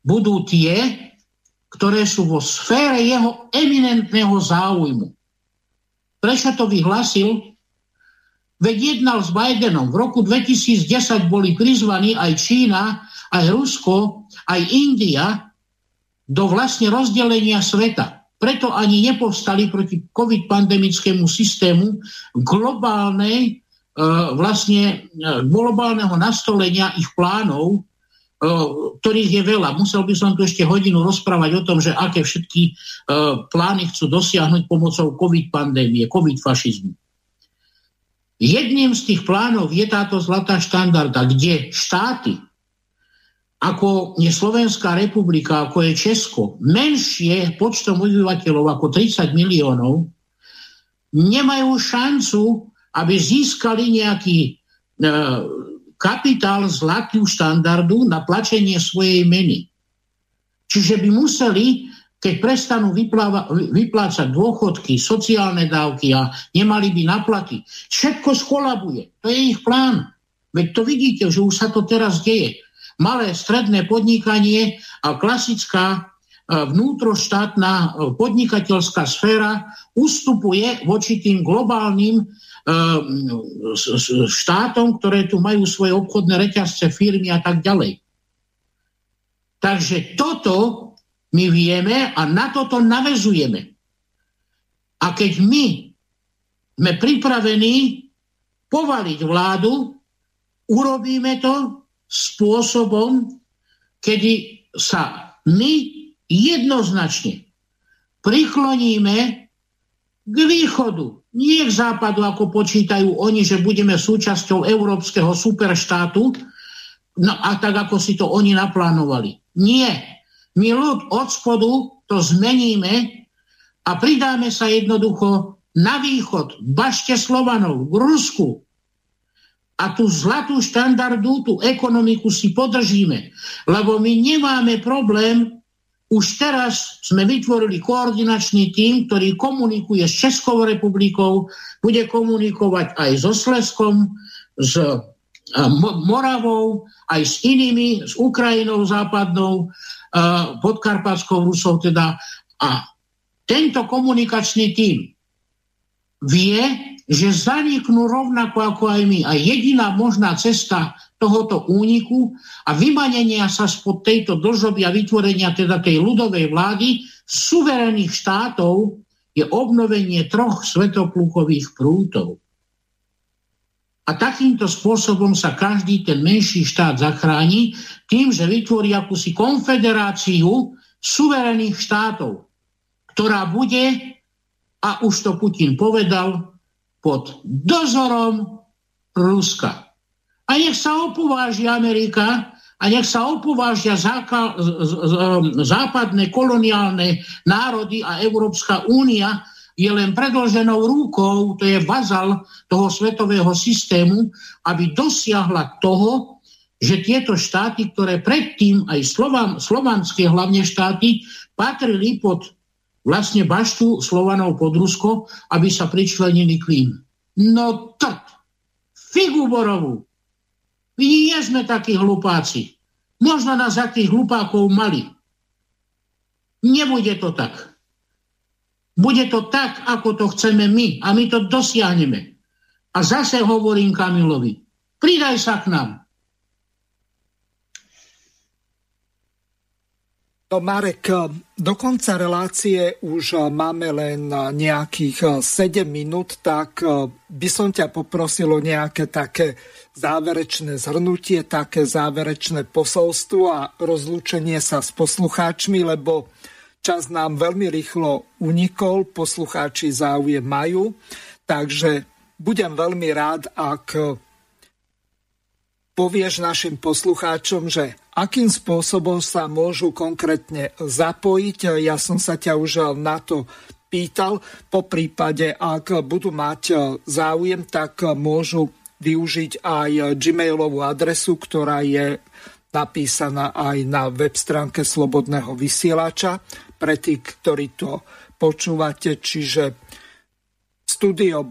budú tie, ktoré sú vo sfére jeho eminentného záujmu. Prečo to vyhlasil? Veď jednal s Bidenom. V roku 2010 boli prizvaní aj Čína, aj Rusko, aj India do vlastne rozdelenia sveta. Preto ani nepovstali proti covid-pandemickému systému globálnej, e, vlastne e, globálneho nastolenia ich plánov ktorých je veľa. Musel by som tu ešte hodinu rozprávať o tom, že aké všetky plány chcú dosiahnuť pomocou COVID pandémie, COVID fašizmu. Jedným z tých plánov je táto zlatá štandarda, kde štáty, ako je Slovenská republika, ako je Česko, menšie počtom obyvateľov ako 30 miliónov, nemajú šancu, aby získali nejaký kapitál zlatú štandardu na plačenie svojej meny. Čiže by museli, keď prestanú vypláva, vyplácať dôchodky, sociálne dávky a nemali by naplaty, všetko skolabuje. To je ich plán. Veď to vidíte, že už sa to teraz deje. Malé stredné podnikanie a klasická e, vnútroštátna e, podnikateľská sféra ustupuje voči tým globálnym štátom, ktoré tu majú svoje obchodné reťazce, firmy a tak ďalej. Takže toto my vieme a na toto navezujeme. A keď my sme pripravení povaliť vládu, urobíme to spôsobom, kedy sa my jednoznačne prikloníme k východu, nie k západu, ako počítajú oni, že budeme súčasťou európskeho superštátu, no a tak, ako si to oni naplánovali. Nie. My ľud od spodu to zmeníme a pridáme sa jednoducho na východ, bašte Slovanov, v Rusku. A tú zlatú štandardu, tú ekonomiku si podržíme. Lebo my nemáme problém už teraz sme vytvorili koordinačný tím, ktorý komunikuje s Českou republikou, bude komunikovať aj so Sleskom, s Moravou, aj s inými, s Ukrajinou západnou, podkarpatskou Rusou teda. A tento komunikačný tím vie, že zaniknú rovnako ako aj my. A jediná možná cesta tohoto úniku a vymanenia sa spod tejto dožoby a vytvorenia teda tej ľudovej vlády suverénnych štátov je obnovenie troch svetoplukových prútov. A takýmto spôsobom sa každý ten menší štát zachráni tým, že vytvorí akúsi konfederáciu suverénnych štátov, ktorá bude, a už to Putin povedal, pod dozorom Ruska. A nech sa opováži Amerika a nech sa opovážia záka, západné koloniálne národy a Európska únia je len predloženou rukou, to je bazal toho svetového systému, aby dosiahla toho, že tieto štáty, ktoré predtým aj Slovan, slovanské hlavne štáty, patrili pod vlastne baštu Slovanov pod Rusko, aby sa pričlenili k ním. No tak, figu borovú. My nie sme takí hlupáci. Možno nás takých hlupákov mali. Nebude to tak. Bude to tak, ako to chceme my a my to dosiahneme. A zase hovorím Kamilovi, pridaj sa k nám. No Marek, do konca relácie už máme len nejakých 7 minút, tak by som ťa poprosil o nejaké také záverečné zhrnutie, také záverečné posolstvo a rozlúčenie sa s poslucháčmi, lebo čas nám veľmi rýchlo unikol, poslucháči záujem majú, takže budem veľmi rád, ak povieš našim poslucháčom, že akým spôsobom sa môžu konkrétne zapojiť. Ja som sa ťa už na to pýtal. Po prípade, ak budú mať záujem, tak môžu využiť aj gmailovú adresu, ktorá je napísaná aj na web stránke Slobodného vysielača. Pre tých, ktorí to počúvate, čiže studio.bb.ju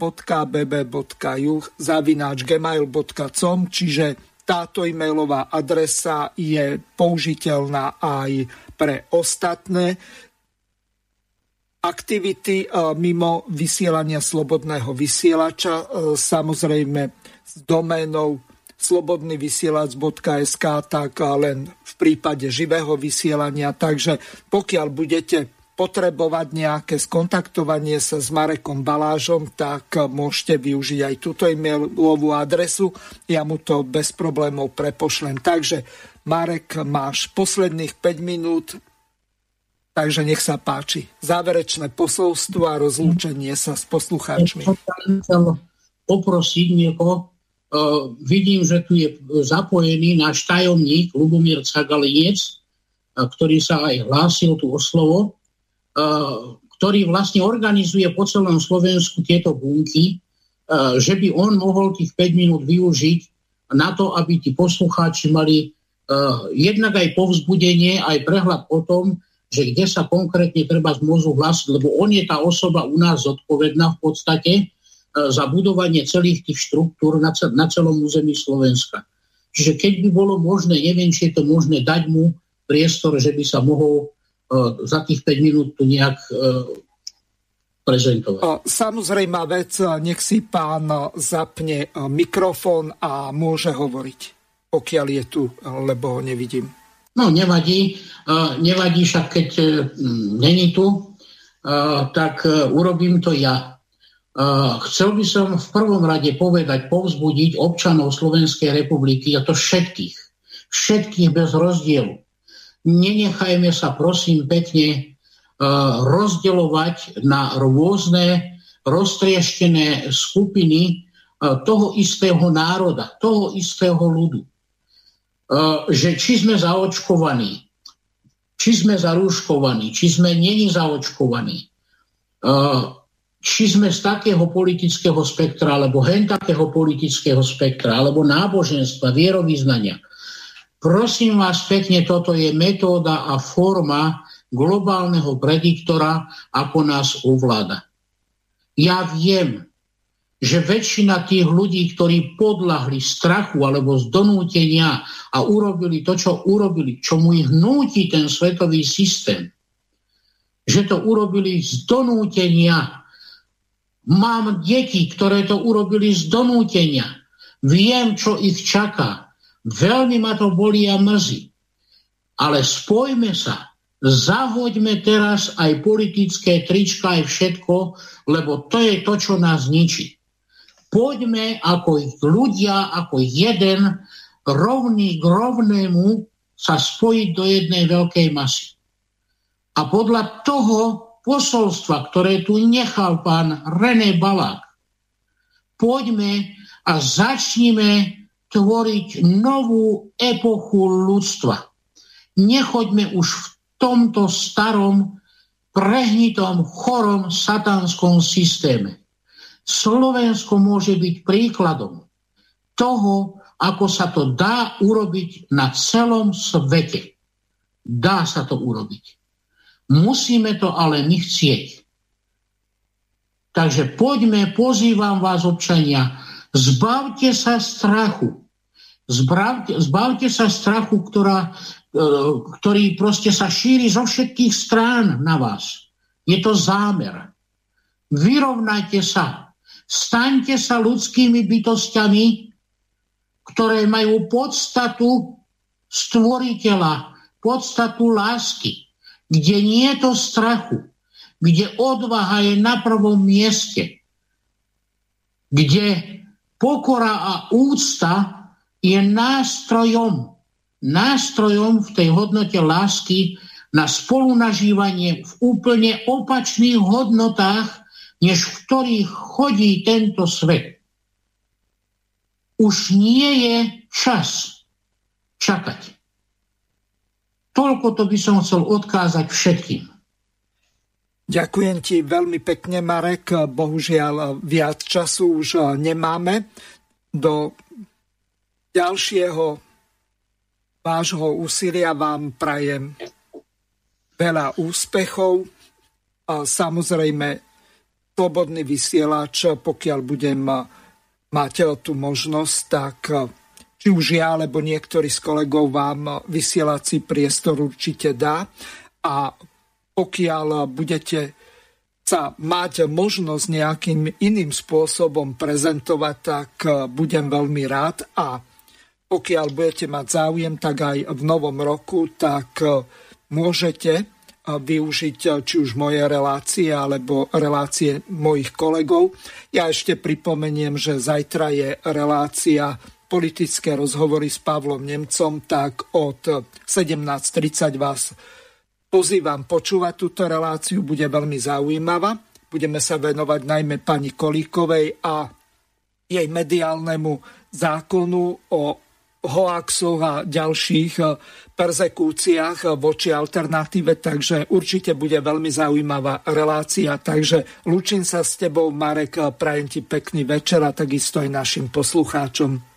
zavináč gmail.com, čiže táto e-mailová adresa je použiteľná aj pre ostatné aktivity e, mimo vysielania slobodného vysielača, e, samozrejme s doménou slobodnyvysielac.sk, tak len v prípade živého vysielania. Takže pokiaľ budete potrebovať nejaké skontaktovanie sa s Marekom Balážom, tak môžete využiť aj túto e-mailovú adresu. Ja mu to bez problémov prepošlem. Takže Marek, máš posledných 5 minút, takže nech sa páči. Záverečné posolstvo a rozlúčenie sa s poslucháčmi. Poprosiť niekoho, vidím, že tu je zapojený náš tajomník Lubomír Cagalinec, uh, ktorý sa aj hlásil tu o slovo. Eh, ktorý vlastne organizuje po celom Slovensku tieto bunky, že by on mohol tých 5 minút využiť na to, aby tí poslucháči mali jednak aj povzbudenie, aj prehľad o tom, že kde sa konkrétne treba môžu hlásiť, lebo on je tá osoba u nás zodpovedná v podstate za budovanie celých tých štruktúr na, na celom území Slovenska. Čiže keď by bolo možné, neviem, či je to možné, dať mu priestor, že by sa mohol za tých 5 minút tu nejak e, prezentovať. Samozrejme vec, nech si pán zapne e, mikrofón a môže hovoriť, pokiaľ je tu, lebo ho nevidím. No, nevadí. E, nevadí však, keď není tu, tak urobím to ja. Chcel by som v prvom rade povedať, povzbudiť občanov Slovenskej republiky, a to všetkých, všetkých bez rozdielu, nenechajme sa prosím pekne e, rozdeľovať na rôzne roztrieštené skupiny e, toho istého národa, toho istého ľudu. E, že či sme zaočkovaní, či sme zarúškovaní, či sme není zaočkovaní, či sme z takého politického spektra, alebo hen takého politického spektra, alebo náboženstva, vierovýznania. Prosím vás pekne, toto je metóda a forma globálneho prediktora, ako nás ovláda. Ja viem, že väčšina tých ľudí, ktorí podľahli strachu alebo z donútenia a urobili to, čo urobili, čo mu ich núti ten svetový systém, že to urobili z donútenia. Mám deti, ktoré to urobili z donútenia. Viem, čo ich čaká. Veľmi ma to bolí a mrzí. Ale spojme sa, zahoďme teraz aj politické trička, aj všetko, lebo to je to, čo nás ničí poďme ako ľudia, ako jeden, rovný k rovnému sa spojiť do jednej veľkej masy. A podľa toho posolstva, ktoré tu nechal pán René Balák, poďme a začnime tvoriť novú epochu ľudstva. Nechoďme už v tomto starom, prehnitom, chorom, satanskom systéme. Slovensko môže byť príkladom toho, ako sa to dá urobiť na celom svete. Dá sa to urobiť. Musíme to ale my chcieť. Takže poďme, pozývam vás občania, zbavte sa strachu. Zbavte, zbavte sa strachu, ktorá, e, ktorý proste sa šíri zo všetkých strán na vás. Je to zámer. Vyrovnajte sa Staňte sa ľudskými bytostiami, ktoré majú podstatu stvoriteľa, podstatu lásky, kde nie je to strachu, kde odvaha je na prvom mieste, kde pokora a úcta je nástrojom, nástrojom v tej hodnote lásky na spolunažívanie v úplne opačných hodnotách, než v ktorých chodí tento svet. Už nie je čas čakať. Toľko to by som chcel odkázať všetkým. Ďakujem ti veľmi pekne, Marek. Bohužiaľ, viac času už nemáme. Do ďalšieho vášho úsilia vám prajem veľa úspechov. Samozrejme, slobodný vysielač, pokiaľ budem mať tú možnosť, tak či už ja, alebo niektorí z kolegov vám vysielací priestor určite dá. A pokiaľ budete sa mať možnosť nejakým iným spôsobom prezentovať, tak budem veľmi rád. A pokiaľ budete mať záujem, tak aj v novom roku, tak môžete využiť eh, či už moje relácie alebo relácie mojich kolegov. Ja ešte pripomeniem, že zajtra je relácia politické rozhovory s Pavlom Nemcom, tak od 17.30 vás pozývam počúvať túto reláciu, bude veľmi zaujímavá. Budeme sa venovať najmä pani Kolíkovej a jej mediálnemu zákonu o hoaxoch a ďalších eh, persekúciách voči alternatíve, takže určite bude veľmi zaujímavá relácia. Takže lúčim sa s tebou, Marek, prajem ti pekný večer a takisto aj našim poslucháčom.